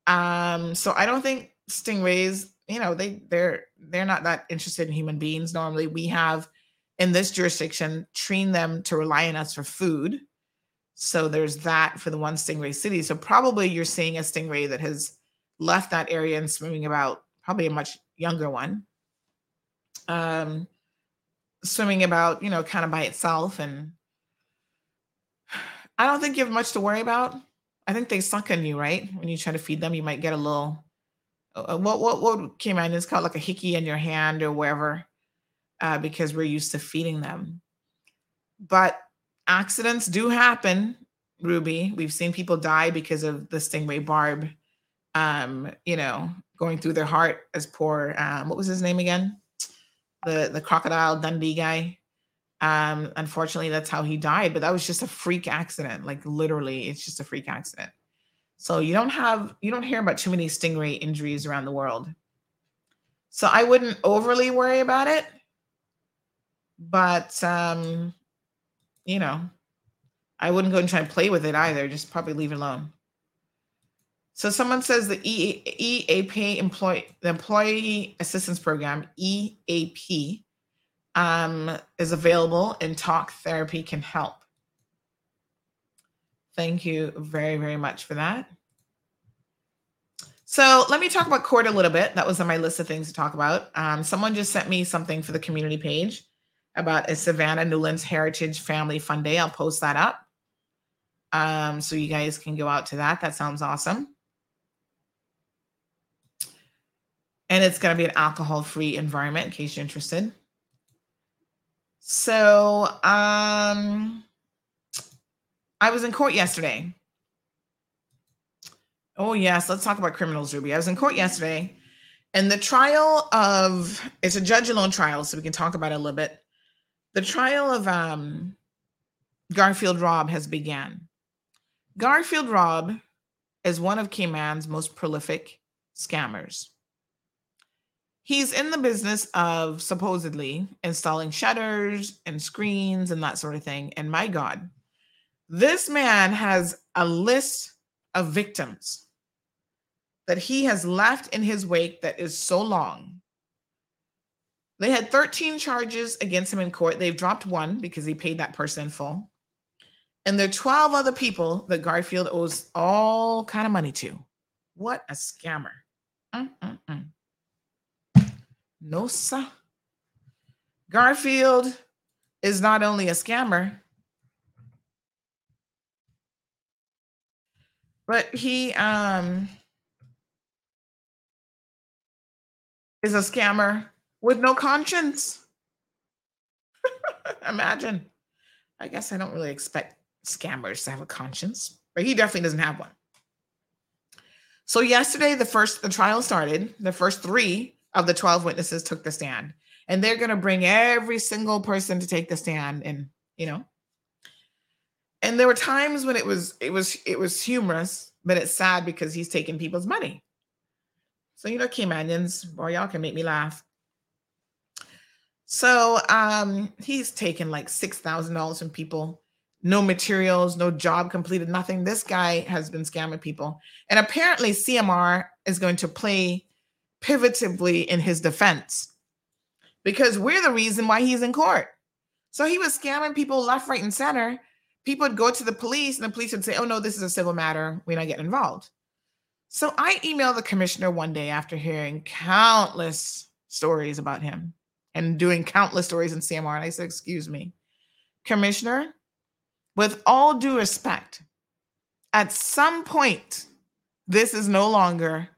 Um, so I don't think stingrays, you know, they they're they're not that interested in human beings. Normally, we have in this jurisdiction trained them to rely on us for food. So there's that for the one stingray city. So probably you're seeing a stingray that has left that area and swimming about, probably a much younger one. Um, swimming about, you know, kind of by itself. And I don't think you have much to worry about. I think they suck on you, right? When you try to feed them, you might get a little uh, what what what came out? It's called like a hickey in your hand or wherever, uh, because we're used to feeding them. But accidents do happen, Ruby. We've seen people die because of the stingray barb. Um, you know, going through their heart as poor. Um, what was his name again? The the crocodile Dundee guy. Um, unfortunately, that's how he died. But that was just a freak accident. Like literally, it's just a freak accident. So you don't have you don't hear about too many stingray injuries around the world. So I wouldn't overly worry about it. But um, you know, I wouldn't go and try and play with it either. Just probably leave it alone. So someone says the e- EAP employee the Employee Assistance Program EAP um, is available and talk therapy can help. Thank you very, very much for that. So let me talk about court a little bit. That was on my list of things to talk about. Um, someone just sent me something for the community page about a Savannah Newlands Heritage Family Fun Day. I'll post that up. Um, so you guys can go out to that. That sounds awesome. And it's going to be an alcohol free environment in case you're interested. So, um, I was in court yesterday. Oh, yes. Let's talk about criminals, Ruby. I was in court yesterday, and the trial of it's a judge alone trial, so we can talk about it a little bit. The trial of um, Garfield Rob has began. Garfield Rob is one of Cayman's most prolific scammers. He's in the business of supposedly installing shutters and screens and that sort of thing. And my God, this man has a list of victims that he has left in his wake that is so long. They had 13 charges against him in court. They've dropped one because he paid that person in full. And there are 12 other people that Garfield owes all kind of money to. What a scammer. Mm-mm-mm. No, sir. Garfield is not only a scammer, But he um is a scammer with no conscience. Imagine. I guess I don't really expect scammers to have a conscience, but he definitely doesn't have one. So yesterday, the first the trial started. The first three of the 12 witnesses took the stand. And they're gonna bring every single person to take the stand and you know and there were times when it was it was it was humorous but it's sad because he's taking people's money. So you know, Caymanians, boy, y'all can make me laugh. So um, he's taken like six thousand dollars from people, no materials, no job completed, nothing. This guy has been scamming people, and apparently CMR is going to play pivotably in his defense because we're the reason why he's in court. So he was scamming people left, right, and center. People would go to the police, and the police would say, "Oh no, this is a civil matter. We're not getting involved." So I emailed the commissioner one day after hearing countless stories about him and doing countless stories in CMR. And I said, Excuse me, Commissioner, with all due respect, at some point, this is no longer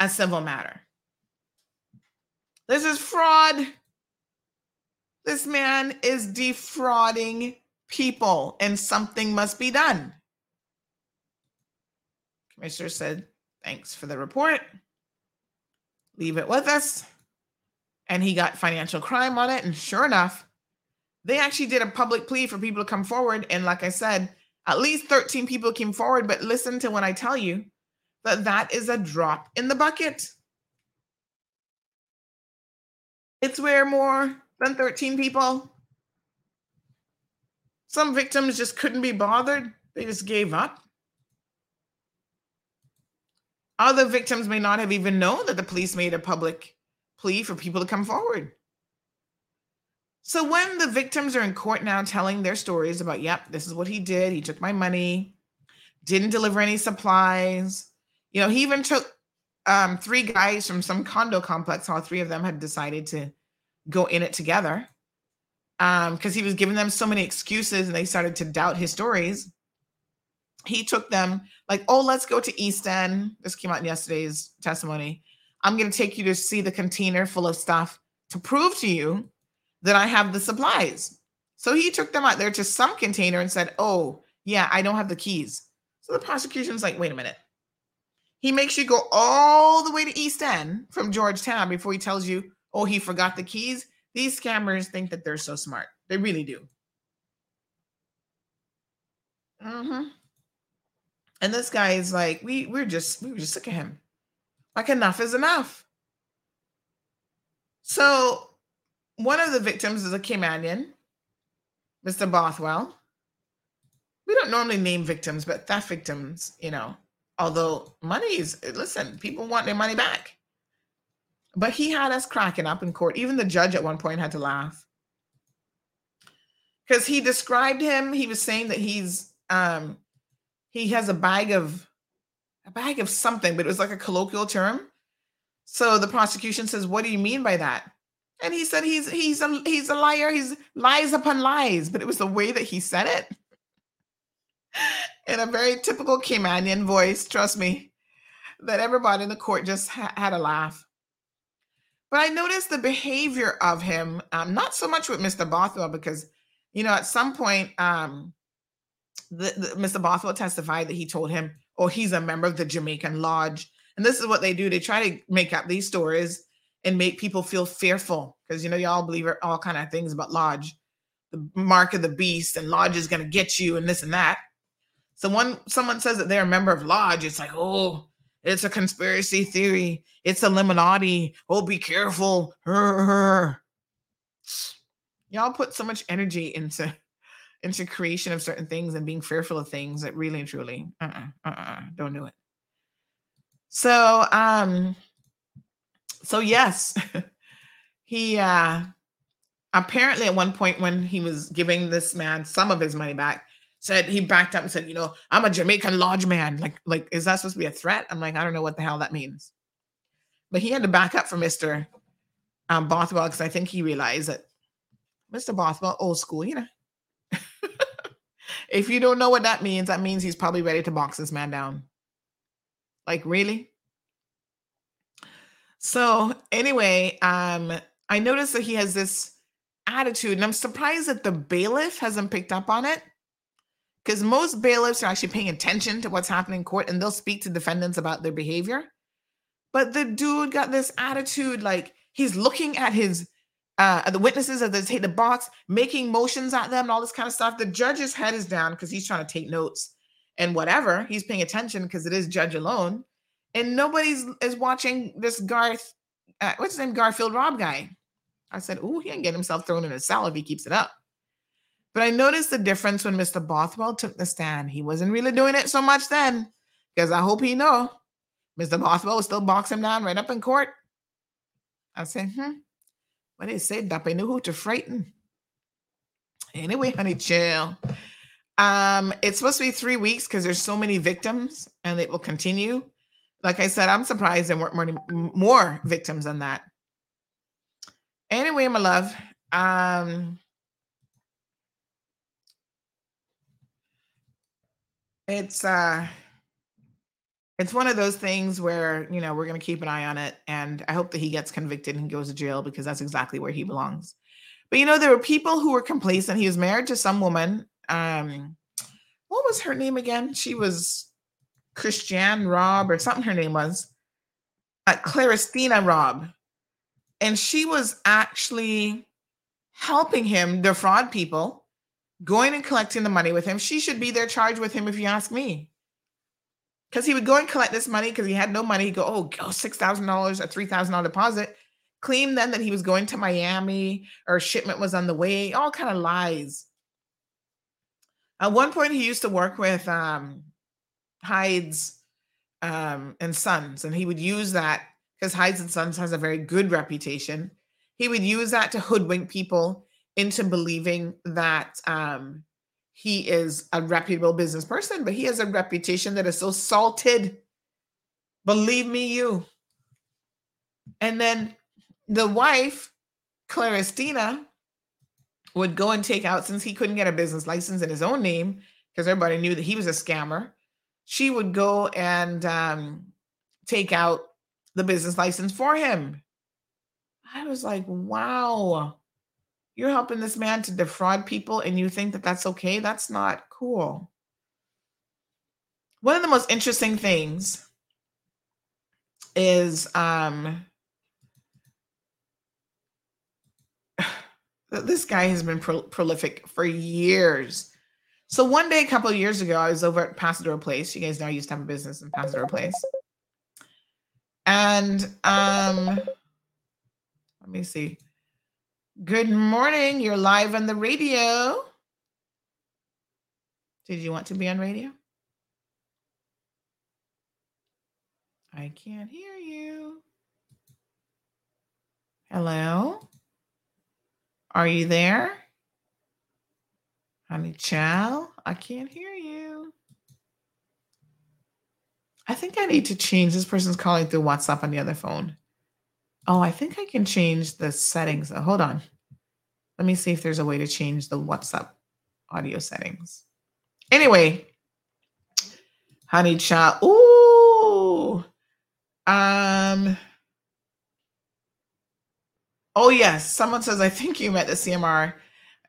a civil matter. This is fraud. This man is defrauding people, and something must be done. Commissioner said, Thanks for the report. Leave it with us and he got financial crime on it. And sure enough, they actually did a public plea for people to come forward. And like I said, at least 13 people came forward. But listen to when I tell you that that is a drop in the bucket. It's where more than 13 people. Some victims just couldn't be bothered, they just gave up. Other victims may not have even known that the police made a public plea for people to come forward. So when the victims are in court now telling their stories about, yep, this is what he did, he took my money, didn't deliver any supplies. You know, he even took um, three guys from some condo complex. All three of them had decided to go in it together because um, he was giving them so many excuses and they started to doubt his stories. He took them like, oh, let's go to East End. This came out in yesterday's testimony. I'm going to take you to see the container full of stuff to prove to you that I have the supplies. So he took them out there to some container and said, Oh, yeah, I don't have the keys. So the prosecution's like, Wait a minute. He makes you go all the way to East End from Georgetown before he tells you, Oh, he forgot the keys. These scammers think that they're so smart. They really do. Mm-hmm. And this guy is like, we we're just we were just sick of him. Like enough is enough. So one of the victims is a Caymanian, Mr. Bothwell. We don't normally name victims, but theft victims, you know, although money is, listen, people want their money back. But he had us cracking up in court. Even the judge at one point had to laugh. Because he described him, he was saying that he's um he has a bag of a bag of something, but it was like a colloquial term. So the prosecution says, "What do you mean by that?" And he said, "He's he's a he's a liar. He's lies upon lies." But it was the way that he said it, in a very typical Caymanian voice. Trust me, that everybody in the court just ha- had a laugh. But I noticed the behavior of him, um, not so much with Mr. Bothwell, because you know at some point, um, the, the, Mr. Bothwell testified that he told him or he's a member of the Jamaican Lodge. And this is what they do. They try to make up these stories and make people feel fearful because you know y'all believe all kind of things about lodge, the mark of the beast, and lodge is gonna get you and this and that. So when someone says that they're a member of lodge, it's like, oh, it's a conspiracy theory. It's Illuminati. Oh, be careful. Y'all put so much energy into into creation of certain things and being fearful of things that really and truly uh-uh, uh-uh, don't do it so um so yes he uh apparently at one point when he was giving this man some of his money back said he backed up and said you know i'm a jamaican lodge man like like is that supposed to be a threat i'm like i don't know what the hell that means but he had to back up for mr um bothwell because i think he realized that mr bothwell old school you know if you don't know what that means, that means he's probably ready to box this man down. Like, really? So, anyway, um, I noticed that he has this attitude, and I'm surprised that the bailiff hasn't picked up on it. Because most bailiffs are actually paying attention to what's happening in court and they'll speak to defendants about their behavior. But the dude got this attitude like he's looking at his uh, the witnesses they take the box, making motions at them and all this kind of stuff. The judge's head is down because he's trying to take notes. and whatever. He's paying attention because it is judge alone. And nobody's is watching this Garth, uh, what's his name, Garfield Rob guy. I said, "Ooh, he can get himself thrown in a cell if he keeps it up." But I noticed the difference when Mr. Bothwell took the stand. He wasn't really doing it so much then, because I hope he know Mr. Bothwell still boxing him down right up in court. I said, "Hmm, what they say, Duppy knew who to frighten." Anyway, honey, chill. Um, it's supposed to be three weeks because there's so many victims, and it will continue. Like I said, I'm surprised there weren't more, more victims than that. Anyway, my love, um, it's uh, it's one of those things where you know we're gonna keep an eye on it, and I hope that he gets convicted and goes to jail because that's exactly where he belongs. But you know, there were people who were complacent. He was married to some woman. Um, what was her name again? She was Christiane Robb or something. Her name was uh, Claristina Robb, and she was actually helping him defraud people, going and collecting the money with him. She should be there charged with him, if you ask me. Because he would go and collect this money because he had no money. He'd go, oh, go six thousand dollars, a three thousand dollar deposit. Claim then that he was going to Miami or shipment was on the way. All kind of lies. At one point, he used to work with um, Hydes um, and Sons, and he would use that because Hydes and Sons has a very good reputation. He would use that to hoodwink people into believing that um, he is a reputable business person, but he has a reputation that is so salted. Believe me, you. And then the wife, Claristina, would go and take out, since he couldn't get a business license in his own name, because everybody knew that he was a scammer, she would go and um, take out the business license for him. I was like, wow, you're helping this man to defraud people and you think that that's okay? That's not cool. One of the most interesting things is um, this guy has been pro- prolific for years. So one day, a couple of years ago, I was over at Pasadena Place. You guys know I used to have a business in Pasadena Place. And um, let me see. Good morning. You're live on the radio. Did you want to be on radio? I can't hear you. Hello? Are you there? Honey Chow, I can't hear you. I think I need to change. This person's calling through WhatsApp on the other phone. Oh, I think I can change the settings. Oh, hold on. Let me see if there's a way to change the WhatsApp audio settings. Anyway, honey child. Ooh. Um. Oh yes, someone says I think you met the CMR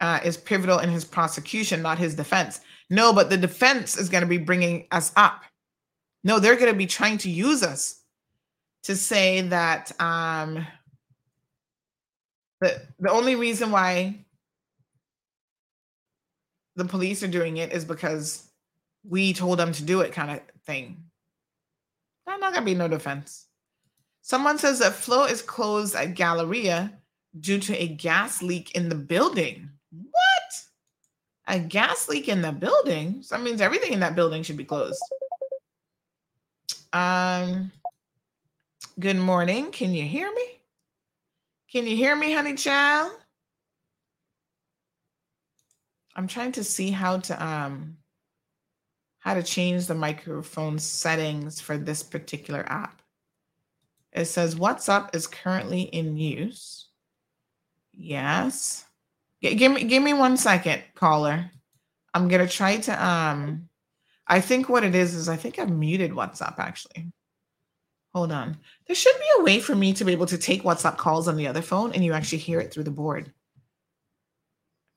uh, is pivotal in his prosecution, not his defense. No, but the defense is going to be bringing us up. No, they're going to be trying to use us to say that um, the the only reason why the police are doing it is because we told them to do it, kind of thing. There's not gonna be no defense. Someone says that flow is closed at Galleria due to a gas leak in the building. What? A gas leak in the building? So that means everything in that building should be closed. Um, good morning. Can you hear me? Can you hear me, honey child? I'm trying to see how to um how to change the microphone settings for this particular app. It says WhatsApp is currently in use. Yes. G- give me give me one second, caller. I'm gonna try to um I think what it is is I think I've muted WhatsApp actually. Hold on. There should be a way for me to be able to take WhatsApp calls on the other phone and you actually hear it through the board.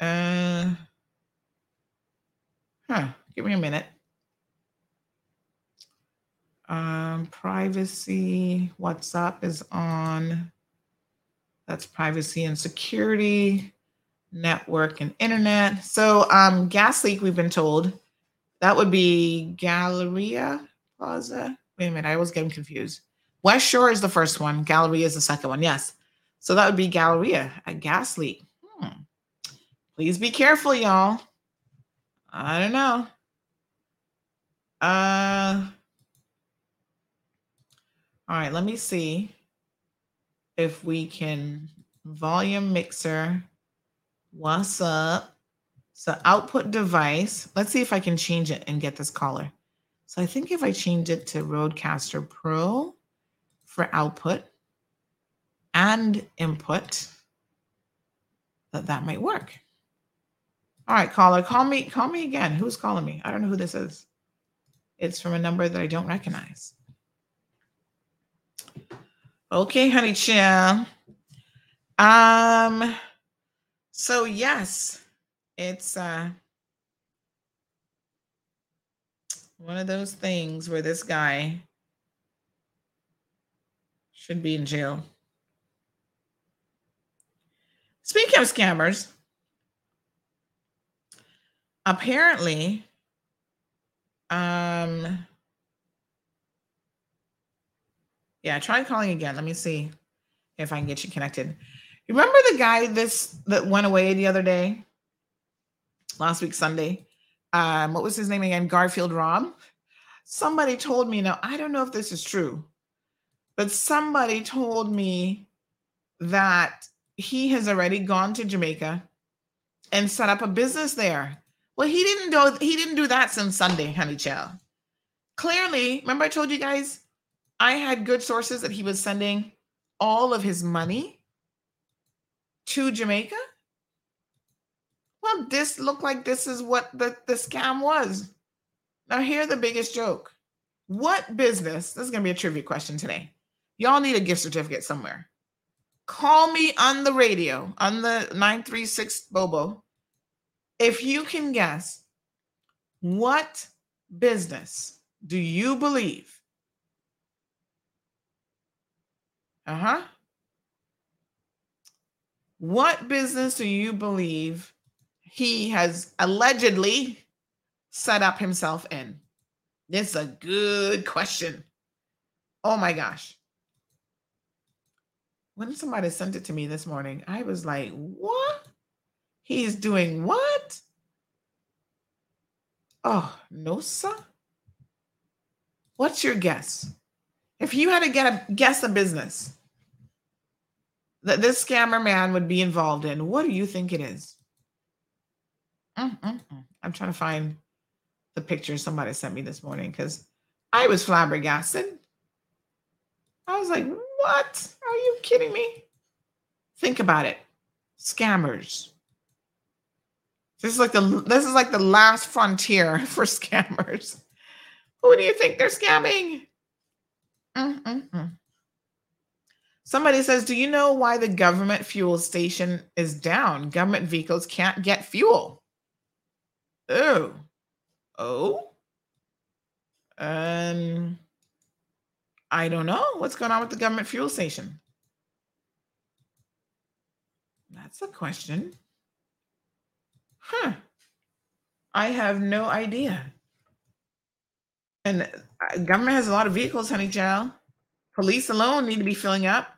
Uh huh. Give me a minute. Um, privacy, WhatsApp is on. That's privacy and security, network and internet. So, um, gas leak, we've been told, That would be Galleria Plaza. Wait a minute, I was getting confused. West Shore is the first one. Galleria is the second one. Yes. So that would be Galleria at Gasly. Hmm. Please be careful, y'all. I don't know. Uh all right, let me see if we can volume mixer. What's up? So output device. Let's see if I can change it and get this caller. So I think if I change it to Rodecaster Pro for output and input, that that might work. All right, caller, call me, call me again. Who's calling me? I don't know who this is. It's from a number that I don't recognize. Okay, honey chill. Um, so yes, it's uh one of those things where this guy should be in jail. Speaking of scammers, apparently, um, yeah, try calling again. Let me see if I can get you connected. Remember the guy this that went away the other day, last week Sunday? Um, what was his name again? Garfield Rob. Somebody told me. Now I don't know if this is true, but somebody told me that he has already gone to Jamaica and set up a business there. Well, he didn't do he didn't do that since Sunday, honey child. Clearly, remember I told you guys I had good sources that he was sending all of his money to Jamaica. Well, this looked like this is what the, the scam was. Now, here the biggest joke. What business? This is going to be a trivia question today. Y'all need a gift certificate somewhere. Call me on the radio on the 936 Bobo if you can guess what business do you believe Uh huh. What business do you believe he has allegedly set up himself in? This is a good question. Oh my gosh. When somebody sent it to me this morning, I was like, what? He's doing what? Oh, no, sir. What's your guess? If you had to get a guess a business, that this scammer man would be involved in. What do you think it is? Mm-mm-mm. I'm trying to find the picture somebody sent me this morning because I was flabbergasted. I was like, what? Are you kidding me? Think about it. Scammers. This is like the this is like the last frontier for scammers. Who do you think they're scamming? Mm-mm-mm. Somebody says, Do you know why the government fuel station is down? Government vehicles can't get fuel. Oh. Oh. Um, I don't know what's going on with the government fuel station. That's a question. Huh. I have no idea. And uh, government has a lot of vehicles, honey child. Police alone need to be filling up.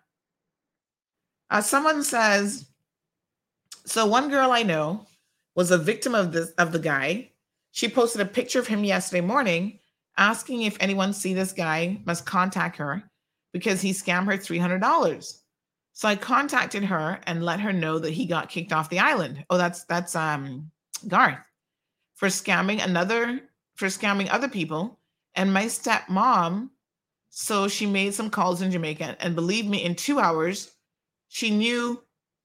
Uh, someone says, so one girl I know was a victim of this of the guy. She posted a picture of him yesterday morning, asking if anyone see this guy must contact her because he scammed her three hundred dollars. So I contacted her and let her know that he got kicked off the island. Oh, that's that's um Garth for scamming another for scamming other people. And my stepmom, so she made some calls in Jamaica, and believe me, in two hours she knew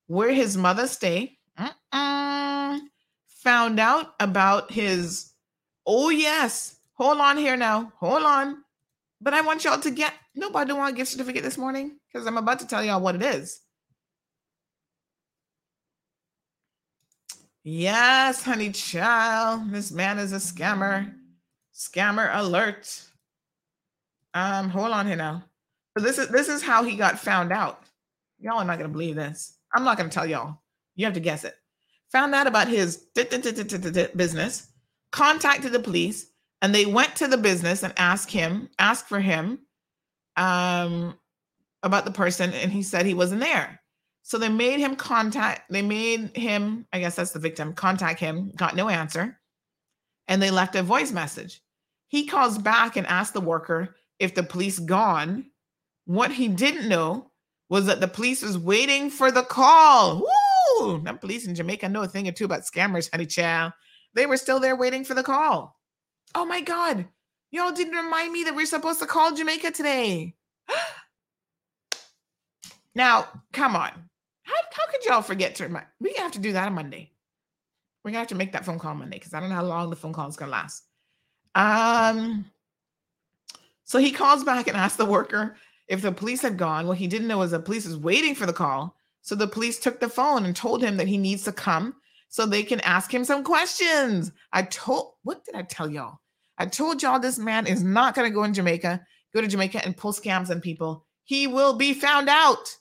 where his mother stayed, uh-uh. Found out about his, oh, yes, hold on here now, hold on. But I want y'all to get, nobody want a gift certificate this morning because I'm about to tell y'all what it is. Yes, honey child, this man is a scammer. Scammer alert. Um, hold on here now. So this is this is how he got found out. Y'all are not to believe this. I'm not to tell y'all. You have to guess it. Found out about his business contacted the police and they went to the business and asked him, asked for him um, about the person, and he said he wasn't there. So they made him contact, they made him, I guess that's the victim, contact him, got no answer, and they left a voice message. He calls back and asks the worker if the police gone. What he didn't know was that the police was waiting for the call. Woo! That police in Jamaica know a thing or two about scammers, honey child. They were still there waiting for the call. Oh my God. Y'all didn't remind me that we're supposed to call Jamaica today. now, come on. How, how could y'all forget to remind? We have to do that on Monday. We're gonna have to make that phone call Monday because I don't know how long the phone call is gonna last. Um, so he calls back and asks the worker if the police had gone. What he didn't know was the police was waiting for the call. So the police took the phone and told him that he needs to come so they can ask him some questions. I told, what did I tell y'all? I told y'all this man is not going to go in Jamaica, go to Jamaica and pull scams on people. He will be found out.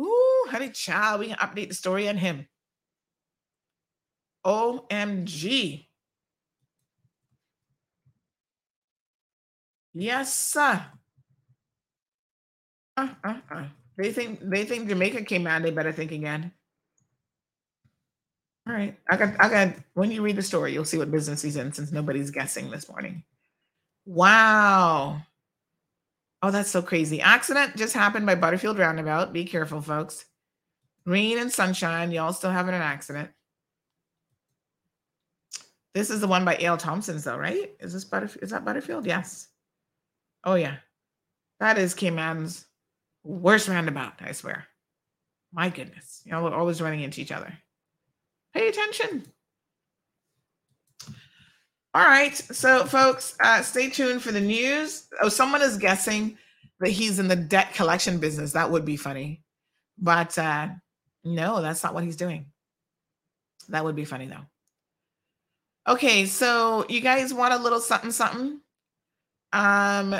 Ooh, honey child, we can update the story on him. OMG. Yes, sir. Uh, uh, uh. They think they think Jamaica came out. They better think again. All right. I got I got when you read the story, you'll see what business he's in since nobody's guessing this morning. Wow. Oh, that's so crazy. Accident just happened by Butterfield Roundabout. Be careful, folks. Rain and sunshine. Y'all still having an accident. This is the one by A.L. Thompson's, though, right? Is this Butterfield? Is that Butterfield? Yes. Oh, yeah. That is Cayman's worst roundabout, I swear. My goodness. Y'all are always running into each other. Pay attention. All right. So, folks, uh, stay tuned for the news. Oh, someone is guessing that he's in the debt collection business. That would be funny. But uh, no, that's not what he's doing. That would be funny, though. Okay. So, you guys want a little something, something? Um,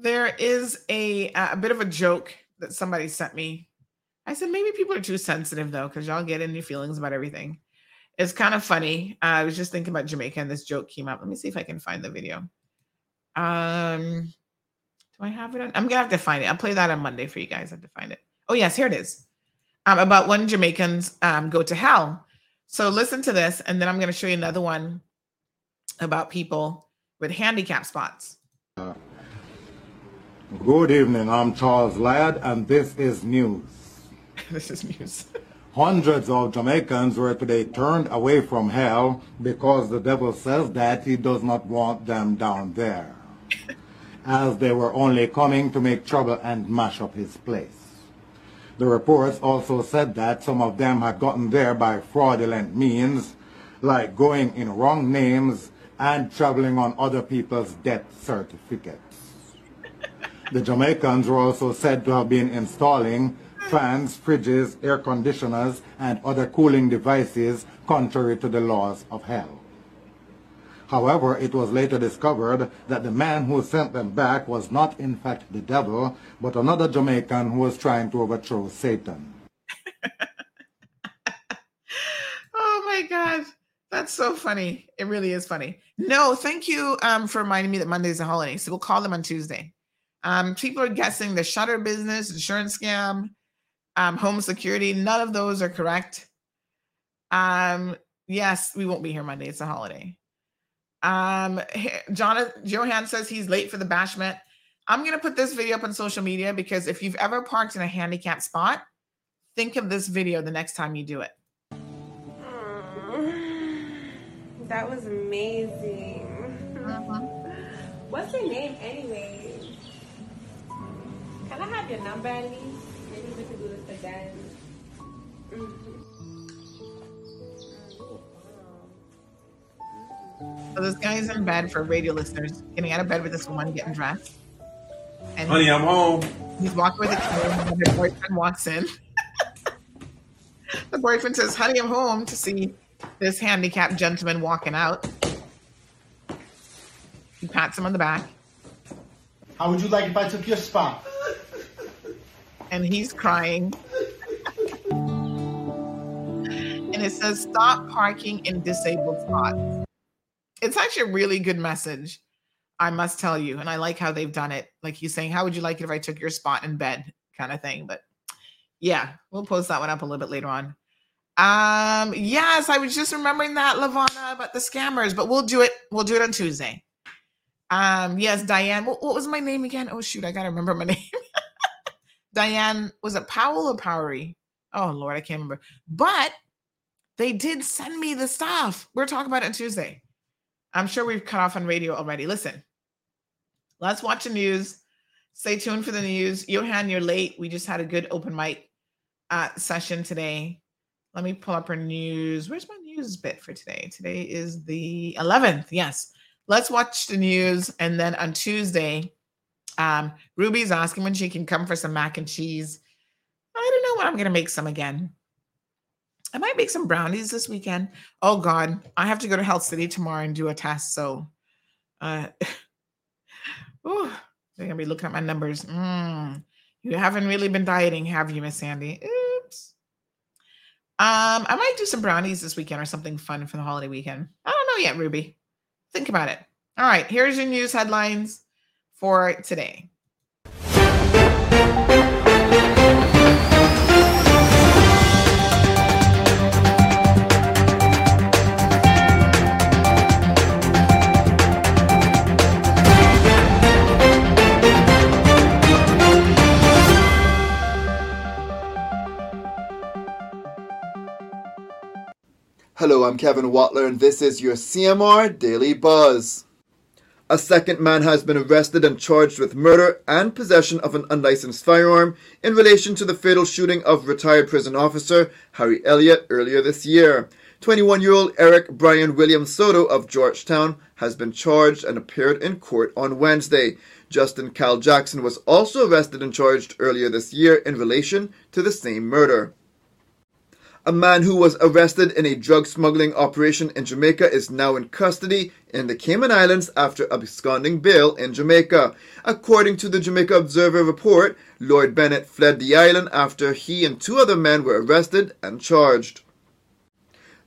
there is a, a bit of a joke that somebody sent me I said maybe people are too sensitive though, because y'all get in your feelings about everything. It's kind of funny. Uh, I was just thinking about Jamaica and this joke came up. Let me see if I can find the video. Um, do I have it? On? I'm gonna have to find it. I'll play that on Monday for you guys. I have to find it. Oh yes, here it is. Um, about when Jamaicans um, go to hell. So listen to this, and then I'm gonna show you another one about people with handicap spots. Uh, good evening. I'm Charles Ladd, and this is news. this is news. Hundreds of Jamaicans were today turned away from hell because the devil says that he does not want them down there, as they were only coming to make trouble and mash up his place. The reports also said that some of them had gotten there by fraudulent means, like going in wrong names and traveling on other people's death certificates. The Jamaicans were also said to have been installing fans, fridges, air conditioners, and other cooling devices contrary to the laws of hell. However, it was later discovered that the man who sent them back was not in fact the devil, but another Jamaican who was trying to overthrow Satan. oh my God. That's so funny. It really is funny. No, thank you um, for reminding me that Monday is a holiday. So we'll call them on Tuesday. Um, people are guessing the shutter business, insurance scam, um, home security. None of those are correct. Um, yes, we won't be here Monday. It's a holiday. Um, Jonathan Johan says he's late for the bashment. I'm gonna put this video up on social media because if you've ever parked in a handicapped spot, think of this video the next time you do it. That was amazing. Uh-huh. What's your name, anyways? Can I have your number at least? Maybe we could do this again. So this guy's in bed for radio listeners, getting out of bed with this woman, getting dressed. And Honey, I'm home. He's walking with a kid, and her boyfriend walks in. the boyfriend says, Honey, I'm home to see this handicapped gentleman walking out. He pats him on the back. How would you like if I took your spot? And he's crying. and it says stop parking in disabled spots. It's actually a really good message, I must tell you. And I like how they've done it. Like he's saying, How would you like it if I took your spot in bed? kind of thing. But yeah, we'll post that one up a little bit later on. Um, yes, I was just remembering that, Lavana, about the scammers, but we'll do it. We'll do it on Tuesday. Um, yes, Diane. What, what was my name again? Oh shoot, I gotta remember my name. Diane, was it Powell or Powery? Oh Lord, I can't remember. But they did send me the stuff. We're talking about it on Tuesday. I'm sure we've cut off on radio already. Listen, let's watch the news. Stay tuned for the news. Johan, you're late. We just had a good open mic uh, session today. Let me pull up our news. Where's my news bit for today? Today is the 11th. Yes. Let's watch the news. And then on Tuesday, um, Ruby's asking when she can come for some mac and cheese. I don't know when I'm going to make some again. I might make some brownies this weekend. Oh God, I have to go to Health City tomorrow and do a test. So, uh, ooh, they're gonna be looking at my numbers. Mm, you haven't really been dieting, have you, Miss Sandy? Oops. Um, I might do some brownies this weekend or something fun for the holiday weekend. I don't know yet, Ruby. Think about it. All right, here's your news headlines for today. Hello, I'm Kevin Watler, and this is your CMR Daily Buzz. A second man has been arrested and charged with murder and possession of an unlicensed firearm in relation to the fatal shooting of retired prison officer Harry Elliott earlier this year. 21 year old Eric Brian William Soto of Georgetown has been charged and appeared in court on Wednesday. Justin Cal Jackson was also arrested and charged earlier this year in relation to the same murder. A man who was arrested in a drug smuggling operation in Jamaica is now in custody in the Cayman Islands after absconding bail in Jamaica. According to the Jamaica Observer report, Lloyd Bennett fled the island after he and two other men were arrested and charged.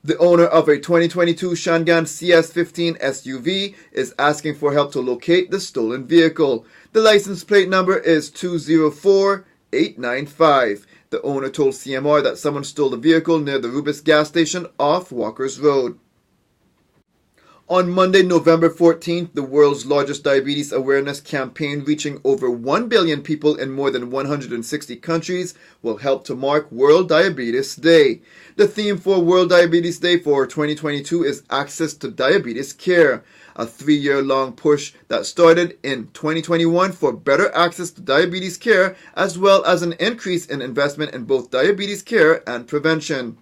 The owner of a 2022 Changan CS15 SUV is asking for help to locate the stolen vehicle. The license plate number is 204895. The owner told CMR that someone stole the vehicle near the Rubis gas station off Walker's Road. On Monday, November 14th, the world's largest diabetes awareness campaign, reaching over 1 billion people in more than 160 countries, will help to mark World Diabetes Day. The theme for World Diabetes Day for 2022 is Access to Diabetes Care a three year long push that started in 2021 for better access to diabetes care, as well as an increase in investment in both diabetes care and prevention.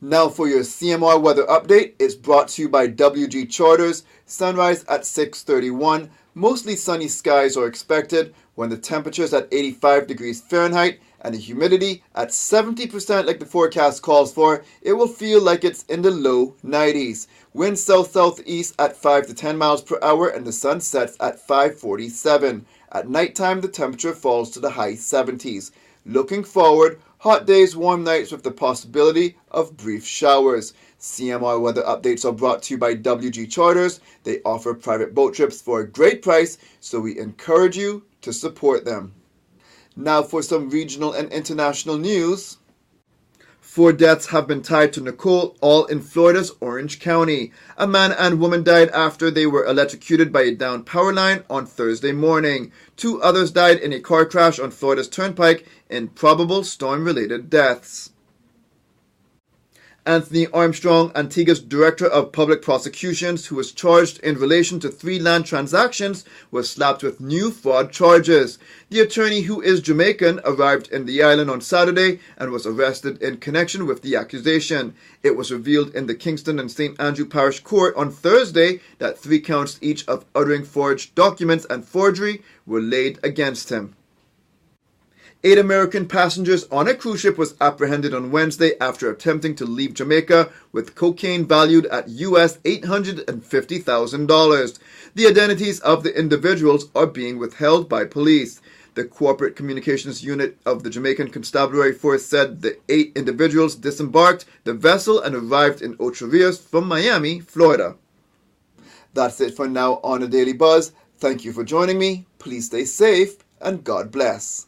Now for your CMR weather update, it's brought to you by WG Charters. Sunrise at 6:31. Mostly sunny skies are expected when the temperature is at 85 degrees Fahrenheit and the humidity at 70% like the forecast calls for, it will feel like it's in the low 90s. Wind south southeast at 5 to 10 miles per hour and the sun sets at 547. At nighttime the temperature falls to the high 70s. Looking forward, hot days, warm nights with the possibility of brief showers. CMR weather updates are brought to you by WG Charters. They offer private boat trips for a great price, so we encourage you to support them. Now for some regional and international news. Four deaths have been tied to Nicole, all in Florida's Orange County. A man and woman died after they were electrocuted by a downed power line on Thursday morning. Two others died in a car crash on Florida's Turnpike in probable storm related deaths. Anthony Armstrong, Antigua's Director of Public Prosecutions, who was charged in relation to three land transactions, was slapped with new fraud charges. The attorney, who is Jamaican, arrived in the island on Saturday and was arrested in connection with the accusation. It was revealed in the Kingston and St. Andrew Parish Court on Thursday that three counts each of uttering forged documents and forgery were laid against him. Eight American passengers on a cruise ship was apprehended on Wednesday after attempting to leave Jamaica with cocaine valued at US $850,000. The identities of the individuals are being withheld by police. The Corporate Communications Unit of the Jamaican Constabulary Force said the eight individuals disembarked the vessel and arrived in Ocho Rios from Miami, Florida. That's it for now on a Daily Buzz. Thank you for joining me. Please stay safe and God bless.